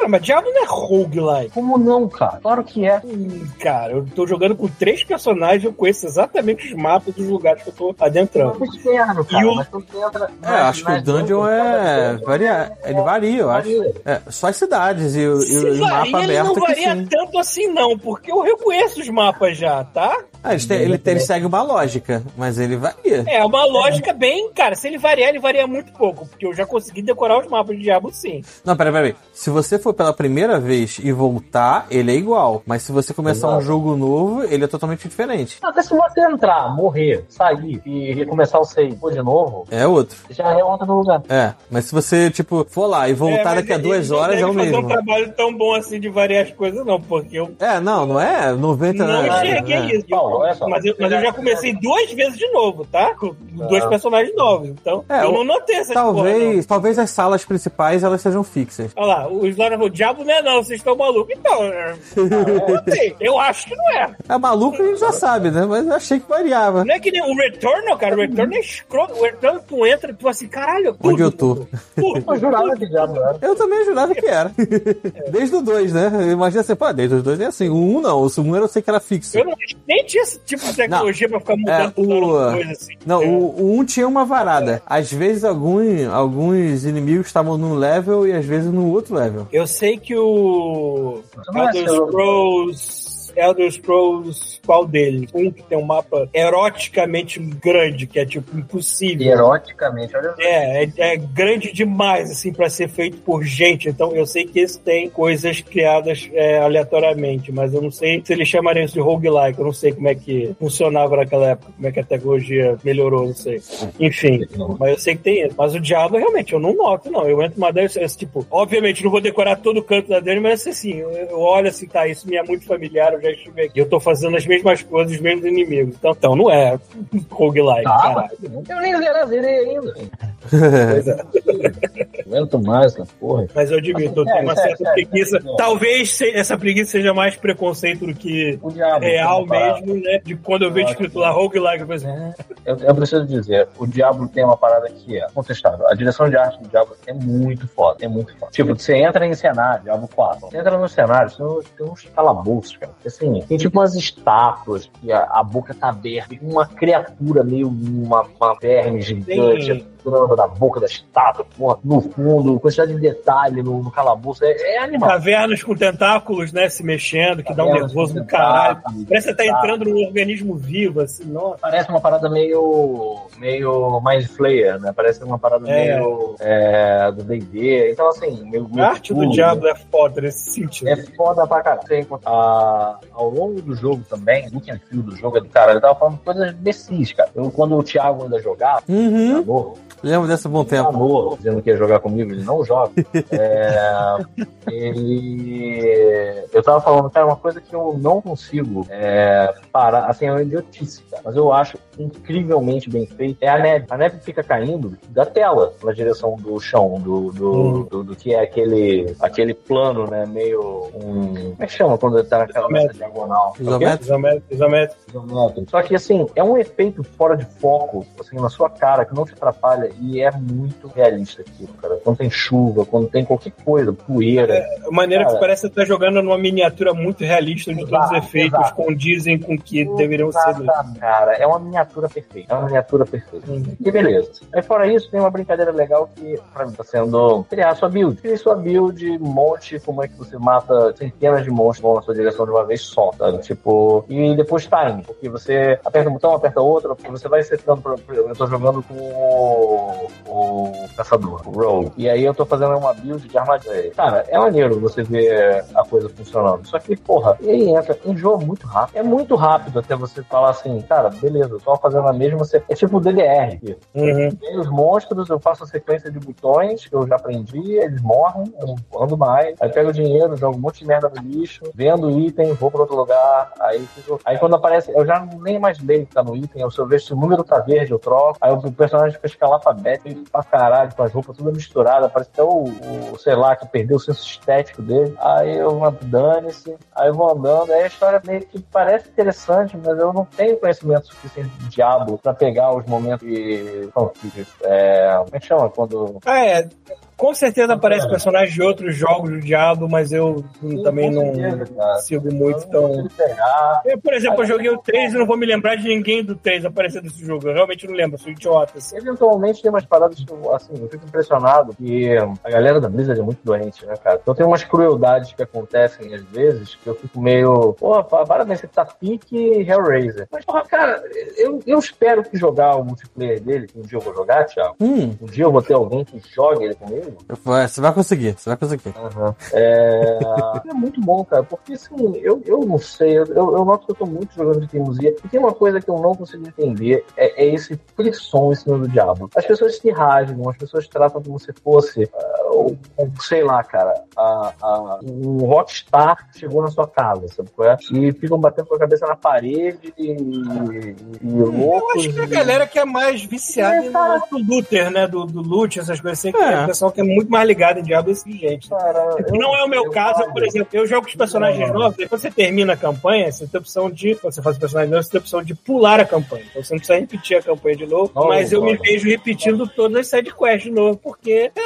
C: Ah, mas Diablo não é roguelike.
A: Como não, cara? Claro que é.
C: Hum, Cara, eu tô jogando com três personagens, eu conheço exatamente os mapas dos lugares que eu tô adentrando.
A: É um inferno, cara.
C: E o-
A: Mas tu entra.
B: É, acho que o dungeon é. Varia, ele varia, eu acho. É, só as cidades e, o- e e o
C: varia,
B: mapa
C: ele não
B: aberto que
C: varia
B: sim.
C: tanto assim, não, porque eu reconheço os mapas já, tá?
B: Ah, têm- ele, ele segue uma lógica, mas ele varia.
C: É uma lógica bem, cara. Se ele variar, ele varia muito pouco, porque eu já consegui decorar os mapas de Diablo sim.
B: Não, peraí, peraí. Se você for pela primeira vez e voltar, ele é igual. Mas se você começar um
A: Exato.
B: jogo novo, ele é totalmente diferente.
A: Até se você entrar, morrer, sair e recomeçar o save de novo,
B: É outro.
A: já é outra do lugar.
B: É, mas se você, tipo, for lá e voltar
C: mas
B: daqui a
C: ele
B: duas
C: não
B: horas, é o
C: fazer
B: mesmo.
C: um trabalho tão bom assim de variar as coisas, não, porque eu
B: É, não, não é 90
C: não
B: né?
C: enxerguei
B: É.
C: isso.
A: Paulo, olha só.
C: mas, eu, mas eu já comecei duas vezes de novo, tá? Com dois personagens novos. Então,
B: É,
C: eu
B: o-
C: não notei essas porra, não.
B: Talvez, talvez as salas principais elas sejam fixas.
C: Olha lá, o Slaughter falou, diabo não é não, vocês estão malucos. Então, é, eu notei. Eu acho que não é.
B: É maluco, a gente já sabe, né? Mas eu achei que variava.
C: Não é que nem o Returnal, cara. O Returnal é escroto. O Returnal, tu entra e tu assim, caralho.
B: Onde
C: tudo,
B: eu tô?
C: tudo,
A: Eu jurava que diabo era.
B: Eu também jurava que era. Desde o 2, né? Imagina assim, pô, desde os dois é assim. O 1 um, não, o 1 eu sei que era fixo.
C: Eu não, nem tinha esse tipo de tecnologia pra ficar mudando
B: É, o-
C: as coisas assim.
B: Não,
C: É.
B: o, o 1 tinha uma varada. Às vezes algum, alguns inimigos estavam num level e às vezes no outro level.
C: Eu sei que o
A: Não é
C: Elder Scrolls. Elder Scrolls, qual deles? Um que tem um mapa eroticamente grande, que é tipo impossível.
A: Eroticamente, olha.
C: É, é, é grande demais, assim, pra ser feito por gente. Então, eu sei que esse tem coisas criadas é, aleatoriamente, mas eu não sei se eles chamariam isso de roguelike. Eu não sei como é que funcionava naquela época, como é que a tecnologia melhorou, não sei. Enfim, mas eu sei que tem isso. Mas o Diablo, realmente, eu não noto, não. Eu entro numa dessas, esse tipo, obviamente, não vou decorar todo o canto da dele, mas assim, eu, eu olho assim, tá, isso me é muito familiar, eu já estive aqui. Eu tô fazendo as mesmas coisas, os mesmos inimigos. Então, então não é roguelike,
A: Ah,
C: caralho.
A: eu nem zerei ainda.
C: Pois é.
A: Aguento mais essa porra.
C: Mas eu admito, eu tenho uma
A: sério,
C: certa
A: sério,
C: preguiça.
A: sério.
C: Talvez essa preguiça seja mais preconceito do que
A: diabo.
C: real
A: uma
C: mesmo, né? De quando eu vejo escrito lá roguelike, eu penso, "Ah,
A: Eu, eu preciso dizer, o Diablo tem uma parada que é contestável. A direção de arte do Diablo é muito foda, é muito foda. Tipo, você entra em cenário, Diablo 4, você entra no cenário, tem uns, tem uns calabouços, cara. Assim, tem tipo umas estátuas que a, a boca tá aberta, uma criatura meio uma, uma verme gigante
C: Tem-
A: entrando na boca da estátua, porra, no fundo, quantidade de detalhe no, no calabouço, é, é animal.
C: cavernas com tentáculos, né? Se mexendo, que dá um
A: Cavernas
C: nervoso do caralho. Parece que você tá entrando num organismo vivo, assim, nossa.
A: Parece uma parada meio. meio Mind Flayer, né? Parece uma parada
C: É.
A: meio. É, do DD. Então, assim, meio.
C: A
A: meio
C: arte do
A: tudo,
C: diabo é foda nesse sentido.
A: É foda pra caralho. Você encontra- a- ao longo do jogo também, look and feel do jogo é do caralho. Eu tava falando coisas imbecis, cara. Eu, quando o Thiago ainda jogava,
B: Uhum.
A: amor,
B: Lembro desse bom tempo.
A: amor, dizendo que ia jogar comigo, ele não joga. É, ele. Eu tava falando, cara, uma coisa que eu não consigo é, parar, assim, é uma idiotice, cara, mas eu acho incrivelmente bem feito. É a neve. A neve fica caindo da tela na direção do chão, do, do,
C: Hum.
A: do, do que é aquele, aquele plano, né? Meio. Um, como é que chama quando ele tá naquela
C: Isométrico.
A: diagonal? É?
B: Isométrico.
C: Isométrico, isométrico.
A: Isométrico. Só que assim, é um efeito fora de foco, assim, na sua cara, que não te atrapalha e é muito realista aquilo, cara. Quando tem chuva, quando tem qualquer coisa, poeira.
C: A maneira
A: Cara.
C: que parece que você tá jogando numa miniatura muito realista, onde todos os
A: Exato,
C: efeitos
A: exato.
C: condizem com o que deveriam ser.
A: Cara, é uma miniatura perfeita. É uma miniatura perfeita.
C: Uhum.
A: E beleza. Aí fora isso, tem uma brincadeira legal que, pra mim, tá sendo criar sua build. Criar sua build, monte, como é que você mata centenas de monstros que vão na sua direção de uma vez só, sabe? Tipo, e depois time, porque você aperta um botão, aperta outro, porque você vai setando, eu tô jogando com o, o caçador, o Rogue. E aí eu tô fazendo uma build de armadilha. Cara, é maneiro você ver a coisa funcionando. Só que, porra, e aí entra, enjoa muito rápido. É muito rápido até você falar assim, cara, beleza, eu tô fazendo a mesma, você... é tipo o DDR. aqui.
C: Uhum.
A: Tem os monstros, eu faço a sequência de botões que eu já aprendi, eles morrem, eu não ando mais. Aí pego o dinheiro, jogo um monte de merda no lixo, vendo o item, vou pra outro lugar. Aí, fico- aí quando aparece, eu já nem mais leio que tá no item, eu só vejo se o número tá verde, eu troco. Aí o personagem fica escalafabético pra caralho, com as roupas tudo misturada, parece até o, o, sei lá, que perdeu o senso estético dele. Aí eu dane-se, aí eu vou andando, aí a história meio que parece interessante, mas eu não tenho conhecimento suficiente de diabo pra pegar os momentos de conflitos. É, como é que chama? Quando.
C: Ah, é. Com certeza aparece personagens de outros jogos do Diabo, mas eu hum, também não
A: certeza,
C: sigo muito, então. Eu, por exemplo, eu joguei o 3 e não vou me lembrar de ninguém do 3 aparecer desse jogo. Eu realmente não lembro, sou idiota. assim.
A: Eventualmente tem umas paradas que, eu, assim, eu fico impressionado que a galera da Blizzard é muito doente, né, cara? Então tem umas crueldades que acontecem às vezes que eu fico meio, pô, parabéns, você tá pique Hellraiser. Mas, porra, cara, eu, eu espero que jogar o multiplayer dele, que um dia eu vou jogar, Thiago,
B: Hum,
A: um dia eu vou ter alguém que jogue ele comigo,
B: Vai, Você vai conseguir, você vai conseguir.
A: É... é muito bom, cara, porque assim, eu, eu não sei, eu, eu noto que eu tô muito jogando de teimosia, e tem uma coisa que eu não consigo entender, é, é esse frisson em cima do diabo. As pessoas se rasgam, as pessoas tratam como se fosse, o- sei lá, cara, a, a, um rockstar chegou na sua casa, sabe qual é? E ficam batendo com a cabeça na parede e, e, e
C: Eu
A: loucos.
C: acho que a
A: e-
C: galera que é mais viciada no do Luther, né? Do, do loot, essas coisas assim, que
B: É.
C: é o pessoal que é muito mais ligado em diabo desse gente.
A: Cara, eu-
C: Não é o meu
A: eu
C: caso,
A: falo.
C: por exemplo, eu jogo com os personagens
A: Não.
C: novos, depois você termina a campanha, você tem a opção de, quando você faz o personagem novo, você tem a opção de pular a campanha. Então você não precisa repetir a campanha de novo,
A: Oh,
C: mas eu me
A: olha.
C: vejo repetindo todas as sidequests de novo, porque é,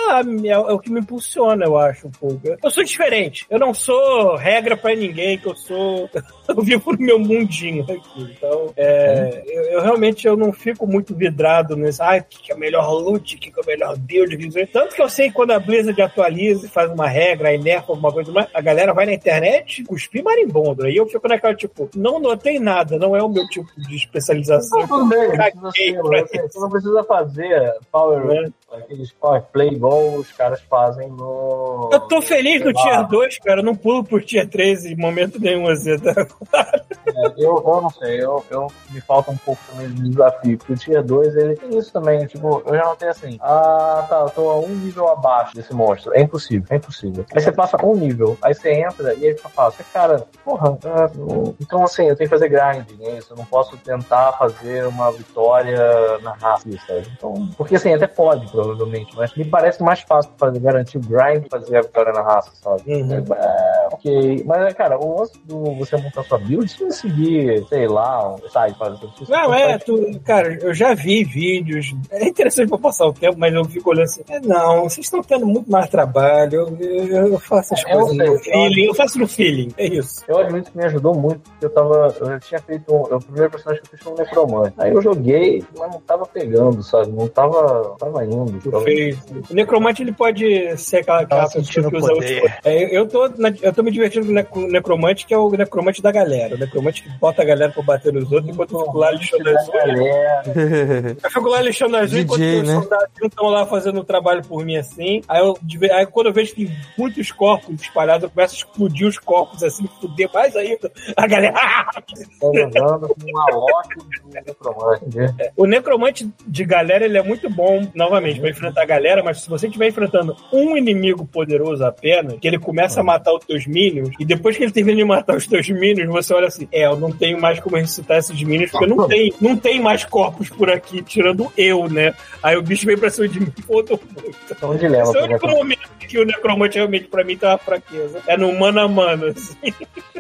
C: é, é o que me impulsiona, eu acho, um pouco. Eu sou diferente, eu não sou regra pra ninguém, que eu sou... eu vivo no meu mundinho aqui, então é, eu, eu realmente eu não fico muito vidrado nesse, ah, o que, que é o melhor loot, o que, que é o melhor build, que tanto que eu sei que quando a Blizzard atualiza e faz uma regra, aí nerfa alguma coisa mais, a galera vai na internet cuspir marimbondo, aí eu fico naquela tipo, não notei nada, não é o meu tipo de especialização.
A: Não, tudo bem, você, você não precisa fazer power,
C: É.
A: aqueles power play igual os caras fazem no.
C: Eu tô feliz no Tier 2, cara. Eu não pulo por Tier 3 em momento nenhum, assim. Tá?
A: É, eu, eu não sei, eu, eu me falta um pouco também de desafio, porque o Tier 2 ele tem isso também, tipo, eu já notei assim, ah tá, eu tô a um nível abaixo desse monstro. É impossível, é impossível. Aí você passa um nível, aí você entra e aí fica fácil. Cara, porra, ah, não- então assim, eu tenho que fazer grinding, é isso. Eu não posso tentar fazer uma vitória na raça, sabe? Então, porque assim, até pode, provavelmente, mas me parece mais fácil fazer, garantir o grind fazer a vitória na raça, sabe?
C: Uhum.
A: É, ok. Mas, cara, o lance do você montar sua build, se você seguir, sei lá, um site, fazer tudo
C: Não, é, tu, cara, eu já vi vídeos. É interessante pra passar o tempo, mas eu fico olhando assim. É, não, vocês estão tendo muito mais trabalho. Eu, eu- faço as
A: É,
C: coisas no feeling. Eu faço no feeling. É isso.
A: Eu admito que me ajudou muito, porque eu tava. Eu já tinha feito. Um, o primeiro personagem que eu fiz foi um necromante. Aí eu joguei, mas não tava pegando, sabe? Não tava. Tava indo. Tava...
C: fez. O necromante ele pode ser aquela,
F: sentindo
C: que usa
F: poder.
C: outros- É, eu, tô na- eu tô me divertindo com o nec- o necromante, que é o necromante da galera. O necromante que bota a galera pra bater nos outros enquanto eu fico lá lixando as unhas. Eu fico lá lixando as unhas enquanto
B: DJ,
C: os
B: né?
C: soldados estão lá fazendo o trabalho por mim assim. Aí, eu, aí quando eu vejo que tem muitos corpos espalhados, eu começo a explodir os corpos assim, fuder mais ainda. A galera.
A: tô jogando com uma do necromante. entendeu?
C: O necromante de galera ele é muito bom, novamente, pra enfrentar a galera, mas se você estiver enfrentando um inimigo poderoso apenas, que ele começa a matar os teus minions, e depois que ele termina de matar os teus minions, você olha assim: é, eu não tenho mais como ressuscitar esses minions, porque não tem, não tem mais corpos por aqui, tirando eu, né? Aí o bicho vem pra cima de mim, foda muito.
A: É um dilema.
C: Esse é o único momento que o necromante realmente pra mim tá uma fraqueza. É no mano a mano, assim.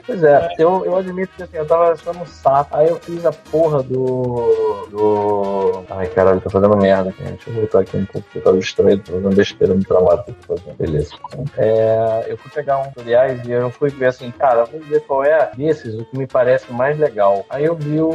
A: Pois é, eu, eu admito que assim, eu tava achando um saco. Aí eu fiz a porra do. do. Ai caralho, tô fazendo merda aqui. Deixa eu voltar aqui um pouco, porque eu tava distraído, tô fazendo besteira no trabalho que eu tô fazendo. Beleza. É, eu fui pegar um tutoriais e eu fui ver assim, cara, vamos ver qual é desses o que me parece mais legal. Aí eu vi o,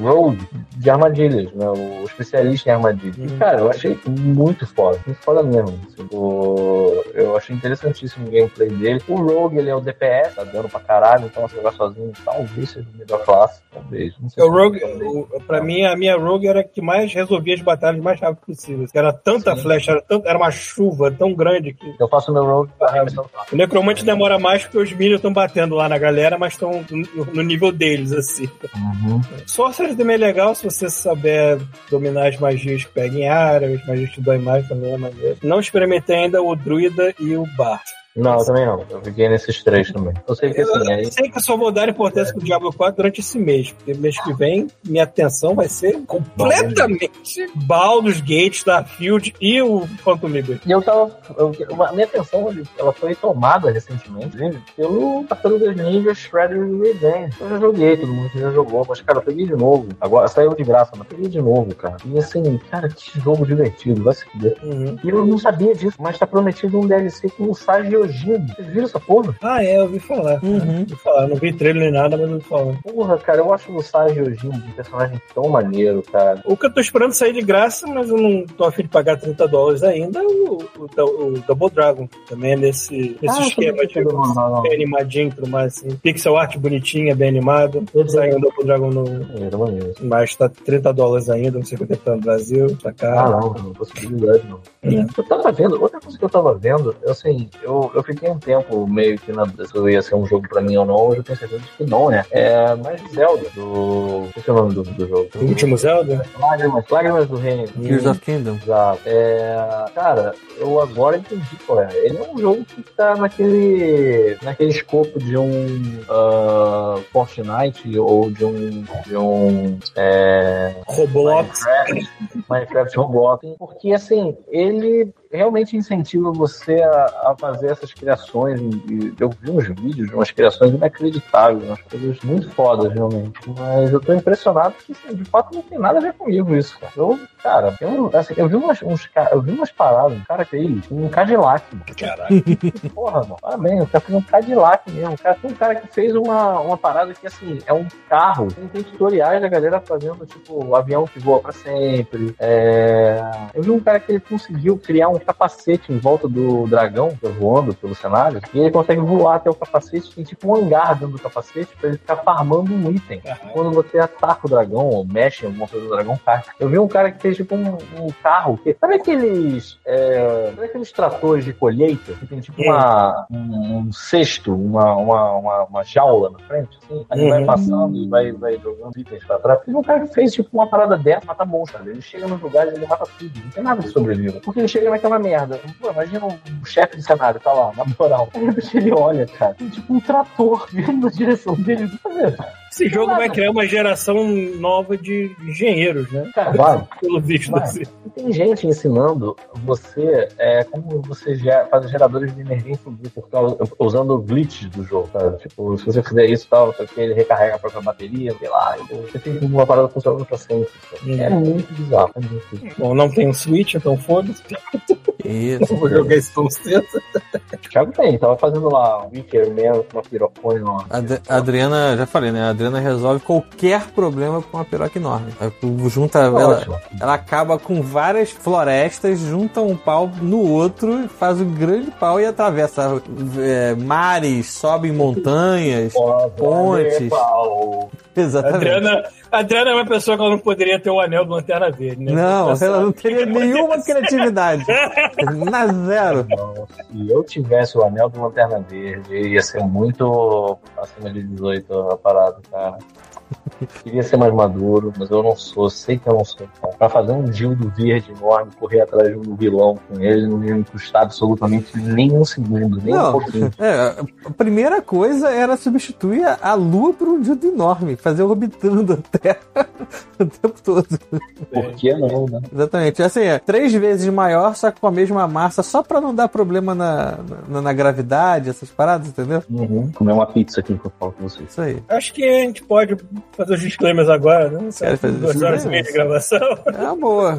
A: Rogue de armadilhas, né? O especialista em armadilhas. E, cara, eu achei muito foda, muito foda mesmo. o- eu achei interessantíssimo o gameplay dele. O Rogue, ele é o DPS, tá dando pra caralho, então você jogar sozinho, talvez seja o melhor classe, talvez. Não sei
C: O
A: se-
C: Rogue, o, pra mim, a minha Rogue era a que mais resolvia as batalhas mais rápido possível. Era tanta
A: Sim.
C: flecha, era, tanto- era uma chuva tão grande que.
A: Eu faço meu Rogue pra arremessar o taco.
C: Demora mais porque os minions estão batendo lá na galera, mas estão no, no nível deles, assim.
A: Uhum.
C: Sorcerer também é legal se você souber dominar as magias que pegam em área, as magias que dão mais também é maneiro. Não experimentei ainda o Druida e o Bart.
A: Não, eu também não. Eu fiquei nesses três também. Eu sei que assim, aí.
C: Eu sei que eu só vou dar importância pro Diablo 4 durante esse mês, porque mês que vem minha atenção vai ser completamente Baldur's Gate, Starfield e o Phantom Liberty.
A: E eu tava. Eu, uma- a minha atenção ela foi tomada recentemente né, pelo Tartarugas Ninja Shredder's Revenge. Eu já joguei, todo mundo já jogou, mas, cara, eu peguei de novo. Agora saiu de graça, mas peguei de novo, cara. E assim, cara, que jogo divertido, vai se fuder.
C: Uhum.
A: E eu não sabia disso, mas tá prometido um DLC com o Sagios Yojimbo. Vocês viram essa porra?
C: Ah, é, eu ouvi falar.
B: Uhum.
C: Ouvi falar. Não vi trailer nem nada, mas eu ouvi falar.
A: Porra, cara, eu acho o Sage Yojimbo um personagem tão maneiro, cara.
C: O que eu tô esperando sair de graça, mas eu não tô afim de pagar 30 dólares ainda, é o, o, o Double Dragon. Também é nesse, nesse
A: Ah,
C: esquema
A: Dragon.
C: bem animadinho e tudo mais, assim. Pixel art bonitinha, bem animado. Saindo o Double Dragon no.
A: Maneiro.
C: Mas tá 30 dólares ainda, não sei quanto é que tá no Brasil, tá
A: Ah,
C: caro.
A: não, não, possibilidade não.
C: É.
A: Eu tava vendo, outra coisa que eu tava vendo, eu, assim, eu, eu fiquei um tempo meio que na dúvida se eu ia ser um jogo pra mim ou não, hoje eu tenho certeza de que não é. É mais Zelda, do. Esqueci o nome do, do jogo.
C: O último Zelda?
A: Lágrimas, Lágrimas do Reino.
B: Tears of Kingdom.
A: Exato. É, cara, eu agora entendi qual é. Ele é um jogo que tá naquele, naquele escopo de um ah, Fortnite ou de um, de um é,
C: Roblox.
A: Minecraft, Minecraft Roblox, porque assim, ele realmente incentiva você a, a fazer essas criações. e Eu vi uns vídeos de umas criações inacreditáveis, umas coisas muito fodas, realmente. Mas eu tô impressionado que, assim, de fato, não tem nada a ver comigo isso, cara. Eu, cara, eu, assim, eu vi umas, uns, eu vi umas paradas, um cara fez um Cadillac, mano.
C: Caraca.
A: Porra, mano, parabéns, o cara fez um Cadillac mesmo. O cara, tem um cara que fez uma, uma parada que, assim, é um carro. Tem, tem tutoriais da galera fazendo, tipo, o avião que voa pra sempre. É... Eu vi um cara que ele conseguiu criar um capacete em volta do dragão, tá voando pelo cenário, e ele consegue voar até o capacete, tem tipo um hangar dentro do capacete pra ele ficar farmando um item. Quando você ataca o dragão ou mexe em alguma coisa do dragão, cai. Eu vi um cara que fez tipo um, um carro, que, sabe aqueles. É, sabe aqueles tratores de colheita que tem tipo uma, um, um cesto, uma, uma, uma, uma jaula na frente, assim? Aí vai
C: Uhum.
A: passando e vai, vai jogando itens pra trás. Teve um cara que fez tipo uma parada dessa, mata monstro. Ele chega nos lugares e ele mata tudo. Não tem nada que sobreviva. Porque ele chega naquela merda. Pô, imagina um chefe de cenário, tá lá, na moral. Aí ele olha, cara, tem tipo um trator vindo na direção dele. O que fazer?
C: Esse jogo vai criar uma geração nova de engenheiros, né?
A: Cara, vai.
C: Pelo visto.
A: Vai.
C: assim.
A: Tem gente ensinando você é, como você gera, faz geradores de por causa- usando glitches do jogo, sabe? Tipo, se você fizer isso, tal, só que ele recarrega a própria bateria, sei lá, você tem uma parada funcionando pra sempre. sabe? É muito bizarro. É muito bizarro.
C: Bom, não tem um Switch, então foda-se.
B: Isso.
C: Não vou jogar isso tão cedo.
A: Thiago tem, tava fazendo lá um Wicker Man, uma pirocone lá.
B: Ad- a Adriana, já falei, né? A Adriana resolve qualquer problema com uma piroca enorme. Junta, ela, ela acaba com várias florestas, junta um pau no outro, faz um grande pau e atravessa é, mares, sobe em montanhas. Pontes. Exatamente.
C: Adriana, Adriana é uma pessoa que ela não poderia ter o anel do Lanterna Verde, né?
B: Não, ela não teria nenhuma criatividade. Na zero.
A: Não, se eu tivesse o anel do Lanterna Verde, ia ser muito acima de 18 a parada, cara. Queria ser mais maduro, mas eu não sou, sei que eu não sou. Cara. Pra fazer um dildo verde enorme, correr atrás de um vilão com ele, não ia me custar absolutamente nem um segundo, nem um
B: Não,
A: pouquinho.
B: é, a primeira coisa era substituir a- lua por um dildo enorme, fazer orbitando a Terra o tempo todo.
A: Por que não, né?
B: Exatamente. Assim, é três vezes maior, só que com a mesma massa, só pra não dar problema na, na, na gravidade, essas paradas, entendeu?
A: Uhum. Comer uma pizza aqui que eu falo com vocês.
B: Isso aí.
C: Acho que a gente pode fazer os disclaimers agora, né?
B: Quer fazer
C: Duas horas e meia de gravação.
B: É uma boa.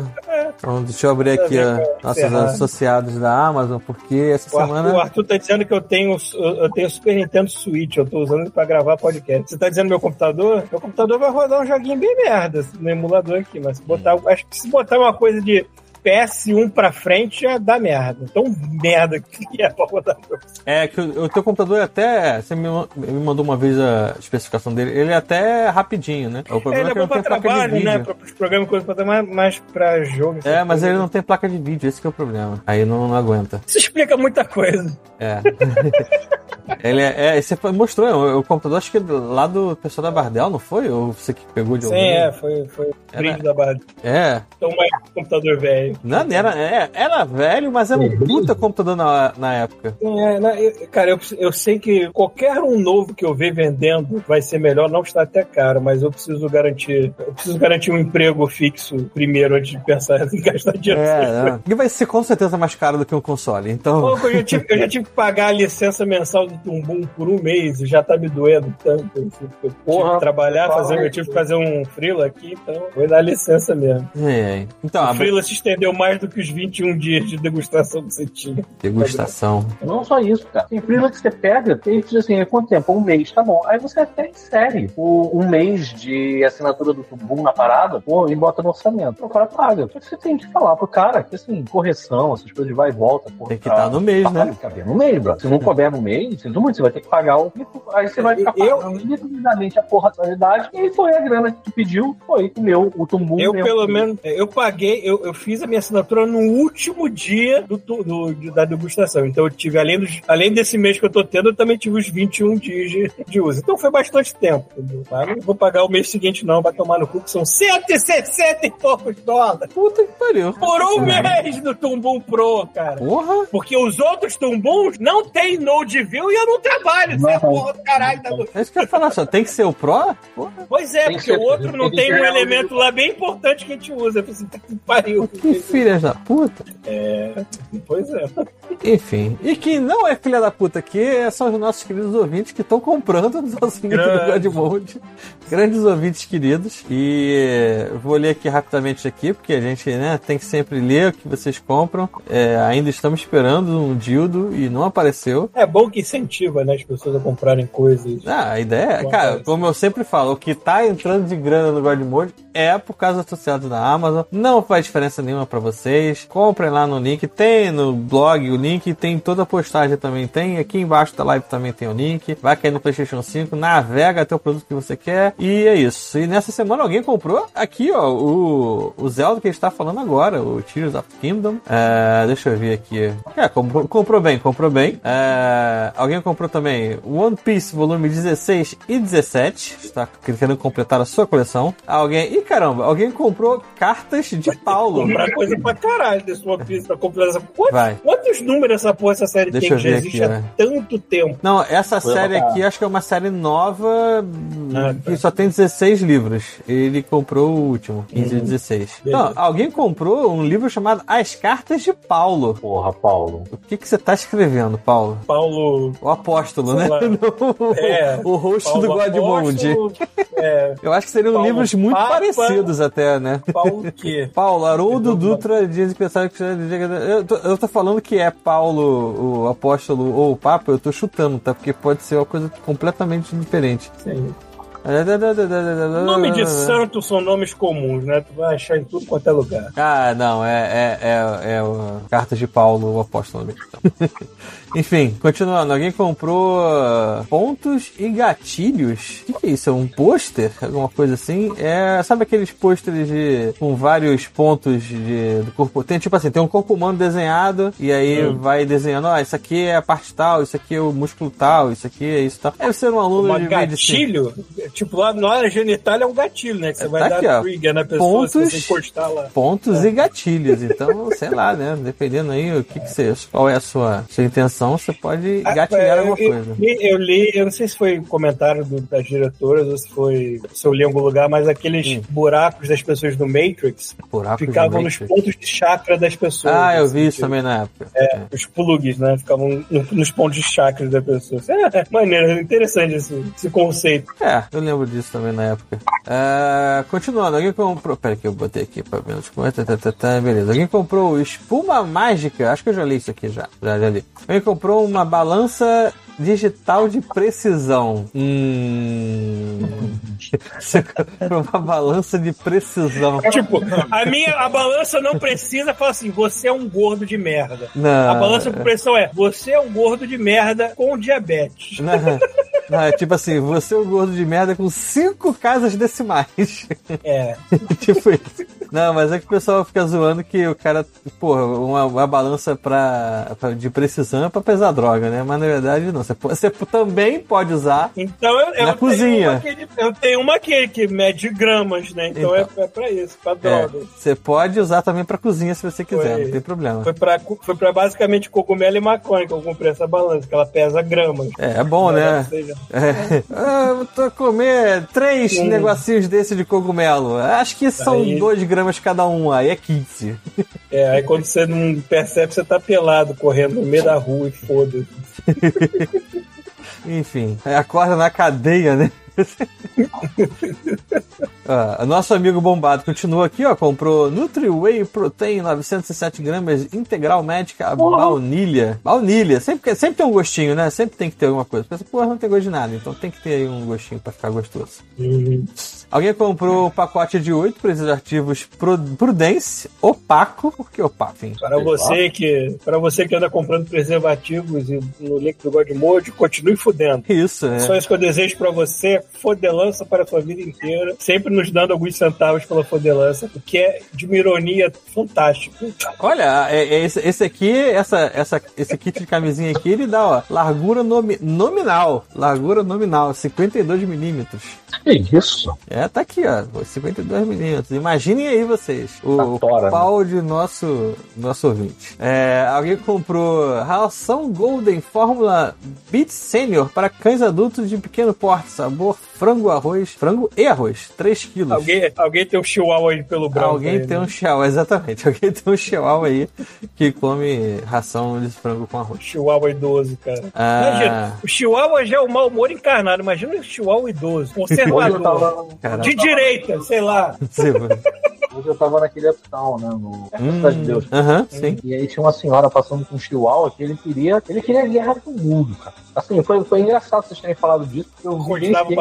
B: Então, deixa eu abrir aqui ó, nossos associados da Amazon, porque essa
C: O Arthur,
B: semana.
C: o Arthur tá dizendo que eu tenho, eu tenho Super Nintendo Switch, eu tô usando ele pra gravar podcast. Você tá dizendo meu computador? Meu computador vai rodar um joguinho bem merda no emulador aqui, mas se botar, acho que se botar uma coisa de PS1 pra frente já dá merda. Tão merda que é pra rodar.
B: É que o, o teu computador é até. Você me, me mandou uma vez a especificação dele. Ele é até rapidinho, né? O problema
C: Ele
B: é
C: é
B: que
C: bom
B: não
C: pra
B: tem placa de
C: trabalho,
B: vídeo.
C: né? Pra, os programas coisa pra mais, mais pra jogo.
B: É, mas
C: coisas.
B: ele não tem placa de vídeo, esse que é o problema. Aí não, não aguenta.
C: Isso explica muita coisa.
B: É. ele é, é. Você mostrou, o, o computador, acho que lá do pessoal da Bardel, não foi? Ou você que pegou de
C: Sim,
B: alguém?
C: é, foi, foi brinde da barra.
B: É.
C: Então, mais computador velho.
B: Não, era, é, era velho, mas era um puta computador na, na época.
C: É, né, eu- cara, eu, eu sei que qualquer um novo que eu ver vendendo vai ser melhor, não está até caro, mas eu preciso garantir, eu preciso garantir um emprego fixo primeiro antes de pensar em gastar dinheiro.
B: É. E vai ser com certeza mais caro do que um console. Então.
C: Pô, eu, já tive, eu já tive que pagar a licença mensal do Tumbum por um mês e já tá me doendo tanto. assim, eu tive
A: Porra,
C: que trabalhar, fazer, eu tive que fazer um freela aqui, então vou dar licença mesmo.
B: É, então,
C: O freela se estendeu mais do que os 21 dias de degustação que você tinha.
B: degustação.
A: Não só isso, cara. Tem freela que você pega, tem diz assim, é quanto tempo? Um mês, tá bom. Aí você até insere o, um mês de assinatura do Tumbum na parada, pô, e bota no orçamento. O cara paga. Só que você tem que falar pro cara que, assim, correção, essas coisas de vai e volta. Porra,
B: Tem que estar no mês, né?
A: Tem que caber no mês, bro. Se não couber no mês, sinto muito, você vai ter que pagar o. Aí você vai ficar
C: Eu-
A: pagando indefinidamente a porra da qualidade. E foi a grana que tu pediu, foi o meu, o Tumbum.
C: Eu,
A: meu.
C: pelo menos, eu paguei, eu, eu fiz a minha assinatura no último dia do, do- de- da degustação. Então eu tive, além, dos, além desse mês que eu tô tendo, eu também tive os 21 dias de, de uso. Então foi bastante tempo. entendeu? Mas não vou pagar o mês seguinte, não. Vai tomar no cu, que são 160 e poucos dólares.
B: Puta que pariu.
C: Por um mês do Tumbum Pro, cara.
B: Porra!
C: Porque os outros Tumbuns não tem Node View e eu não trabalho. É a porra do caralho da
B: É isso que eu ia falar, só tem que ser o Pro? Porra.
C: Pois é,
A: Tem que
C: porque
A: ser-
C: o outro não
A: tem
C: um elemento lá bem importante que a gente usa. Eu falei assim, tá que pariu.
B: Que filhas da puta.
C: Pois é.
B: Enfim. E quem não é filha da puta aqui são os nossos queridos ouvintes que estão comprando o nosso livro do. Godmode. Grandes ouvintes queridos. E vou ler aqui rapidamente aqui, porque a gente né, tem que sempre ler o que vocês compram. É, ainda estamos esperando um dildo e não apareceu.
C: É bom que incentiva né, as pessoas a comprarem coisas.
B: Ah, a ideia é, cara,
C: parece.
B: como eu sempre falo, o que tá entrando de grana no Godmode é por causa associado da Amazon. Não faz diferença nenhuma pra vocês. Comprem lá no link, tem no blog o link, tem toda a postagem também tem. Aqui embaixo da live também tem o link. Vai cair no PlayStation 5, navega até o produto que você quer. E é isso. E nessa semana alguém comprou aqui, ó, o, o Zelda que a gente tá falando agora, o Tears of Kingdom. É, deixa eu ver aqui. É, comprou, comprou bem, comprou bem. É, alguém comprou também One Piece volume 16 e 17. Está querendo completar a sua coleção. Alguém. Ih, caramba, alguém comprou cartas de Paulo.
C: Coisa pra caralho desse One Piece pra comprar essa. Quantos,
B: Vai.
C: quantos números essa porra, essa série
B: Deixa
C: tem que já existe
B: aqui,
C: há
B: né?
C: tanto tempo?
B: Não, essa
A: Foi
B: série
A: pra-
B: aqui acho que é uma série nova
C: Ah,
B: que
C: tá.
B: só tem 16 livros. Ele comprou o último, 15 e 16. Não,
C: Beleza.
B: alguém comprou um livro chamado As Cartas de Paulo.
A: Porra, Paulo.
B: O que, que você tá escrevendo, Paulo?
C: Paulo.
B: O apóstolo, né? Não,
C: É,
B: o host
C: Paulo
B: do Godmode.
C: Apóstolo, É,
B: Eu acho que seriam
C: Paulo
B: livros muito
C: Papa.
B: parecidos até, né?
C: Paulo o quê?
B: Paulo, Haroldo
C: Entendeu?
B: Dutra diz que pensava que eu tô, eu tô falando que é Paulo, o apóstolo ou o Papa, eu tô chutando, tá? Porque pode ser uma coisa completamente diferente.
C: Sim. Nome de santo são nomes comuns, né? Tu vai achar em tudo quanto é lugar.
B: Ah, não, é, é, é, é o Cartas de Paulo, o apóstolo mesmo. Enfim, continuando, alguém comprou uh, pontos e gatilhos. O que, que é isso? É um pôster? Alguma coisa assim? É, sabe aqueles pôsteres de, com vários pontos de, do corpo? Tem tipo assim, tem um corpo humano desenhado e aí vai desenhando, ó, isso aqui é a parte tal, isso aqui é o músculo tal, isso aqui é isso tal. Deve ser um aluno
C: Uma
B: de medicina.
C: gatilho, tipo lá na área genital é um gatilho, né? Que você
B: Tá
C: vai
B: aqui,
C: dar
B: ó.
C: trigger na pessoa se
B: Pontos-
C: você encostar lá.
B: pontos e gatilhos. Então, sei lá, né? Dependendo aí o que, que você, qual é a sua, sua intenção, você pode gatilhar
C: É,
B: alguma
C: eu,
B: coisa.
C: Eu, eu li, eu não sei se foi um comentário do- das diretoras ou se foi se eu li em algum lugar, mas aqueles
B: Hum.
C: buracos das pessoas no Matrix
B: Buracos
C: ficavam nos
B: Matrix.
C: pontos de chakra das pessoas.
B: Ah, eu
C: assim,
B: vi isso
C: tipo,
B: também na época.
C: Os plugs, né? Ficavam no- nos pontos de chakra da pessoa. É, maneiro, interessante esse, esse conceito.
B: É, eu lembro disso também na época. É, continuando, alguém comprou. Pera que eu botei aqui pra ver nos comentários. Tá, tá, tá, beleza. Alguém comprou espuma mágica. Acho que eu já li isso aqui já. Já, já li. Alguém comprou uma balança digital de precisão. Hum. Você comprou uma balança de precisão.
C: Tipo, a minha a balança não precisa falar assim, você é um gordo de merda.
B: Não.
C: A balança com pressão é, você é um gordo de merda com diabetes.
B: Não, não, é tipo assim, você é um gordo de merda com cinco casas decimais.
C: É.
B: tipo isso. Não, mas é que o pessoal fica zoando que o cara, porra, uma, uma balança pra, pra- de precisão é pra pesar droga, né? Mas na verdade não. Você, você também pode usar.
C: Então eu, eu
B: Na
C: tenho
B: cozinha.
C: uma que, eu tenho uma que, que mede gramas, né? Então,
B: Então.
C: é, é pra isso, pra
B: É,
C: droga.
B: você pode usar também pra cozinha se você quiser,
C: Foi.
B: não tem problema.
C: Foi pra, foi pra basicamente cogumelo e maconha que eu comprei essa balança, que ela pesa gramas.
B: É, é bom, né?
C: Ou seja,
B: É. Ah, eu tô comer três
C: Hum.
B: negocinhos desse de cogumelo. Acho que são
C: Aí-
B: 2 gramas cada um, aí é 15.
C: É, aí quando você não percebe, você tá pelado, correndo no meio da rua e foda-se.
B: Enfim, é a corda na cadeia, né? Ah, nosso amigo bombado continua aqui, ó. Comprou Nutri Whey Protein 907 gramas integral médica baunilha. Baunilha, sempre, sempre tem um gostinho, né? Sempre tem que ter alguma coisa. Pensa, porra, não tem gosto de nada, então tem que ter aí um gostinho pra ficar gostoso. Alguém comprou um pacote de 8 preservativos Pro- Prudence opaco. Por que opaco? Enfim,
C: Para você que, para você que anda comprando preservativos e no link do Godmode, continue fudendo.
B: Isso, né?
C: Só isso que eu desejo pra você, fodelança para a sua vida inteira, sempre nos dando alguns centavos pela fodelança, o que é de uma ironia fantástica.
B: Olha, é- é esse, esse aqui, essa, essa, esse kit de camisinha aqui, ele dá, ó, largura nomi- nominal. Largura nominal, 52 milímetros.
A: Que isso?
B: É, tá aqui, ó, 52 milímetros. Imaginem aí vocês, o,
A: Tá
B: o pau de nosso, nosso ouvinte. É, alguém comprou ração Golden Fórmula Beat Senior para cães adultos de pequeno porte, sabor frango, arroz, frango e arroz, 3 quilos.
C: Alguém, alguém tem um chihuahua aí pelo branco.
B: Alguém
C: aí,
B: tem
C: né?
B: um chihuahua, exatamente. Alguém tem um chihuahua aí que come ração de frango com arroz.
C: Chihuahua idoso, cara.
B: Ah.
C: Imagina, o Chihuahua já é o mau humor encarnado. Imagina o Chihuahua idoso, conservador,
A: tava,
C: de direita, sei lá.
A: hoje eu tava naquele uptown, né? No Cidade de Deus.
B: Hum, Aham, sim.
A: E aí tinha uma senhora passando com um chihuahua que ele queria, ele queria guerra do mundo, cara. Assim, foi, foi engraçado vocês terem falado disso, porque eu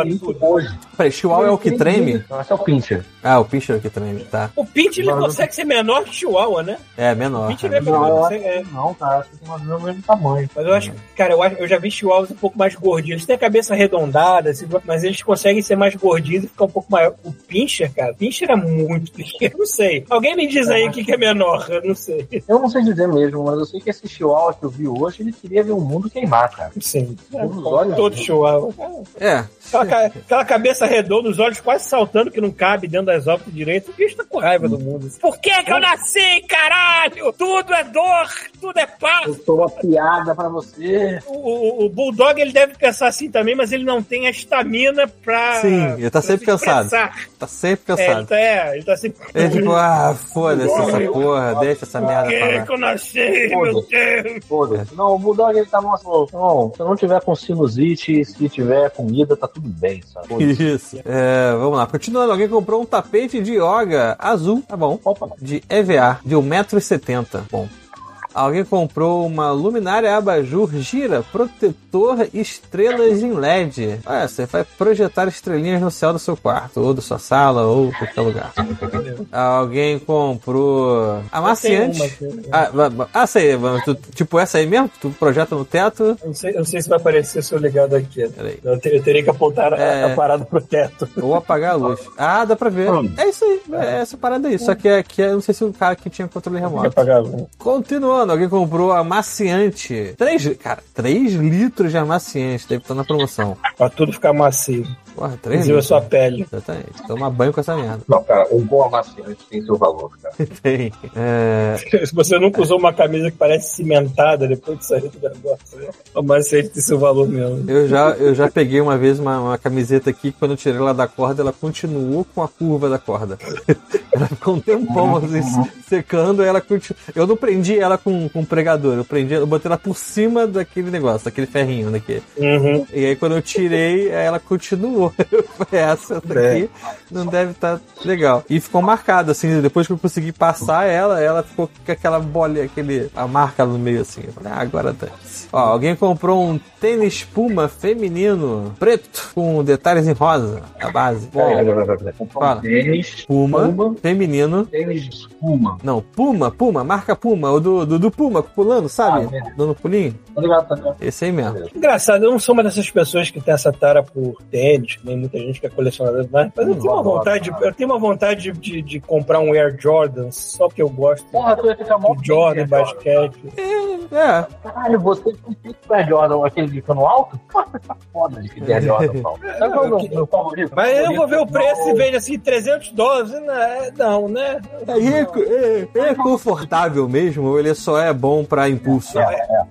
A: vi isso
C: tudo.
A: hoje.
B: Peraí, chihuahua é o que treme?
A: Não, esse é o Pincher.
B: Ah, o pincher é o que treme, tá.
C: O Pinch ele consegue ser menor que o Chihuahua, né?
B: É,
C: O
B: menor.
C: Pinch
B: é
C: ele é
B: menor.
A: Não, acho
C: é-
A: que não, cara. Acho que tem mais ou menos o mesmo tamanho.
C: Mas eu acho, cara, eu, acho- eu já vi chihuahuas um pouco mais gordinhos. Eles têm a cabeça arredondada, assim, mas eles conseguem ser mais gordinhos e ficar um pouco maior. O Pincher, cara, Pincher é muito pequeno. Não sei. Alguém me diz aí o que, que é menor. Eu não sei.
A: Eu não sei dizer mesmo, mas eu sei que esse chihuahua que eu vi hoje, ele queria ver o mundo queimar, cara.
C: Sim.
A: Os olhos-
C: todo chihuahua.
B: É.
C: Aquela, aquela cabeça redonda, os olhos quase saltando que não cabe dentro das órbitas direito. O bicho tá com raiva do mundo. Por que que eu nasci, caralho? Tudo é dor, tudo é paz.
A: Eu sou uma piada pra você.
C: O, o- o Bulldog ele deve pensar assim também, mas ele não tem a estamina pra.
B: Sim, ele tá sempre
C: se
B: cansado. Tá sempre
C: É, ele
B: cansado.
C: tá, é, ele tá sempre.
B: É tipo, ah, foda-se essa porra, deixa essa
C: Por
B: merda
C: que
B: pra lá.
C: que eu nasci, meu
A: Foda-se.
C: Deus?
A: Foda-se. Não, o Bulldog ele tá falou, não, se não tiver com sinusite, se tiver comida, tá tudo bem, sabe?
B: Isso. É, vamos lá. Continuando, alguém comprou um tapete de yoga azul, tá bom.
A: Opa.
B: De EVA, de 1,70m. Bom. Alguém comprou uma luminária abajur gira protetor estrelas em LED. Olha, você vai projetar estrelinhas no céu do seu quarto, ou da sua sala, ou qualquer lugar. Alguém comprou amaciante. Ah, ah, sei, tu- tipo essa aí mesmo? que Tu projeta no teto?
C: Eu não, sei, eu não sei se vai aparecer se eu ligado aqui.
B: Peraí.
C: Eu, te- eu teria que apontar a-
B: É.
C: a, parada pro teto.
B: Ou apagar a luz. Ah, dá pra ver. É isso aí. É essa parada aí. Só que aqui eu não sei se o cara que tinha controle remoto.
C: apagar a luz.
B: Continuando, alguém comprou amaciante. 3, cara, 3 litros de amaciante. Deve estar na promoção.
C: Pra tudo ficar macio.
B: Porra, 3
C: Inclusive a sua pele.
B: Exatamente. Toma banho com essa merda.
A: Não, cara, um bom amaciante tem seu valor, cara.
B: Tem. É,
C: Se você nunca usou uma camisa que parece cimentada depois de sair do negócio, né? mas você tem seu valor mesmo.
B: eu, já, eu já peguei uma vez uma, uma camiseta aqui, quando eu tirei ela da corda, ela continuou com a curva da corda. ela ficou um tempão assim, secando, aí ela continu... Eu não prendi ela com, com pregador, eu prendi, eu botei ela por cima daquele negócio, daquele ferrinho daqui.
C: Uhum.
B: E aí quando eu tirei, ela continuou. Falei, essa daqui não deve estar legal. E ficou marcada, assim, depois que eu consegui passar ela, ela ficou com aquela bolinha, aquele, a marca no meio, assim. Eu falei, ah, agora tá. Ó, alguém comprou um tênis Puma feminino preto com detalhes em rosa, a base. Bom, Fala.
A: um tênis,
B: Puma,
A: Puma.
B: feminino.
A: tênis de espuma.
B: Não, Puma, Puma, marca Puma, o do, do, do Puma pulando, sabe?
A: Ah, é.
B: Dando pulinho.
A: Tá?
B: Esse aí mesmo.
C: Engraçado, eu não sou uma dessas pessoas que tem essa tara por tênis, que nem muita gente que é colecionador, mas eu tenho uma vontade, eu tenho uma vontade de, de, de comprar um Air Jordan só porque eu gosto
A: Porra, tu ia ficar
C: do Jordan, basquete.
B: É,
A: Caralho, você tem que Air Jordan, aquele de cano alto? Tá foda de que Air Jordan, Paulo. Sabe qual é o meu- meu favorito?
C: Mas eu vou ver o preço e
A: Não,
C: vejo assim, 300 dólares. né? Não, né?
B: É, é- é confortável mesmo ou ele só é bom pra impulso?
A: É,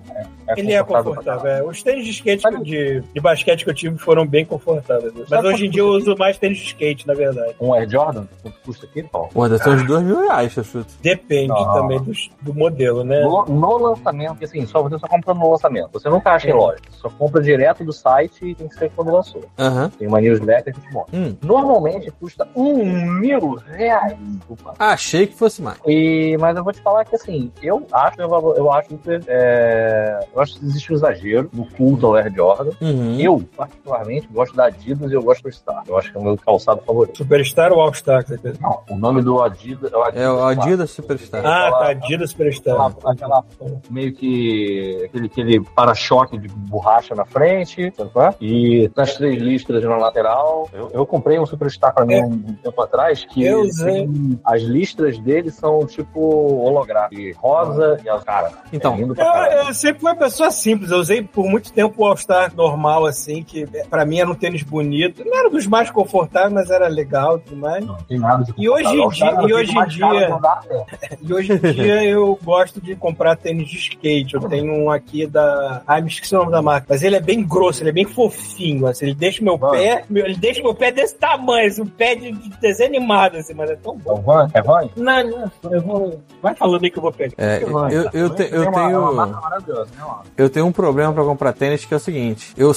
C: Ele é confortável. É. Os tênis de skate que- de, de basquete que eu tive foram bem confortáveis. Mas
A: Sabe
C: hoje em dia eu uso mais tênis de skate, na verdade.
A: Um Air Jordan, quanto custa aqui, Paulo?
B: Pô, deve ser uns dois mil reais, eu chuto.
C: Depende
A: Não.
C: também do, do modelo, né?
A: No, no lançamento, porque assim, só, você só compra no lançamento. Você nunca acha em
C: É.
A: loja. Você só compra direto do site e tem que ser quando lançou.
B: Aham.
A: Tem uma newsletter que te mostra.
B: Hum.
A: Normalmente custa um mil reais. Opa.
B: Achei que fosse mais.
A: E, mas eu vou te falar que assim, eu acho, eu, eu acho que é, eu acho que existe um exagero no culto ao Air Jordan.
B: Uhum.
A: Eu, particularmente, gosto da Adidas e eu gosto do Star. Eu acho que é o meu calçado favorito.
C: Superstar ou All-Star?
A: Não, o nome do Adidas
B: É o Adidas Superstar.
C: Ah, tá. Adidas Superstar.
A: Aquela, aquela- meio que aquele, aquele para-choque de borracha na frente, sabe qual é? E nas três listras na lateral. Eu, eu comprei um Superstar pra mim
C: É.
A: um, tempo atrás que
C: Eu usei.
A: tem- as listras dele são tipo holográfico, rosa e as cara.
B: Então.
A: é lindo pra caralho.
C: Eu, eu sempre fui uma pessoa simples. Eu usei por muito tempo o All-Star normal, assim, que é, pra mim era um tênis bonito. Não era dos mais confortáveis, mas era legal e tudo mais.
A: Não tem nada de
C: E hoje em dia-
A: É
C: e hoje em dia-
A: certo.
C: E hoje em dia eu gosto de comprar tênis de skate. Eu tenho um aqui da. Ah, me esqueci o nome da marca. Mas ele é bem grosso, ele é bem fofinho. Assim, ele deixa meu
A: Mano.
C: pé. meu- ele deixa meu pé desse tamanho, assim, um pé de, de desenho animado, assim, mas é tão
A: É
C: bom.
A: o Van? É Van?
C: Não, não, eu vou. Vai falando aí que eu vou pegar.
B: É,
A: Van,
B: eu,
A: cara.
B: eu, te-
A: Tem
B: eu
A: uma-
B: tenho.
A: uma marca maravilhosa, né?
B: Eu tenho um problema pra comprar tênis que é o seguinte: eu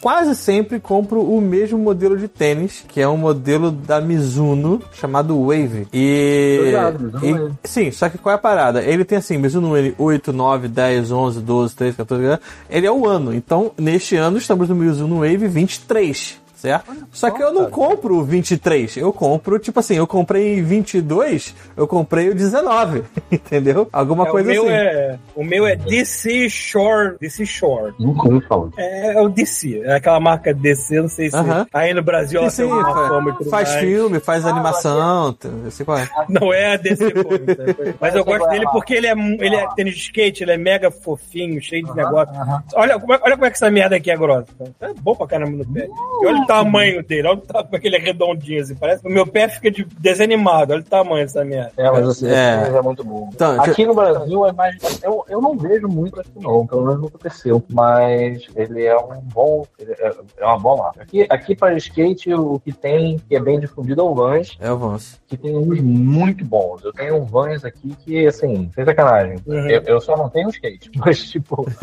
B: quase sempre compro o mesmo modelo de tênis, que é um modelo da Mizuno chamado Wave. E,
A: Mizuno
B: e-
A: Wave.
B: sim, só que qual é a parada? Ele tem assim, Mizuno Wave 8, 9, 10, 11, 12, 13, 14, ele é o ano. Então, neste ano estamos no Mizuno Wave 23. Certo? Só que eu não compro o 23, eu compro, tipo assim, eu comprei 22, eu comprei o 19, entendeu? Alguma
C: É, o,
B: coisa
C: meu
B: assim.
C: é, o meu é DC Shore. DC Shore.
A: Nunca ouvi falar.
C: É, é o DC. É aquela marca DC, não sei se.
B: Aham.
C: Aí no Brasil ela
B: Sim,
C: tem uma
B: fa-
C: fama e tudo
B: faz
C: mais.
B: filme, faz animação, t- eu sei qual é.
C: Não é a DC Comics, né? Mas eu gosto dele porque ele é, ele é tênis de skate, ele é mega fofinho, cheio de negócio. Olha, como é, olha como é que essa merda aqui é grossa. É bom pra caramba no pé. E olha o tamanho dele, olha o tamanho, aquele é redondinho assim. Parece que o meu pé fica de desanimado. Olha o tamanho dessa merda.
A: É, mas assim,
B: É.
A: é muito bom.
B: Então,
A: aqui no Brasil é mais. Eu, eu não vejo muito aqui, não, pelo menos não aconteceu. Mas ele é um bom. ele É, é uma boa marca. Aqui, aqui para skate, o que tem, que é bem difundido, é o Vans,
B: É o Vance.
A: que tem uns muito bons. Eu tenho um Vans aqui que, assim, sem sacanagem.
C: Uhum.
A: Eu, eu só não tenho skate, mas, tipo,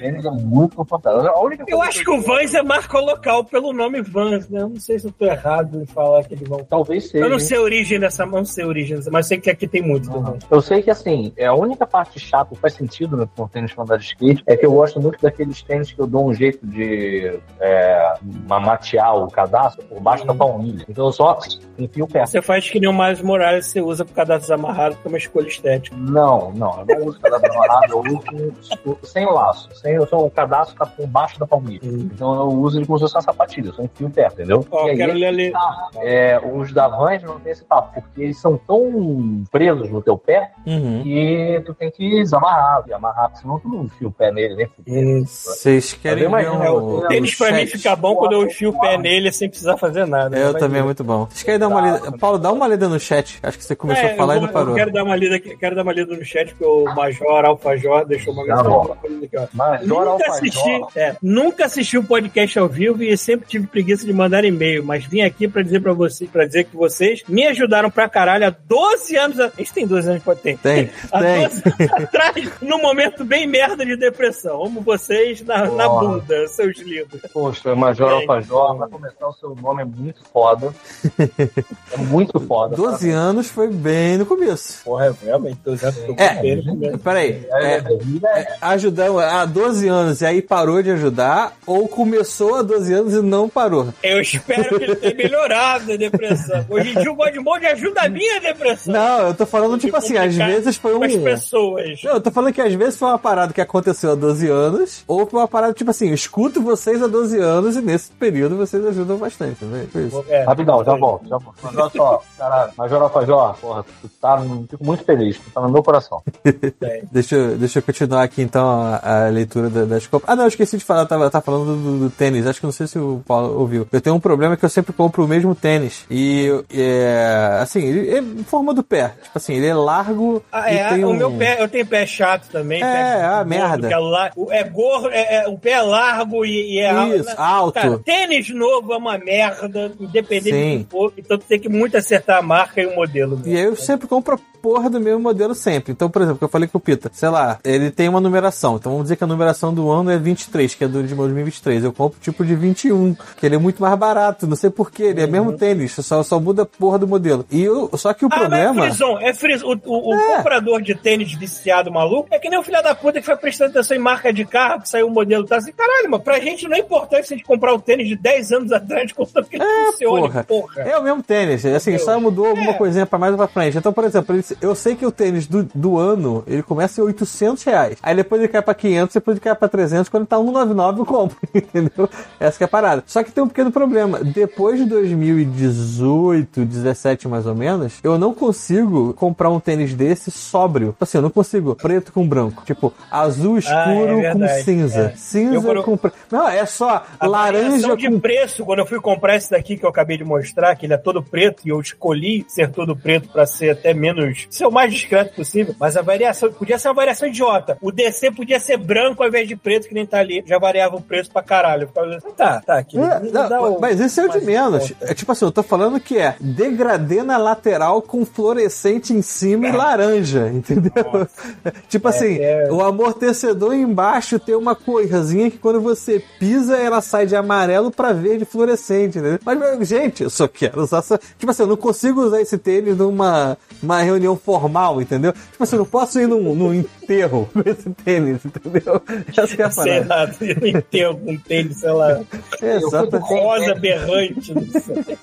A: eles é muito confortável. A única
C: Eu acho que o Vans é marca local pelo nome Vans, né? Eu não sei se eu tô errado em falar que eles vão.
A: Talvez seja.
C: Eu não sei a origem dessa, não sei a origem mas sei que aqui tem muito também.
A: Eu sei que assim, é a única parte chata que faz sentido no, no tênis de skate é que eu gosto muito daqueles tênis que eu dou um jeito de é, matear o cadastro por baixo da palmilha. Então eu só enfio o pé.
C: Você faz que nem o Miles Morales, você usa com cadastros amarrados, que é uma escolha estética.
A: Não, não, eu não uso cadastro amarrado, eu uso sem laço. Sem, eu sou, o cadastro tá por baixo da palmilha. Então eu uso ele como se fosse uma sapatilha, eu enfio o pé, entendeu?
C: Ó,
A: E aí,
C: quero ler ali.
A: é, os da Vans não tem esse papo, porque eles são tão presos no teu pé
B: Uhum.
A: que tu tem que desamarrar, e amarrar, porque senão tu não enfia o pé nele, né?
B: Vocês querem
A: Eu
B: ver um,
A: é,
C: O tênis pra mim fica bom quando eu enfio o pé nele sem precisar fazer nada.
B: Eu
C: Vai
B: também é muito bom. Vocês querem dar uma lida? Paulo, dá uma lida no chat. Acho que você começou
C: É,
B: a falar
C: eu
B: e não
C: vou-
B: parou.
C: Eu quero dar uma lida, aqui- quero dar uma lida no chat, porque o Major Alfajor deixou uma
A: Tá
C: mensagem.
A: bom.
C: aqui, ó.
A: Mas
C: Nunca
A: Alfajor-
C: assisti, é, nunca assisti o podcast ao vivo e sempre tive preguiça de mandar e-mail, mas vim aqui pra dizer para você, para dizer que vocês me ajudaram pra caralho há 12 anos. A gente tem 12 anos pode ter.
B: Tem,
C: Há
B: tem.
C: 12 anos atrás, num momento bem merda de depressão. Amo vocês na, na bunda, seus lindos.
A: Poxa, Major
C: É,
A: Alfajor, pra começar, o seu nome é muito foda. É muito foda.
B: 12 anos foi bem no começo.
C: Porra, realmente, 12 anos com
B: É,
C: pena, com medo.
B: Peraí,
A: É,
B: é,
A: é, é,
B: ajudamos há 12 anos e aí parou de ajudar, ou começou há 12 anos e não parou?
C: Eu espero que ele tenha melhorado a depressão. Hoje em dia o Godmode ajuda a minha depressão.
B: Não, eu tô falando, tipo assim, às vezes foi um.
C: As pessoas.
B: Não, eu tô falando que às vezes foi uma parada que aconteceu há 12 anos, ou foi uma parada, tipo assim, eu escuto vocês há 12 anos e nesse período vocês ajudam bastante, né? Foi isso.
C: É,
A: Rapidão, já volto, já volto. Mas olha só, caralho, Major Alfajor, porra, tu tá, fico muito feliz, tu tá no meu coração.
B: Deixa, eu- deixa eu continuar aqui então a, a leitura da- das copas. Ah, não, eu esqueci de falar, eu tava, tava falando do, do tênis. Acho que não sei se o Paulo, ouviu. Eu tenho um problema que eu sempre compro o mesmo tênis. E, é, assim, ele é em forma do pé. Tipo assim, ele é largo
C: Ah,
B: e
C: é,
B: tem
C: o
B: um...
C: meu pé, eu tenho pé chato também.
B: É,
C: pé
B: ah,
C: gordo,
B: merda.
C: É, la- o- é gordo, é, é- o pé é largo e, e é
B: Isso, alto.
C: Cara, tênis novo é uma merda, independente
B: Sim.
C: do que for. Então tu tem que muito acertar a marca e o modelo.
B: E aí eu sempre compro a porra do mesmo modelo sempre. Então, por exemplo, que eu falei com o Pita, sei lá, ele tem uma numeração. Então vamos dizer que a numeração do ano é 23, que é do de 2023. Eu compro tipo de 21, que ele é muito mais barato. Não sei porquê, ele é mesmo tênis, só, só muda a porra do modelo. E eu, só que o
C: Ah,
B: problema.
C: mas é frison, é frison. O, o- o
B: É.
C: comprador de tênis viciado maluco é que nem o filho da puta que foi prestando atenção em marca de carro, que saiu o modelo tá assim, caralho, mano, pra gente não é importante se a gente comprar o tênis de 10 anos atrás, contanto que ele funcione,
B: porra.
C: porra.
B: É o mesmo tênis, assim, só mudou alguma
C: É.
B: coisinha pra mais ou pra frente. Então, por exemplo, ele- eu sei que o tênis do, do ano, ele começa em 800 reais. Aí depois ele cai pra 500, depois ele cai pra 300, quando tá 199 eu compro, entendeu? Essa que é a parada. Só que tem um pequeno problema. Depois de 2018, 17 mais ou menos, eu não consigo comprar um tênis desse sóbrio. Tipo Assim, eu não consigo preto com branco. Tipo, azul escuro
C: Ah, é
B: com cinza.
C: é. Eu,
B: Cinza
C: quando-
B: com preto. Não, é só
C: A
B: laranja
C: de
B: com
C: preço, quando eu fui comprar esse daqui que eu acabei de mostrar, que ele é todo preto, e eu escolhi ser todo preto pra ser até menos. Ser o mais discreto possível, mas a variação podia ser uma variação idiota. O DC podia ser branco ao invés de preto, que nem tá ali. Já variava o preço pra caralho. Ficava assim, tá, tá, aqui.
B: É, não, mas esse é o de menos. É tipo assim, eu tô falando que é degradê na lateral com fluorescente em cima e laranja, entendeu? tipo assim,
C: é.
B: o amortecedor embaixo tem uma coisinha que quando você pisa, ela sai de amarelo pra verde fluorescente, entendeu? Mas, gente, eu só quero usar essa... Tipo assim, eu não consigo usar esse tênis numa uma reunião formal, entendeu? Tipo assim, eu não posso ir num, num enterro com esse tênis, entendeu? Essa que é a
C: Sei
B: parada.
C: lá, eu entendo um tênis, sei lá,
B: Exatamente.
C: rosa berrante. Não sei.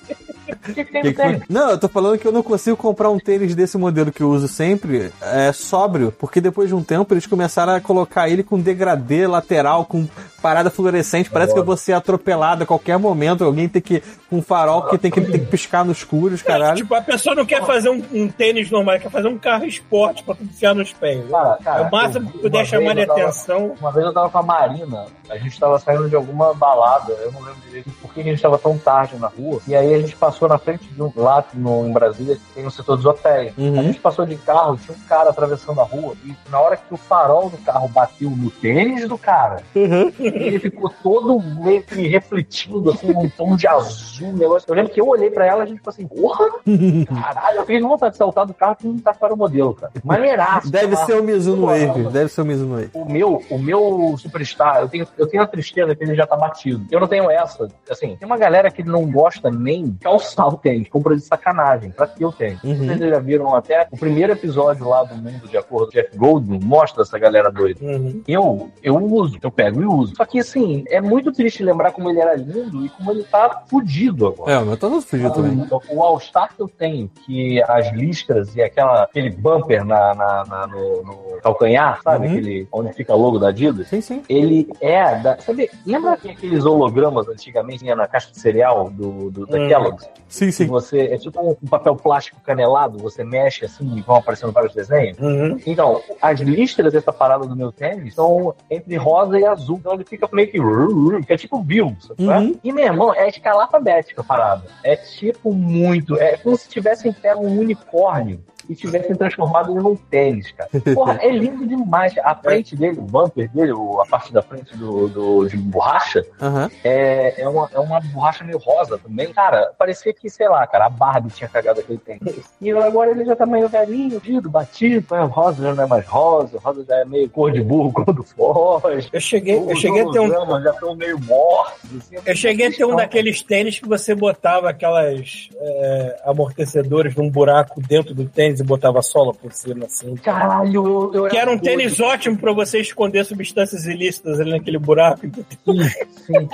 B: Não, eu tô falando que eu não consigo comprar um tênis desse modelo que eu uso sempre é, sóbrio, porque depois de um tempo eles começaram a colocar ele com degradê lateral, com parada fluorescente. Parece que eu vou ser atropelado a qualquer momento. Alguém tem que. com um farol que tem que, tem que piscar no escuro, os caralho.
C: Tipo, a pessoa não quer fazer um, um tênis normal, quer fazer um carro esporte pra tu enfiar nos pés.
A: Cara, cara,
C: é o máximo que puder chamar de atenção.
A: Uma vez eu tava com a Marina, a gente tava saindo de alguma balada, eu não lembro direito por que a gente tava tão tarde na rua. E aí a gente passou na frente de um lá no, em Brasília, que tem o setor dos hotéis.
B: Uhum.
A: A gente passou de carro, tinha um cara atravessando a rua, e na hora que o farol do carro bateu no tênis do cara, ele ficou todo meio que refletindo, assim, num tom de azul, um negócio. Eu lembro que eu olhei pra ela e a gente ficou assim, porra, caralho, eu com vontade de saltar do carro que não tá para o modelo, cara. Maneiraço.
B: Deve
A: tá?
B: ser o Mizuno
A: Uau.
B: Wave. Deve ser o Mizuno Wave.
A: O meu, o meu superstar, eu tenho, eu tenho a tristeza que ele já tá batido. Eu não tenho essa. Assim, tem uma galera que não gosta nem calçar o tênis, compra de sacanagem. Pra que o tênis?
B: Uhum.
A: Vocês já viram até o primeiro episódio lá do Mundo de Acordo do Jeff Goldblum, mostra essa galera doida.
C: Uhum.
A: Eu, eu uso, eu pego e uso. Só que assim, é muito triste lembrar como ele era lindo e como ele tá fudido agora.
B: É, meu tá todo fugido também.
A: O, o All-Star que eu tenho, que as listras e aquela, aquele bumper na, na- na- no, no calcanhar, sabe?
B: Uhum.
A: Aquele, onde fica o logo da Adidas.
B: Sim, sim.
A: Ele é da. Sabe, lembra que aqueles hologramas antigamente tinha na caixa de cereal do, do, da
C: Hum.
A: Kellogg's?
B: Sim, sim.
A: Você, é tipo um, papel plástico canelado, você mexe assim e vão aparecendo vários desenhos.
C: Uhum.
A: Então, as listras dessa parada do meu tênis são entre rosa e azul. Então ele fica meio que. que é tipo Bill, sabe?
B: Uhum.
A: E, meu irmão, é escala alfabética a parada. É tipo muito. É como se tivessem pego um unicórnio e tivessem transformado ele num tênis, cara. Porra, é lindo demais. A frente dele, o bumper dele, a parte da frente do, do- de borracha,
B: Aham.
A: é, é, uma, é uma borracha meio rosa também. Cara, parecia que, sei lá, cara, a Barbie tinha cagado aquele tênis. E agora ele já tá meio velhinho, batido, batido. A rosa já não é mais rosa, rosa já é meio cor de burro, cor do foge.
C: Eu cheguei, eu cheguei a ter um.
A: já estão meio mortos. assim.
C: Eu cheguei a ter um daqueles tênis que você botava aquelas é, amortecedores num buraco dentro do tênis e botava a sola por cima, assim.
A: Caralho, eu, eu
C: Que era um
A: doido.
C: tênis ótimo pra você esconder substâncias ilícitas ali naquele buraco.
A: Sim, sim.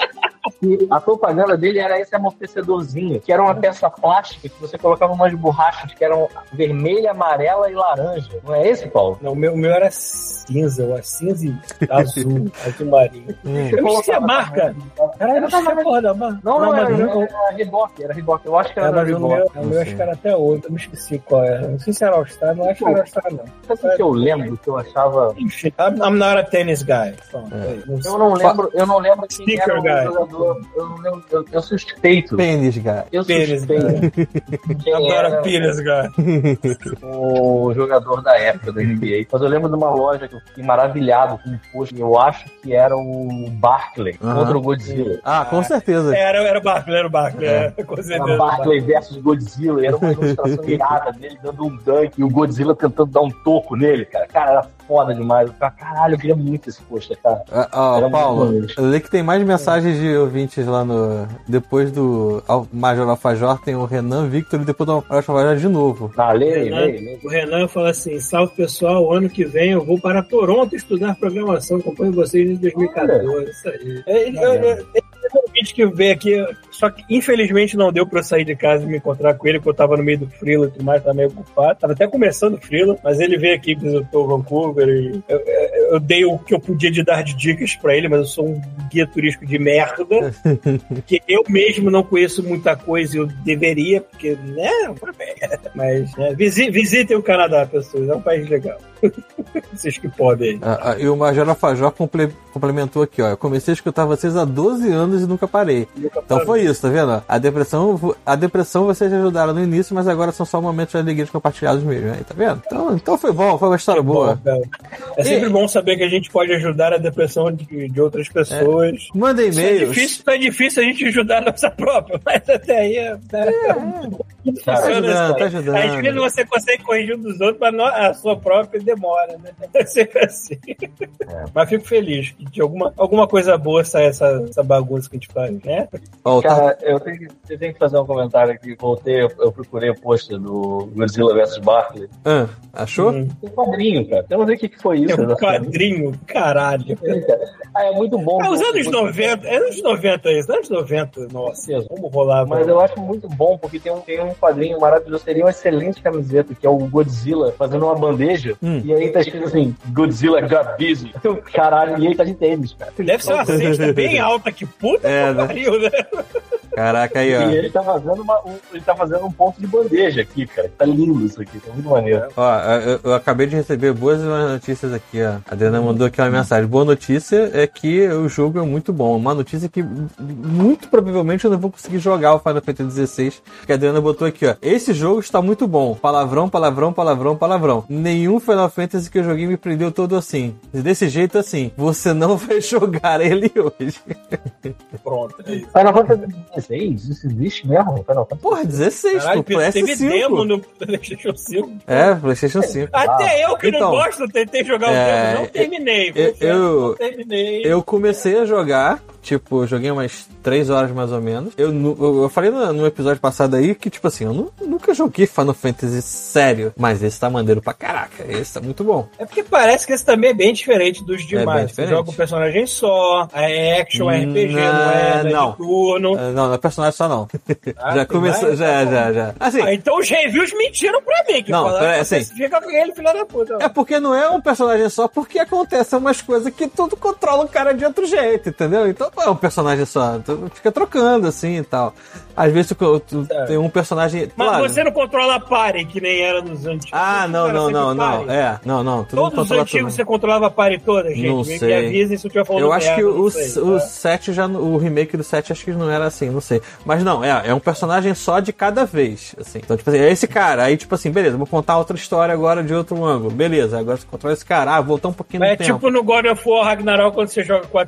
A: E a propaganda dele era esse amortecedorzinho, que era uma peça plástica que você colocava umas borrachas que eram vermelha, amarela e laranja. Não é esse, Paulo?
C: Não, o meu, o meu era cinza, eu era cinza e azul, azul marinho.
B: Hum.
C: Eu esqueci a marca. Não sei a porra da marca.
A: Não, não,
C: mas
A: era,
C: meu-
A: era Reebok, era Reebok. Eu acho que
C: É,
A: era da
C: mas o
A: Reebok.
C: meu, o
B: Não
C: meu acho que era até outro, eu me esqueci qual era. Não sei se era All-Star, não acho que era All-Star, não.
A: Sabe o que eu lembro que eu achava...
C: Enfim, I'm, I'm not a tennis guy. Pronto,
B: É.
C: sei.
A: Eu não lembro, eu não lembro quem era o
C: guy.
A: jogador eu não lembro, eu, eu suspeito.
B: Pênis, cara.
A: Eu suspeito quem
C: Adoro
A: era
C: Pires, cara.
A: o jogador da época da NBA. Mas eu lembro de uma loja que eu fiquei maravilhado com um post, eu acho que era o Barclay contra o Godzilla.
B: Ah, com certeza.
C: Era, era o Barkley, era o Barkley,
B: É.
C: é, com
A: Era
C: certeza.
A: Barclay versus Godzilla, e era uma ilustração irada dele dando um dunk e o Godzilla tentando dar um toco nele, cara. Cara, era foda demais. Eu falei, caralho, eu queria muito esse pôster, cara.
B: Ah,
A: muito
B: Paulo, li que tem mais mensagens de ouvintes lá no. Depois do Major Alfajor, tem o Renan Victor e depois do Major Alfajor de novo.
A: Ah, lê, aí,
C: Renan,
A: lê, lê.
C: O Renan fala assim: salve pessoal, ano que vem eu vou para Toronto estudar programação. Acompanho vocês em 2014. Isso aí. É, Ele, eu, esse ouvinte que veio aqui, só que infelizmente não deu pra eu sair de casa e me encontrar com ele, porque eu tava no meio do Freela e tudo mais, tava meio ocupado. Tava até começando o Freela, mas ele veio aqui, visitou Vancouver e eu, eu- eu dei o que eu podia de dar de dicas pra ele, mas eu sou um guia turístico de merda, que eu mesmo não conheço muita coisa e eu deveria, porque, né, mas né, visi- visitem o Canadá, pessoas, é um país legal. Vocês que podem.
B: Ah, ah, e o Major comple- complementou aqui, ó. Eu comecei a escutar vocês há 12 anos e nunca parei. Então foi isso, tá vendo? A depressão, a depressão vocês ajudaram no início, mas agora são só momentos de alegria compartilhados mesmo, aí, tá vendo? Então, então foi bom, foi uma história boa.
C: Bom. É sempre
B: E-
C: bom saber que a gente pode ajudar a depressão de, de outras pessoas.
B: Manda
C: Isso é, difícil, é difícil a gente ajudar a nossa própria, mas até aí é.
B: Tá ajudando, tá ajudando.
C: Às vezes você consegue corrigir um dos outros, mas a sua própria demora, né? É sempre assim. Mas fico feliz que de alguma, alguma coisa boa sai essa, essa bagunça que a gente faz, né?
B: Tá-
A: Cara, eu tenho, que, eu tenho que fazer um comentário aqui. Voltei, eu, eu procurei o pôster do Godzilla vs Barkley.
B: Ah, achou?
C: Hum.
A: Tem quadrinho, cara. Eu não sei o que, que foi isso.
C: É um quadrinho, caralho.
A: Ah, é muito bom.
C: É os anos 90, é anos 90 isso, anos 90, nossa, como rolava.
A: Mas eu acho muito bom, porque tem um, tem um quadrinho maravilhoso. Seria uma excelente camiseta, que é o Godzilla fazendo uma bandeja.
B: Hum.
A: E aí tá escrito assim: Godzilla got busy. Caralho, e aí tá de tênis, cara.
C: Deve ser uma cesta bem alta, que puta
B: É,
C: que
B: né?
C: pariu, né?
B: Caraca, aí,
A: E
B: ó.
A: ele tá fazendo uma, um, ele tá fazendo um ponto de bandeja aqui, cara. Tá lindo isso aqui, tá muito maneiro.
B: Ó, eu, eu acabei de receber boas notícias aqui, ó. A Adriana mandou aqui uma mensagem. Boa notícia é que o jogo é muito bom. Uma notícia que muito provavelmente eu não vou conseguir jogar o Final Fantasy XVI. Que a Adriana botou aqui, ó. Esse jogo está muito bom. Palavrão, palavrão, palavrão, palavrão. Nenhum Final Fantasy que eu joguei me prendeu todo assim. Desse jeito assim. Você não vai jogar ele hoje.
C: Pronto, é isso.
A: Final Fantasy XVI? Isso existe mesmo? Final Fantasy?
B: Porra, 16,
C: Caralho,
B: pô.
C: teve demo
B: PS5.
C: no PlayStation 5.
B: É, PlayStation 5.
C: Até eu que
B: Então,
C: não gosto, tentei jogar o
B: é,
C: demo, não terminei.
B: eu- eu-
C: não terminei.
B: Eu comecei a jogar, tipo, eu joguei umas 3 horas mais ou menos. Eu, eu, eu falei no, no episódio passado aí que, tipo assim, eu nu- nunca joguei Final Fantasy sério, mas esse tá maneiro pra caraca. Esse tá muito bom.
C: É porque parece que esse também é bem diferente dos
B: bem
C: demais. Você
B: diferente.
C: joga um personagem só, é action, é RPG, não é,
B: Não,
C: não é
B: não.
C: turno.
B: Ah, Não, não é personagem só não.
C: Ah,
B: já começou, já,
C: Tá
B: já, já. Assim,
C: Ah, então os reviews mentiram pra mim. Que
B: Não,
C: falaram que
B: assim.
C: fica com ele, filho da puta.
B: É porque não é um personagem só, porque acontecem umas coisas que tudo controla o cara de outro jeito, entendeu? Então não é um personagem só, tu fica trocando assim e tal. Às vezes tu, tu
C: É.
B: tem um personagem.
C: Mas
B: claro.
C: você não controla a party, que nem era nos antigos.
B: Ah, não, não, não, não. É, não, não. Tu não
C: Todos os
B: controla tudo,
C: antigos
B: não.
C: você controlava a party toda, gente.
B: Não sei.
C: Se eu
B: Eu acho que o,
C: não sei,
B: o
C: tá?
B: 7 já. O remake do 7 acho que não era assim, não sei. Mas não, é, é um personagem só de cada vez. Assim. Então, tipo assim, é esse cara. Aí, tipo assim, beleza, vou contar outra história agora de outro ângulo. Beleza, agora você controla esse cara. Ah, voltar um pouquinho
C: Mas
B: no
C: é
B: tempo.
C: tipo no God of War Ragnarok quando você joga com a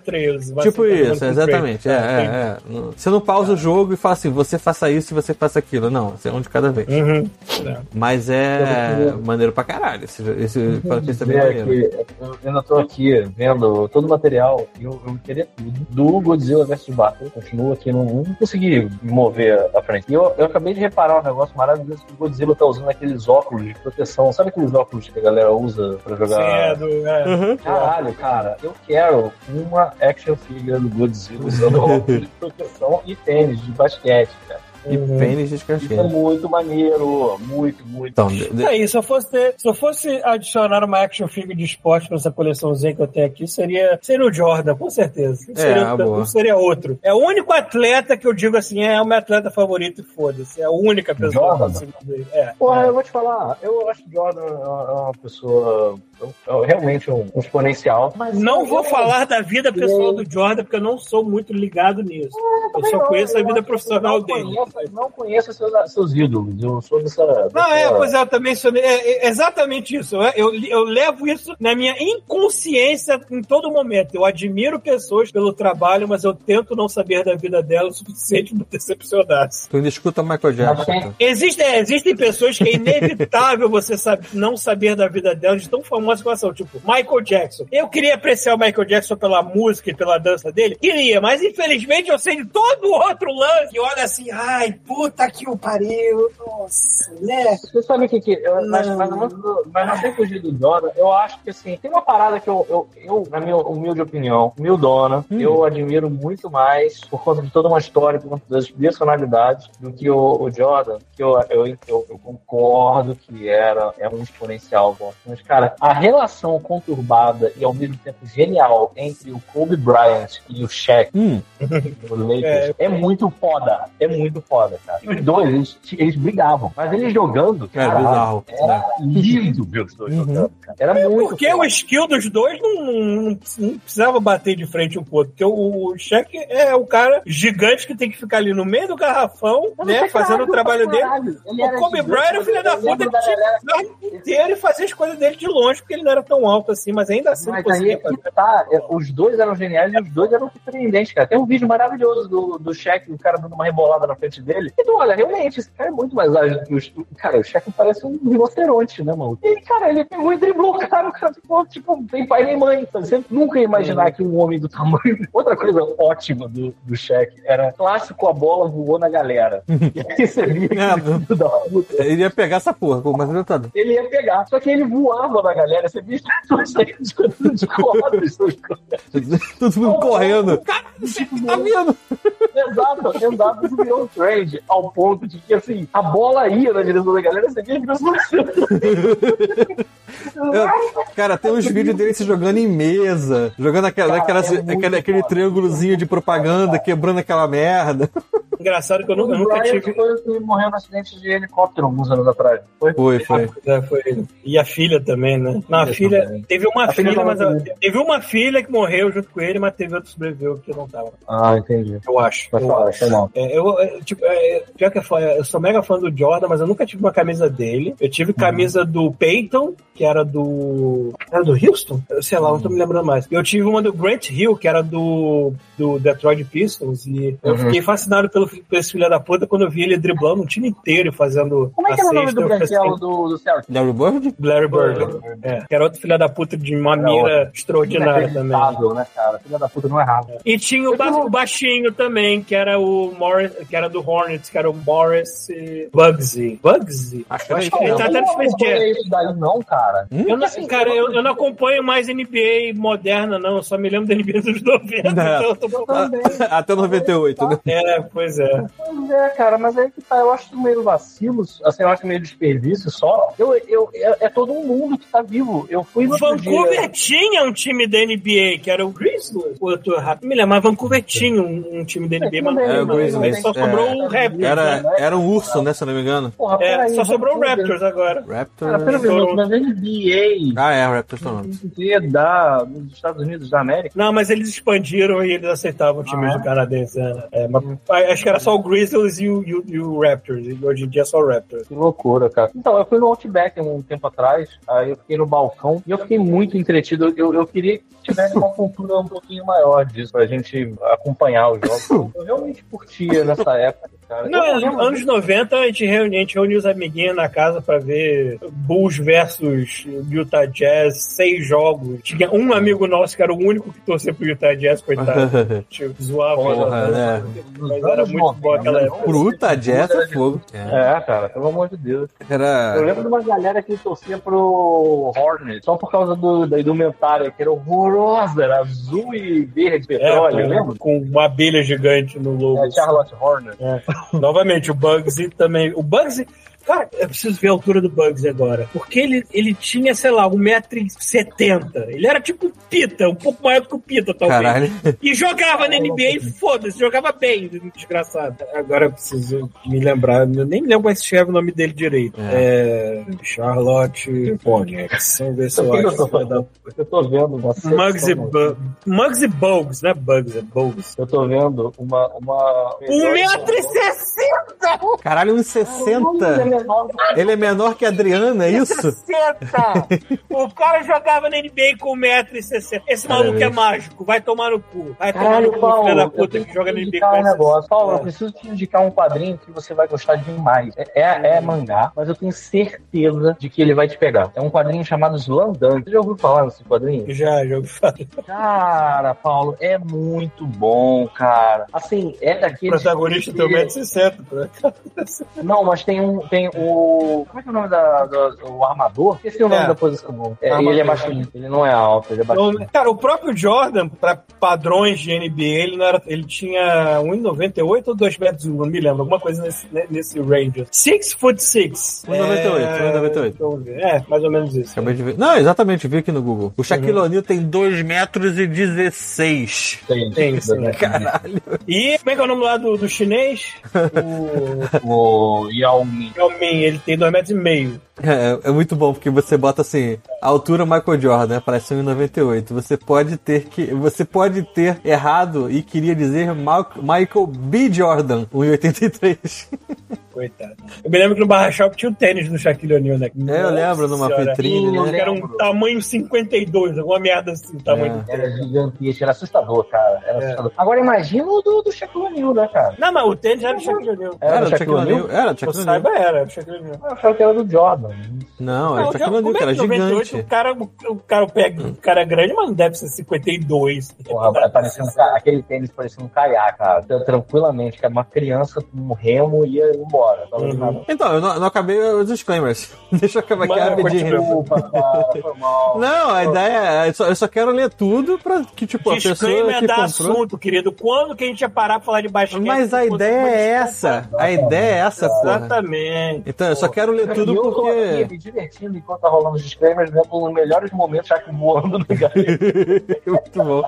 C: vai
B: Tipo
C: tá
B: isso, exatamente. É, é, é. Não- Você não pausa o jogo e fala assim, você faça isso e você faça aquilo. Não, você é um de cada vez.
C: Uhum. É.
B: Mas é maneiro pra caralho. Esse, esse Fantasy é bem maneiro.
A: eu ainda tô aqui vendo todo o material e eu, eu queria tudo do Godzilla vs Battle. Continuo aqui, não, não consegui me mover à frente. E eu, eu acabei de reparar um negócio maravilhoso que o Godzilla tá usando aqueles óculos de proteção. Sabe aqueles óculos que a galera usa pra jogar?
C: Sim, é do- é.
B: Uhum.
A: Caralho, cara, eu quero uma action figure do Godzilla usando óculos de proteção e tênis de basquete, cara.
B: e pênis de
A: Isso é muito maneiro, muito, muito.
B: Então, de-
C: Aí, se eu fosse ter, se eu fosse adicionar uma action figure de esporte pra essa coleçãozinha que eu tenho aqui, seria, seria o Jordan, com certeza. Não seria,
B: uma boa.
C: não seria outro. É o único atleta que eu digo assim, é o meu atleta favorito e foda-se. É a única pessoa
A: Jordan?
C: que eu consigo ver. É.
A: Porra, eu vou te falar, eu acho que Jordan é uma é uma pessoa um- realmente um, um exponencial. Mas
C: Não vou falar da vida pessoal do Jordan, porque eu não sou muito ligado nisso. Eu só
A: não,
C: conheço a vida profissional
A: não
C: dele.
A: Conheço, não conheço seus, seus ídolos. Eu sou dessa.
C: Não,
A: dessa-
C: é, pois é, eu também sou. É, é exatamente isso. Eu, eu, levo isso na minha inconsciência em todo momento. Eu admiro pessoas pelo trabalho, mas eu tento não saber da vida delas o suficiente para decepcionar-se.
B: tu ainda escuta Michael Jackson. então.
C: Existe, é, existem pessoas que é inevitável você sabe, não saber da vida delas, de tão famosas elas são. Tipo, Michael Jackson. Eu queria apreciar o Michael Jackson pela música e pela dança dele. Queria, mas infelizmente eu sei de todo o outro lance. E olha assim, ai, puta que o pariu. Nossa, né?
A: Você sabe o que que. Eu, mas, mas, não- mas não sem fugir do Jordan, eu acho que assim, tem uma parada que eu, eu, eu na minha humilde opinião, humildona, eu admiro muito mais por conta de toda uma história, por conta das personalidades, do que o, o Jordan, que eu, eu, eu, eu concordo que era é um exponencial. bom. Mas, cara, a relação conturbada e ao mesmo tempo genial entre o Kobe Bryant e o Shaq
B: Hum,
A: do Lakers é, muito foda. É muito foda, cara. E os dois, eles, eles brigavam. Mas eles jogando,
B: é
A: cara,
B: bizarro.
A: era lindo ver os dois
B: Uhum.
A: jogando, cara. Era muito
C: Porque
A: foda.
C: o skill dos dois não, não- não precisava bater de frente um com o outro. Porque o, o Shaq é o cara gigante que tem que ficar ali no meio do garrafão,
A: Mas
C: né?
A: é
C: Fazendo o trabalho dele.
A: Ele
C: O Kobe Bryant é o filho da puta que tinha que inteiro e fazer as coisas dele de longe, porque ele não era tão alto assim, mas ainda assim
A: Mas aí é que tá, é, os dois eram geniais e os dois eram surpreendentes, cara. Tem um vídeo maravilhoso do, do Shaq, o cara dando uma rebolada na frente dele. E tu olha, realmente, esse cara é muito mais ágil do que o Cara, o Shaq parece um rinoceronte, né, mano? E, cara, ele pegou e driblou o cara, o cara ficou, tipo, não tem pai nem mãe. Você nunca ia imaginar que um homem do tamanho. Outra coisa ótima do, do Shaq era clássico, a bola voou na galera. E aí você via que
B: É, Ele ia pegar essa porra, mas ele tá.
A: ele ia pegar. Só que ele voava na galera. Você via as pessoas saindo de- de quadros.
B: Todo mundo correndo. Cara, você tá vendo?
A: Exato, exato. Isso virou um trend ao ponto de que, assim, a bola ia na direção da galera, você via as pessoas...
B: Eu- cara, tem uns vídeos dele se jogando em mesa, jogando aquela,
A: Cara,
B: aquelas-
A: é
B: aquele, triângulozinho de propaganda, quebrando aquela merda.
C: Engraçado que eu, eu nunca
A: Bryant
C: tive.
A: foi o que morreu no acidente de helicóptero alguns anos atrás. Foi?
B: Foi, foi.
C: É, foi. E a filha também, né? Não, a
A: Filha também.
C: Teve uma
A: A filha
C: filha, mas a- teve uma filha que morreu junto com ele, mas teve outro que sobreviveu que não tava.
A: Ah, entendi.
C: Eu acho.
A: Vai
C: eu
A: falar,
C: acho.
A: foi mal.
C: É, eu, é, tipo, é, pior que fã, eu sou mega fã do Jordan, mas eu nunca tive uma camisa dele. Eu tive camisa do Peyton, que era do. Era do Houston? Eu sei lá, não tô me lembrando mais. Eu tive uma do Grant Hill, que era do, do Detroit Pistons, e eu
A: Uhum.
C: fiquei fascinado pelo, por esse filho da puta quando eu vi ele driblando um time inteiro fazendo.
A: Como é que era o nome do branquelo
C: assim,
A: do, do Celtic?
B: Larry Bird?
C: Larry Bird. É, que era outro filho da puta de uma
A: Era
C: mira extraordinária também.
A: Né, cara? Filha da puta não é errado.
C: E tinha o, ba- o baixinho também, que era o Morris, que era do Hornets, que era o Morris Bugsy. Bugsy?
B: Acho
C: Eu acho
B: que
C: que ele
B: não.
C: tá até no Space Jam.
A: Não isso daí não, cara.
C: Eu não, cara, eu, eu não acompanho mais NBA moderna, não. Eu só me lembro da NBA dos 90.
B: Não.
C: Então eu tô...
B: Até 98, né?
C: É, pois é.
A: Pois é, cara, mas aí que tá, eu acho meio vacilos, assim, eu acho meio desperdício só. Eu, eu, é, é todo um mundo que tá vivo. Eu fui no
C: Vancouver
A: dia-
C: tinha um time da NBA, que era o Grizzlies. Eu tô errado? Me lembro, mas Vancouver tinha um, um time da NBA, mas,
B: É, o
C: mas-
B: Grizzlies,
C: mas só
B: é.
C: sobrou o Raptors.
B: Era,
C: né?
B: era um urso, né? Se eu não me engano.
A: Porra,
C: É,
A: peraí,
C: só sobrou o. Raptors agora.
B: Raptor.
A: Cara, pera um minuto, mas NBA
B: Ah, é, o Raptors tá não.
A: da, dos Estados Unidos da América.
C: Não, mas eles expandiram e eles aceitavam times
A: Ah, é?
C: do canadense. né? É, mas, acho que era só o Grizzlies e o, e o- e o Raptors. E hoje em dia é só o Raptors.
A: Que loucura, cara. Então, eu fui no Outback um tempo atrás, aí eu fiquei no balcão e eu fiquei muito entretido. Eu, eu queria que tivesse uma cultura um pouquinho maior disso, pra gente acompanhar os jogos. Eu realmente curtia nessa época, cara.
C: Não,
A: eu lembro
C: anos 90 a gente reunia, a gente reunia os amiguinhos na casa pra ver Bulls versus Utah Jazz, seis jogos. Tinha um amigo nosso que era o único que torcia pro Utah Jazz, coitado. Tipo, zoava.
B: Porra, né?
C: Mas era muito bom aquela época.
B: Fruta, jazz é fogo. É.
A: É, cara, pelo amor de Deus. Eu
B: Era.
A: lembro de uma galera que torcia pro Hornet, só por causa do, da indumentária, que era horrorosa, era azul e verde petróleo,
C: É,
A: lembra?
C: com, com uma abelha gigante no logo.
A: É, Charlotte Hornet.
C: Novamente, o Bugsy também. O Bugsy. Cara, eu preciso ver a altura do Bugsy agora. Porque ele, ele tinha, sei lá, 1,70m. Ele era tipo o Pita, um pouco maior do que o Pita, talvez.
B: Caralho.
C: E jogava na NBA e foda-se, jogava bem, desgraçado. Agora eu preciso me lembrar, eu nem me lembro é que se escreve o nome dele direito. É. Charlotte Ponyx. Vamos ver se eu
A: eu
C: acho. dar-
A: fazendo? Eu tô vendo uma
C: Mugsy, Bu- Mugsy Bugs, não é Bugs, é Bugs.
A: Eu tô vendo uma. uma...
C: 1,60m!
B: Caralho, 1,60. Ele é menor que a Adriana, é isso?
C: 60! o cara jogava na NBA com 1,60m. Esse maluco é mágico, vai tomar no cu. Vai tomar no
A: Caralho,
C: cu,
A: Paulo,
C: filho da
A: eu
C: puta
A: tenho
C: que
A: que
C: joga na NBA
A: indicar
C: com
A: um negócio. Paulo, eu preciso te indicar um quadrinho que você vai gostar demais. É, é, é mangá, mas eu tenho certeza de que ele vai te pegar. É um quadrinho chamado Slandunk. Você já ouviu falar nesse quadrinho?
C: Já, já ouvi falar.
A: Cara, Paulo, é muito bom, cara. Assim, é
C: O
A: daqueles.
C: protagonista
A: que-
C: tem 1,60m. né?
A: Não, mas tem um. Tem o. Como é que é o nome da, do, o armador? Esqueci o nome
C: É.
A: da posição. É, ele é baixinho, ele não é alto, ele é baixinho.
C: Então, Cara, o próprio Jordan, pra padrões de NBA, ele, não era, ele tinha 1,98 ou 2 metros, não me lembro, alguma coisa nesse, né, nesse range. 6 foot 6.
B: 1,98, 1,98.
C: É, mais ou menos isso.
B: Acabei de ver. Não, exatamente, vi aqui no Google. O Shaquille O'Neal tem 2 metros e 16.
A: Tem,
C: Tem, sim.
B: Caralho.
C: E como é que é o nome lá do, do chinês? O
A: O Yao Ming.
C: Yao Ming, ele tem 2 metros e meio.
B: É, é muito bom, porque você bota assim, a altura Michael Jordan, né? Parece 1,98. Você pode ter que. Você pode ter errado e queria dizer Ma- Michael B. Jordan, 1,83.
C: Coitado. Eu me lembro que no Barra Shop tinha o tênis do Shaquille O'Neal, né?
B: É, eu lembro numa
C: Senhora.
B: vitrine, né?
C: era um tamanho 52, alguma merda assim, o tamanho
B: É.
C: do tênis.
A: Era gigantesco, era assustador, cara. Era
C: É.
A: assustador. Agora imagina o do, do Shaquille O'Neal, né, cara?
C: Não, mas o tênis era do Shaquille O'Neal.
B: Era
A: do
B: do Shaquille O'Neal? Era Shaquille O'Neal.
C: saiba, era do Shaquille O'Neal.
A: Eu achava que era do Jordan.
B: Não, Shaquille O'Neal,
C: como
B: que
C: é
B: era
C: que 98
B: gigante.
C: O cara, o, o cara pega, o cara é grande, mas não deve ser 52.
A: Porra, vai parecendo aquele tênis parecendo um caiaque, cara. Então, Tranquilamente, que era uma criança com um remo e ia embora.
C: Uhum.
B: Então, eu não, não acabei os disclaimers. Deixa eu acabar aqui rapidinho.
A: Desculpa, cara, foi mal.
B: Não, a ideia é. Eu só, eu só quero ler tudo pra que, tipo, a pessoa
C: Disclaimer
B: que
C: da
B: comprou.
C: assunto, querido. Quando que a gente ia parar pra falar de basquete?
B: Mas a ideia é essa. A ideia é essa, porra.
C: Exatamente.
B: Então, eu só quero ler tudo
A: E eu
B: porque.
A: me divertindo enquanto tá rolando os disclaimers, vendo os melhores momentos já que voando no.
B: Muito bom.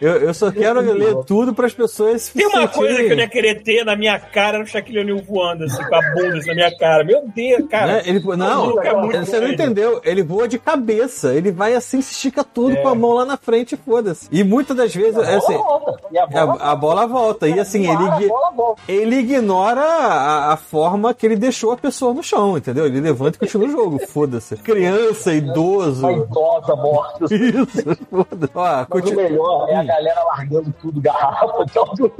B: Eu, eu só quero ler tudo para as pessoas
C: Tem uma coisa que eu não ia
B: sentirem-
C: querer ter na minha cara no Shaquille O'Neal voando, assim, com a bunda assim, na minha cara. Meu Deus, cara.
B: né? Ele, não,
C: é muito
B: você não entendeu. Ele voa de cabeça. Ele vai assim, se estica tudo
C: É.
B: com a mão lá na frente e foda-se. E muitas das vezes, é assim,
A: volta. E a bola,
B: a, a bola volta. E assim, ele,
A: a bola
B: ele ignora a, a forma que ele deixou a pessoa no chão, entendeu? Ele levanta e continua o jogo. Foda-se. Criança, idoso.
A: Uma idosa morta.
B: Isso, foda-se.
A: Mas o melhor é a galera largando tudo, garrafa, tudo,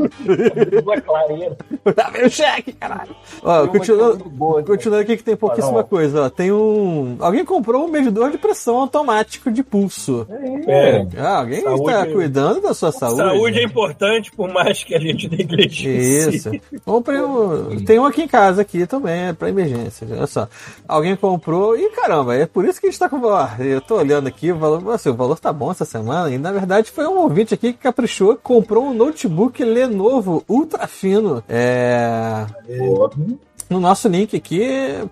A: uma clareira.
B: Dá meu cheque, caralho. Ó, continuando,
A: é boa, cara.
B: continuando aqui que tem pouquíssima
A: Ah,
B: coisa, ó. Tem um. Alguém comprou um medidor de pressão automático de pulso.
C: É.
B: Ah, alguém
C: Saúde-
B: está cuidando da sua saúde.
C: Saúde é importante, por mais que a gente negligencie.
B: Isso. Comprei um. Tem um aqui em casa aqui também, é pra emergência. Olha só. Alguém comprou e caramba, é por isso que a gente tá com. Ó, eu tô olhando aqui, o valor. Nossa, o valor tá bom essa semana. E na verdade foi um ouvinte aqui que caprichou, comprou um notebook Lenovo ultra fino. É. No nosso link aqui,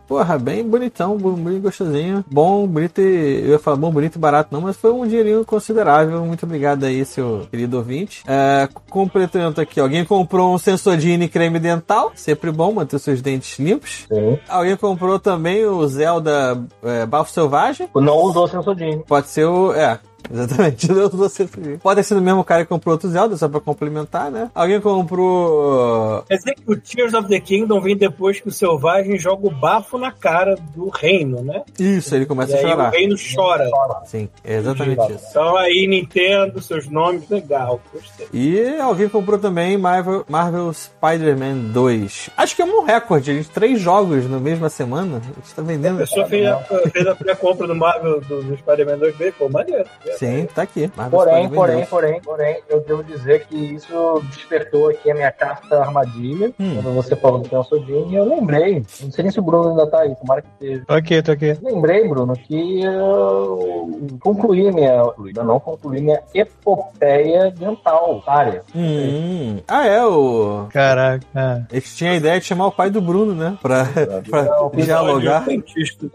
B: porra, bem bonitão, bem gostosinho. Bom, bonito e. Eu ia falar bom, bonito e barato não, mas foi um dinheirinho considerável. Muito obrigado aí, seu querido ouvinte. É, completando aqui, alguém comprou um Sensodyne creme dental. Sempre bom manter seus dentes limpos.
A: Sim.
B: Alguém comprou também o Zelda é, Bafo Selvagem.
A: Não usou sensodinho.
B: Pode ser o. É. Exatamente, não usou Sensodyne. Pode ser o mesmo cara que comprou outro Zelda, só pra complementar, né? Alguém comprou.
C: Quer dizer que o Tears of the Kingdom vem depois que o Selvagem joga o bafo na cara do reino, né?
B: Isso, ele começa
C: E
B: a
C: aí o
B: chorar.
C: reino chora.
B: Sim, é exatamente isso.
C: Então aí, Nintendo, seus nomes, legal. Gostei.
B: E alguém comprou também Marvel, Marvel Spider-Man 2. Acho que é um recorde, a gente três jogos na mesma semana. A gente tá
C: A
B: vendendo.
C: pessoa fez a, fez a pré-compra do Marvel do, do Spider-Man 2 b pô, maneiro.
A: velho.
B: Sim, tá aqui. Mas
A: Porém, porém, porém, porém, eu devo dizer que isso despertou aqui a minha carta armadilha.
B: Hum.
A: Quando você falou do Pensodinho, e eu lembrei. Não sei nem se o Bruno ainda tá aí, tomara que esteja.
F: Tô aqui, tô aqui.
A: Lembrei, Bruno, que eu concluí minha. Ainda não concluí minha epopeia dental, área.
B: Hum. Ah, é, o.
F: Caraca. é.
B: Eles tinham a ideia de chamar o pai do Bruno, né? Pra, pra
A: Não,
B: dialogar.
C: Dentista.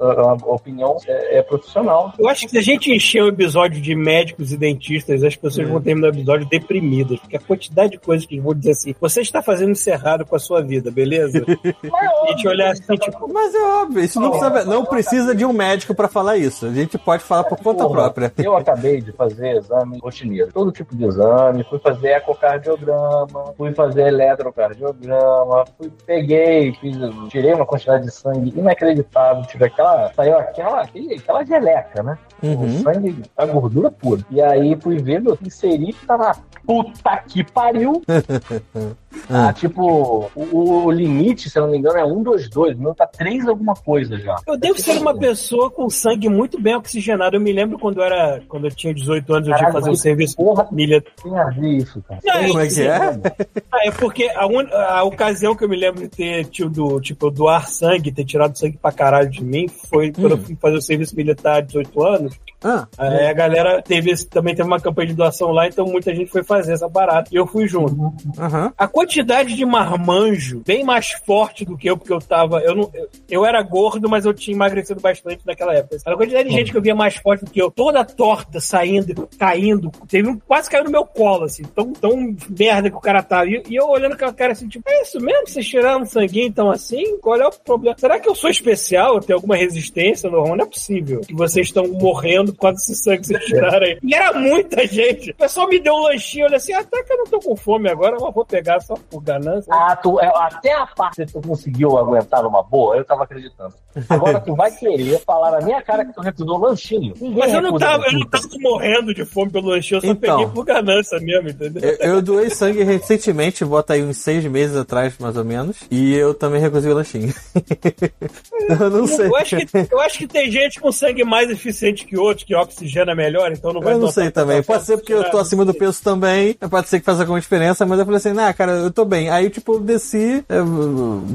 A: A, a opinião é, é profissional.
C: Eu acho que se a gente encher o episódio de médicos e dentistas, as pessoas vão terminar o episódio deprimidas, porque a quantidade de coisas que eles vão dizer assim, você está fazendo isso errado com a sua vida, beleza? E a gente olhar assim, tipo,
B: Mas é óbvio, isso não precisa, não precisa de um médico pra falar isso. A gente pode falar por conta
A: Porra,
B: própria.
A: Eu acabei de fazer exame rotineiro. Todo tipo de exame. Fui fazer ecocardiograma, fui fazer eletrocardiograma, fui, peguei, fiz, tirei uma quantidade de sangue inacreditável. Tive aquela. Saiu aquela, aquela geleca, né?
B: Uhum.
A: O sangue, a gordura pura. E aí fui ver, meu, inseri tá na puta que pariu. Ah, tipo, o, o limite, se eu não me engano, é 1, 2, 2. O meu tá 3 alguma coisa já.
C: eu devo ser uma pessoa com sangue muito bem oxigenado. Eu me lembro quando eu era, quando eu tinha 18 anos, eu tinha que fazer um serviço
A: porra.
C: milha.
A: Tem a ver isso, cara.
C: Não,
B: Como é que é?
C: Ah, é porque a, un- a ocasião que eu me lembro de ter tido, tipo, eu doar sangue, ter tirado sangue pra caralho de mim, foi quando eu fui fazer o serviço militar de 18 anos.
B: Ah,
C: Aí a galera teve, também teve uma campanha de doação lá, então muita gente foi fazer essa parada. E eu fui junto.
B: aham.
C: A quantidade de marmanjo, bem mais forte do que eu, porque eu tava. Eu, não, eu, eu era gordo, mas eu tinha emagrecido bastante naquela época. A quantidade de gente que eu via mais forte do que eu, toda torta, saindo, caindo. Teve um quase caiu no meu colo, assim. Tão, tão merda que o cara tava. E, e eu olhando aquela cara assim, tipo, é isso mesmo? Vocês tiraram sanguinho então assim? Qual é o problema? Será que eu sou especial? Eu tenho alguma resistência normal? Não é possível. Que vocês estão morrendo por causa desse sangue que vocês tiraram aí. E era muita gente. O pessoal me deu um lanchinho, olha assim, até que eu não tô com fome agora, mas vou pegar só por ganância.
A: Ah, tu, é, até a parte que tu conseguiu aguentar numa boa, eu tava acreditando. Agora tu vai querer falar na minha cara que tu recusou lanchinho. Ninguém
C: Mas eu não, tava, eu não tava morrendo de fome pelo lanchinho, eu só
B: Então.
C: peguei por ganância mesmo, entendeu?
B: Eu, eu doei sangue recentemente, bota aí uns seis meses atrás, mais ou menos. E eu também recusei o lanchinho. eu não sei.
C: Eu acho, que, eu acho que tem gente com sangue mais eficiente que outros, que oxigena melhor, então não vai
B: Eu não sei também. Pode ser porque eu tô acima do
C: peso.
B: peso também. Pode ser que faça alguma diferença, mas eu falei assim, nah, cara, eu tô bem. Aí, tipo, eu desci, eu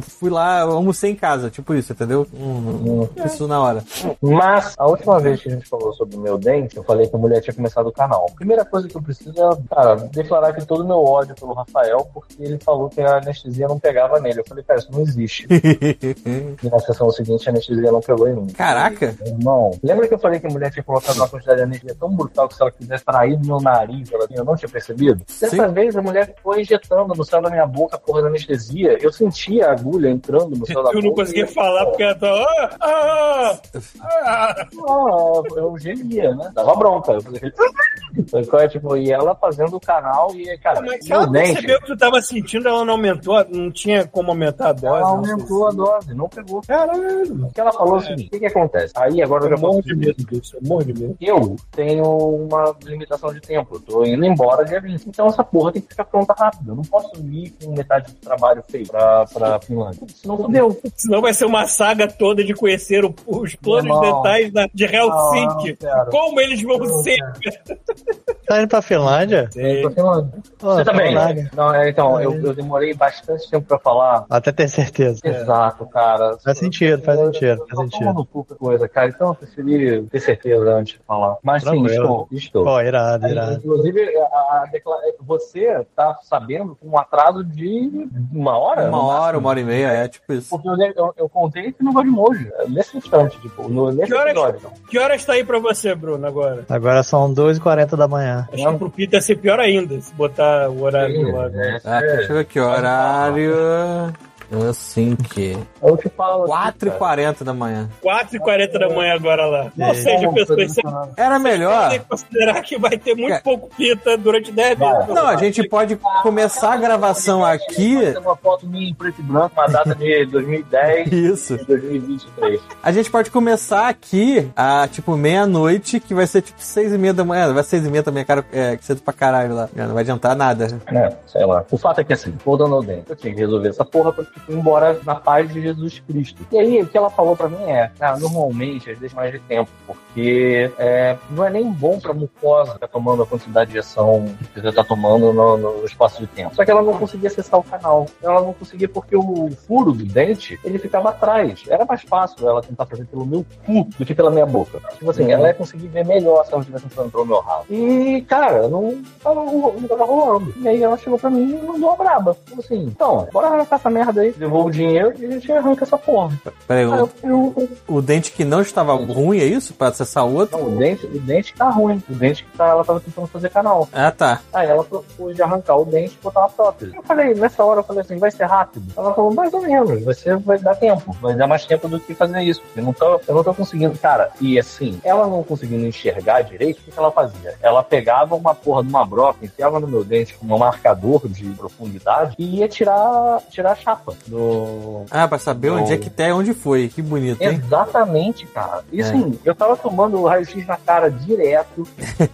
B: fui lá, almocei em casa, tipo isso, entendeu? Hum, Isso na hora.
A: Mas, a última vez que a gente falou sobre o meu dente, eu falei que a mulher tinha começado o canal. Primeira coisa que eu preciso é, cara, declarar aqui todo o meu ódio pelo Rafael, porque ele falou que a anestesia não pegava nele. Eu falei, cara, isso não existe. E na sessão seguinte, a anestesia não pegou em mim.
B: Caraca!
A: Irmão, lembra que eu falei que a mulher tinha colocado uma quantidade de energia tão brutal que se ela quisesse trair meu nariz, ela, eu não tinha percebido? Dessa
B: Sim.
A: vez a mulher foi injetando no céu da minha boca a porra da anestesia. Eu sentia a agulha entrando no céu da boca.
C: Eu não conseguia falar porque ela tava. Ah, ah, ah.
A: Ah, eu gemia, né? Dava bronca. Eu é, tipo, e ela fazendo o canal e, cara,
C: Mas ela
A: dente,
C: percebeu que tu tava sentindo, ela não aumentou, não tinha como aumentar a dose.
A: ela aumentou a dose, não pegou.
C: Caralho.
A: O que ela falou é o seguinte, o que que acontece? Aí agora eu já
C: Eu morro de medo disso, eu morro de medo.
A: eu tenho uma limitação de tempo. Eu tô indo embora dia 20. Então essa porra tem que ficar pronta rápido. Eu não posso ir com metade do trabalho feito pra, pra Finlândia. Senão fudeu.
C: Senão vai ser uma saga toda de conhecer o- os planos detalhes da- de Helsinki.
A: Não, não
C: como eles vão
A: Não
C: ser.
F: Tá indo pra Finlândia?
A: Eu tô Finlândia.
F: Pô,
A: Você também?
F: Finlândia.
A: Não, é, então, eu, eu demorei bastante tempo pra falar.
F: Até ter certeza.
A: Exato, cara.
F: Faz sentido, faz sentido,
A: Eu
F: faz sentido.
A: coisa, cara. Então eu preferi ter certeza antes de falar. Mas sim,
F: Tranquilo.
A: estou. estou.
F: Pô, irado,
A: Aí,
F: irado.
A: Inclusive, a, a você tá sabendo com um atraso de uma hora?
B: Uma hora, uma hora e meia, é tipo isso.
A: Porque eu, eu, eu contei que não vai de hoje. Nesse instante, tipo, no, nesse
C: Que horas-
A: episódio.
C: Que horas tá aí pra você, Bruno, agora?
F: Agora são 2h40 da manhã.
C: Acho que pro Peter ia ser pior ainda, se botar o horário lá.
A: É,
B: Ah,
A: é,
B: deixa eu ver aqui, horário. Assim que.
A: eu te falo. assim,
B: 4h40 da manhã.
C: 4h40 da manhã agora lá. Ou
F: É.
C: seja,
A: Como
C: pessoas?
B: Era melhor.
C: tem que considerar que vai ter muito
B: É.
C: pouco pita durante 10
A: Vai.
C: minutos.
B: Não, a gente pode começar a gravação aqui.
A: Tem uma foto minha em preto e branco, uma data de 2010
B: Isso.
A: e 2023.
B: A gente pode começar aqui a, tipo, meia-noite, que vai ser tipo seis e meia da manhã. Vai ser seis e meia também, cara, é, que cedo pra caralho lá. Não vai adiantar nada.
A: É, sei lá. O fato é que assim, voltando ao dente, eu tinha que resolver essa porra porque foi embora na paz de Jesus Cristo. E aí, o que ela falou pra mim é, ah, normalmente, às vezes mais de tempo, porque é, não é nem bom pra mucosa ficar tomando a quantidade de ação que você tá tomando no, no espaço de tempo. Só que ela não conseguia acessar o canal. Ela não conseguia porque o furo do dente, ele ficava atrás. Era mais fácil ela tentar fazer pelo meu cu do que pela minha boca. Tipo assim, ela ia conseguir ver melhor se ela estivesse entrando pelo meu rabo. E, cara, não tava, não tava rolando. E aí ela chegou pra mim e mandou uma braba. Falou assim, então, bora arrancar essa merda aí, devolva o dinheiro e a gente arranca essa porra.
B: Peraí,
A: Aí eu,
B: o,
A: eu,
B: o dente que não estava ruim, é isso? Pra acessar o outro?
A: não, o dente, o dente tá ruim. O dente que tá, ela tava tentando fazer canal.
B: Ah, tá.
A: Aí ela propôs de arrancar o dente e botar uma prótese. Eu falei, nessa hora eu falei assim, vai ser rápido? Ela falou, mais ou menos, vai, ser, vai dar tempo, vai dar mais tempo do que fazer isso. Eu não tô, eu não tô conseguindo. Cara, e assim, ela não conseguindo enxergar direito, o que que ela fazia? Ela pegava uma porra de uma broca, enfiava no meu dente com um marcador de profundidade e ia tirar, tirar a chapa do,
B: Ah, pra saber
A: Não.
B: onde é que tá e onde foi. Que bonito, hein?
A: Exatamente, cara. E
B: É.
A: assim, eu tava tomando raio-x na cara direto,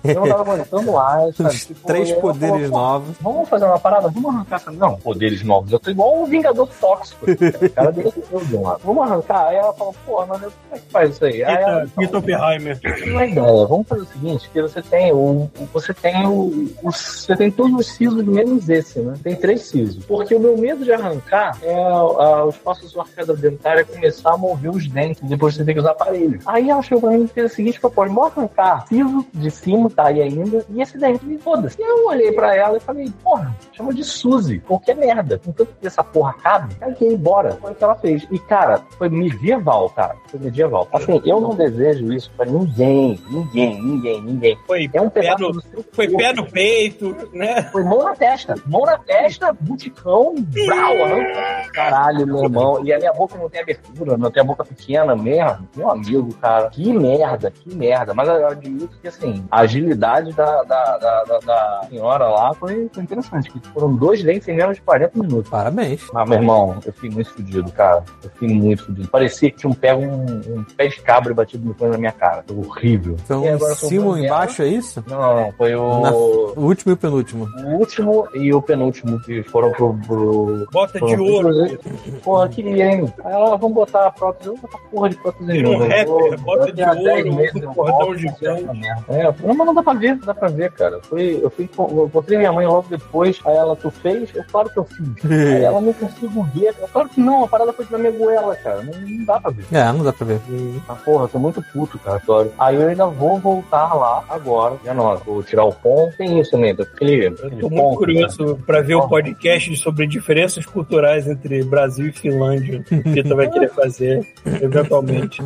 A: eu não tava aguentando mais, sabe?
B: Os
A: Tipo,
B: três poderes
A: falou, "Pô,
B: novos.
A: Vamos fazer uma parada? Vamos arrancar essa. Não, poderes novos. Eu tô igual um Vingador Tóxico. O cara desceu de um lado. Vamos arrancar. Aí ela falou, pô, mas como é que faz isso aí? Aí ela,
C: Peter, Peter Oppenheimer.
A: "Tem uma ideia. Vamos fazer o seguinte: que você tem o. o- Você tem o. o- Você tem todos os sisos menos esse, né? Tem três sisos. Porque o meu medo de arrancar é a- o espaço da sua arcada dentária começar a mover os dentes. Depois você tem que usar aparelho. Aí ela chegou pra mim e fez a seguinte proposta: vamos arrancar siso de cima, tá aí ainda, e esse dente, e foda-se. E eu olhei pra ela e falei, porra, chama de Suzy, qualquer merda. Contanto que essa porra cabe, caguei, bora. Foi o que ela fez. E, cara, foi medieval, cara. Foi medieval. Assim, eu não desejo isso pra ninguém, ninguém, ninguém, ninguém.
C: Foi,
A: É um
C: pé no, foi
A: corpo.
C: pé no peito, né?
A: Foi mão na testa. Mão na testa, buticão, brau, arranca. Caralho, meu irmão. E a minha boca não tem abertura, não tem a boca pequena mesmo. Meu amigo, cara. Que merda, que merda. Mas eu admito que, assim, a agilidade da, da, da, da- da senhora lá foi, foi interessante. Que foram dois dentes em menos de 40 minutos.
B: Parabéns.
A: Ah, meu irmão, eu fiquei muito fudido, cara. Eu fiquei muito fudido. Parecia que tinha um pego um, um pé de cabra batido no cone na minha cara. Foi horrível.
B: Então,
A: E
B: em
A: agora
B: cima embaixo, é isso?
A: Não, não, não. Foi o,
B: Na- O último e o penúltimo.
A: o último e o penúltimo que foram pro. pro...
C: Bota de
A: foram
C: ouro.
A: pro- Porra, queria, hein? Aí ela, vamos botar a prótese. Vamos botar porra de prótese
C: Vira um rapper, bota de
A: tenho há 10
C: ouro,
A: meses,
C: um cordão gigante.
A: É, não, mas não dá pra ver, dá pra ver, cara. Foi, eu fui, eu encontrei minha mãe logo depois, aí ela, tu fez? Eu, claro que eu fiz. Aí ela não consigo ver. Eu, claro que não, a parada foi na minha goela, cara. Não, não dá pra ver.
B: É, não dá pra ver.
A: Ah, porra, eu tô muito puto, cara, Tório. Aí eu ainda vou voltar lá agora. Já não, vou tirar o ponto. Tem isso aquele,
C: Eu tô
A: ponto,
C: muito curioso pra ver o
A: Ponto.
C: podcast sobre diferenças culturais entre Brasil e Finlândia. Que o Pita vai querer fazer, eventualmente.
B: image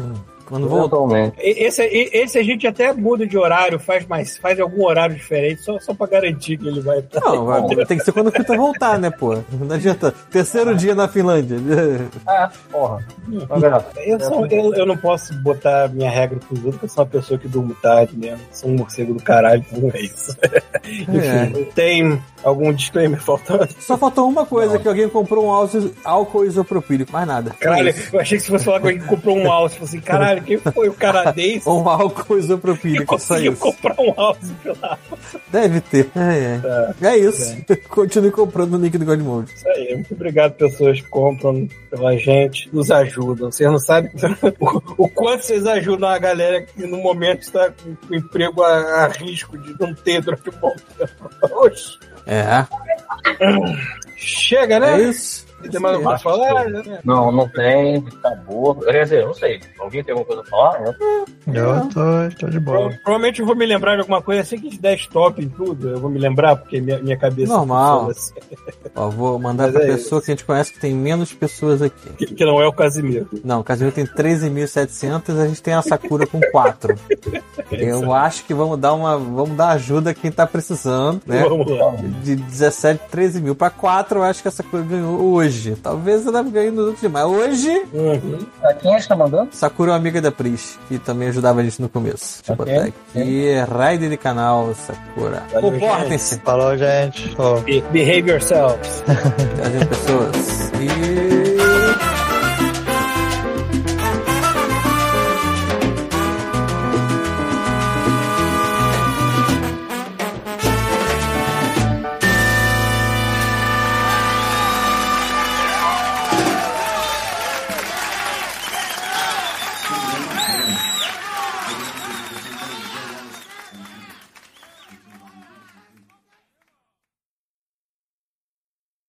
A: Quando
B: voltar.
C: Esse, esse a gente até muda de horário, faz mais, faz algum horário diferente, só, só pra garantir que ele vai estar.
B: Não, vai- tem que ser quando o Pita voltar, né, pô? Não adianta. Terceiro dia na Finlândia.
A: É, porra. Verdade.
C: Eu, sou- eu, eu não posso botar minha regra pros outros, porque eu sou uma pessoa que durmo tarde mesmo. Sou um morcego do caralho, então é isso. Enfim, tem algum disclaimer faltando?
B: Só faltou uma coisa, que alguém comprou um álcool, álcool isopropílico, mais nada.
C: Caralho,
B: É
C: eu achei que se fosse falar que alguém comprou um alce, eu falei assim, caralho, quem foi o canadense
B: Um álcool isopropílico, só
C: conseguiu
B: isso.
C: comprar um alce pela
B: Deve ter. É, é. é isso. Continue comprando o nick do Godmode.
C: Isso aí, muito obrigado pessoas que compram pela gente, nos ajudam. Vocês não sabem o, o quanto vocês ajudam a galera que no momento está com o emprego a, a risco de não ter durante um bom tempo. Oxi.
B: É.
C: Chega,
B: É
C: né?
B: Isso.
C: Tem mais alguma coisa pra falar? né?
A: Não, não tem, acabou. Quer dizer, eu não sei. Alguém tem alguma coisa pra falar? Eu-
F: Eu tô, tô de boa.
C: Pro- Provavelmente eu vou me lembrar de alguma coisa assim que der stop em tudo. Eu vou me lembrar, porque minha, minha cabeça.
B: Normal.
C: assim.
B: Ó, vou mandar
C: Mas
B: pra
C: é
B: pessoa que a gente conhece que tem menos pessoas aqui.
C: Que, que não é o Casimiro.
B: Não, o Casimiro tem 13.700, a gente tem a Sakura com 4. Eu acho que vamos dar uma. Vamos dar ajuda a quem tá precisando, né?
C: Vamos lá.
B: De 17, 13 mil pra 4, eu acho que a Sakura ganhou hoje. Talvez ela ganhe nos outros dias, mas hoje.
C: Uhum.
A: A quem a gente tá mandando?
B: Sakura é uma amiga da Pris, que também ajudava a gente no começo. Deixa eu
A: Ok.
B: botar aqui. Raid de canal, Sakura. Comportem-se,
F: Falou, gente.
C: Be- Behave yourselves.
B: trazendo pessoas. E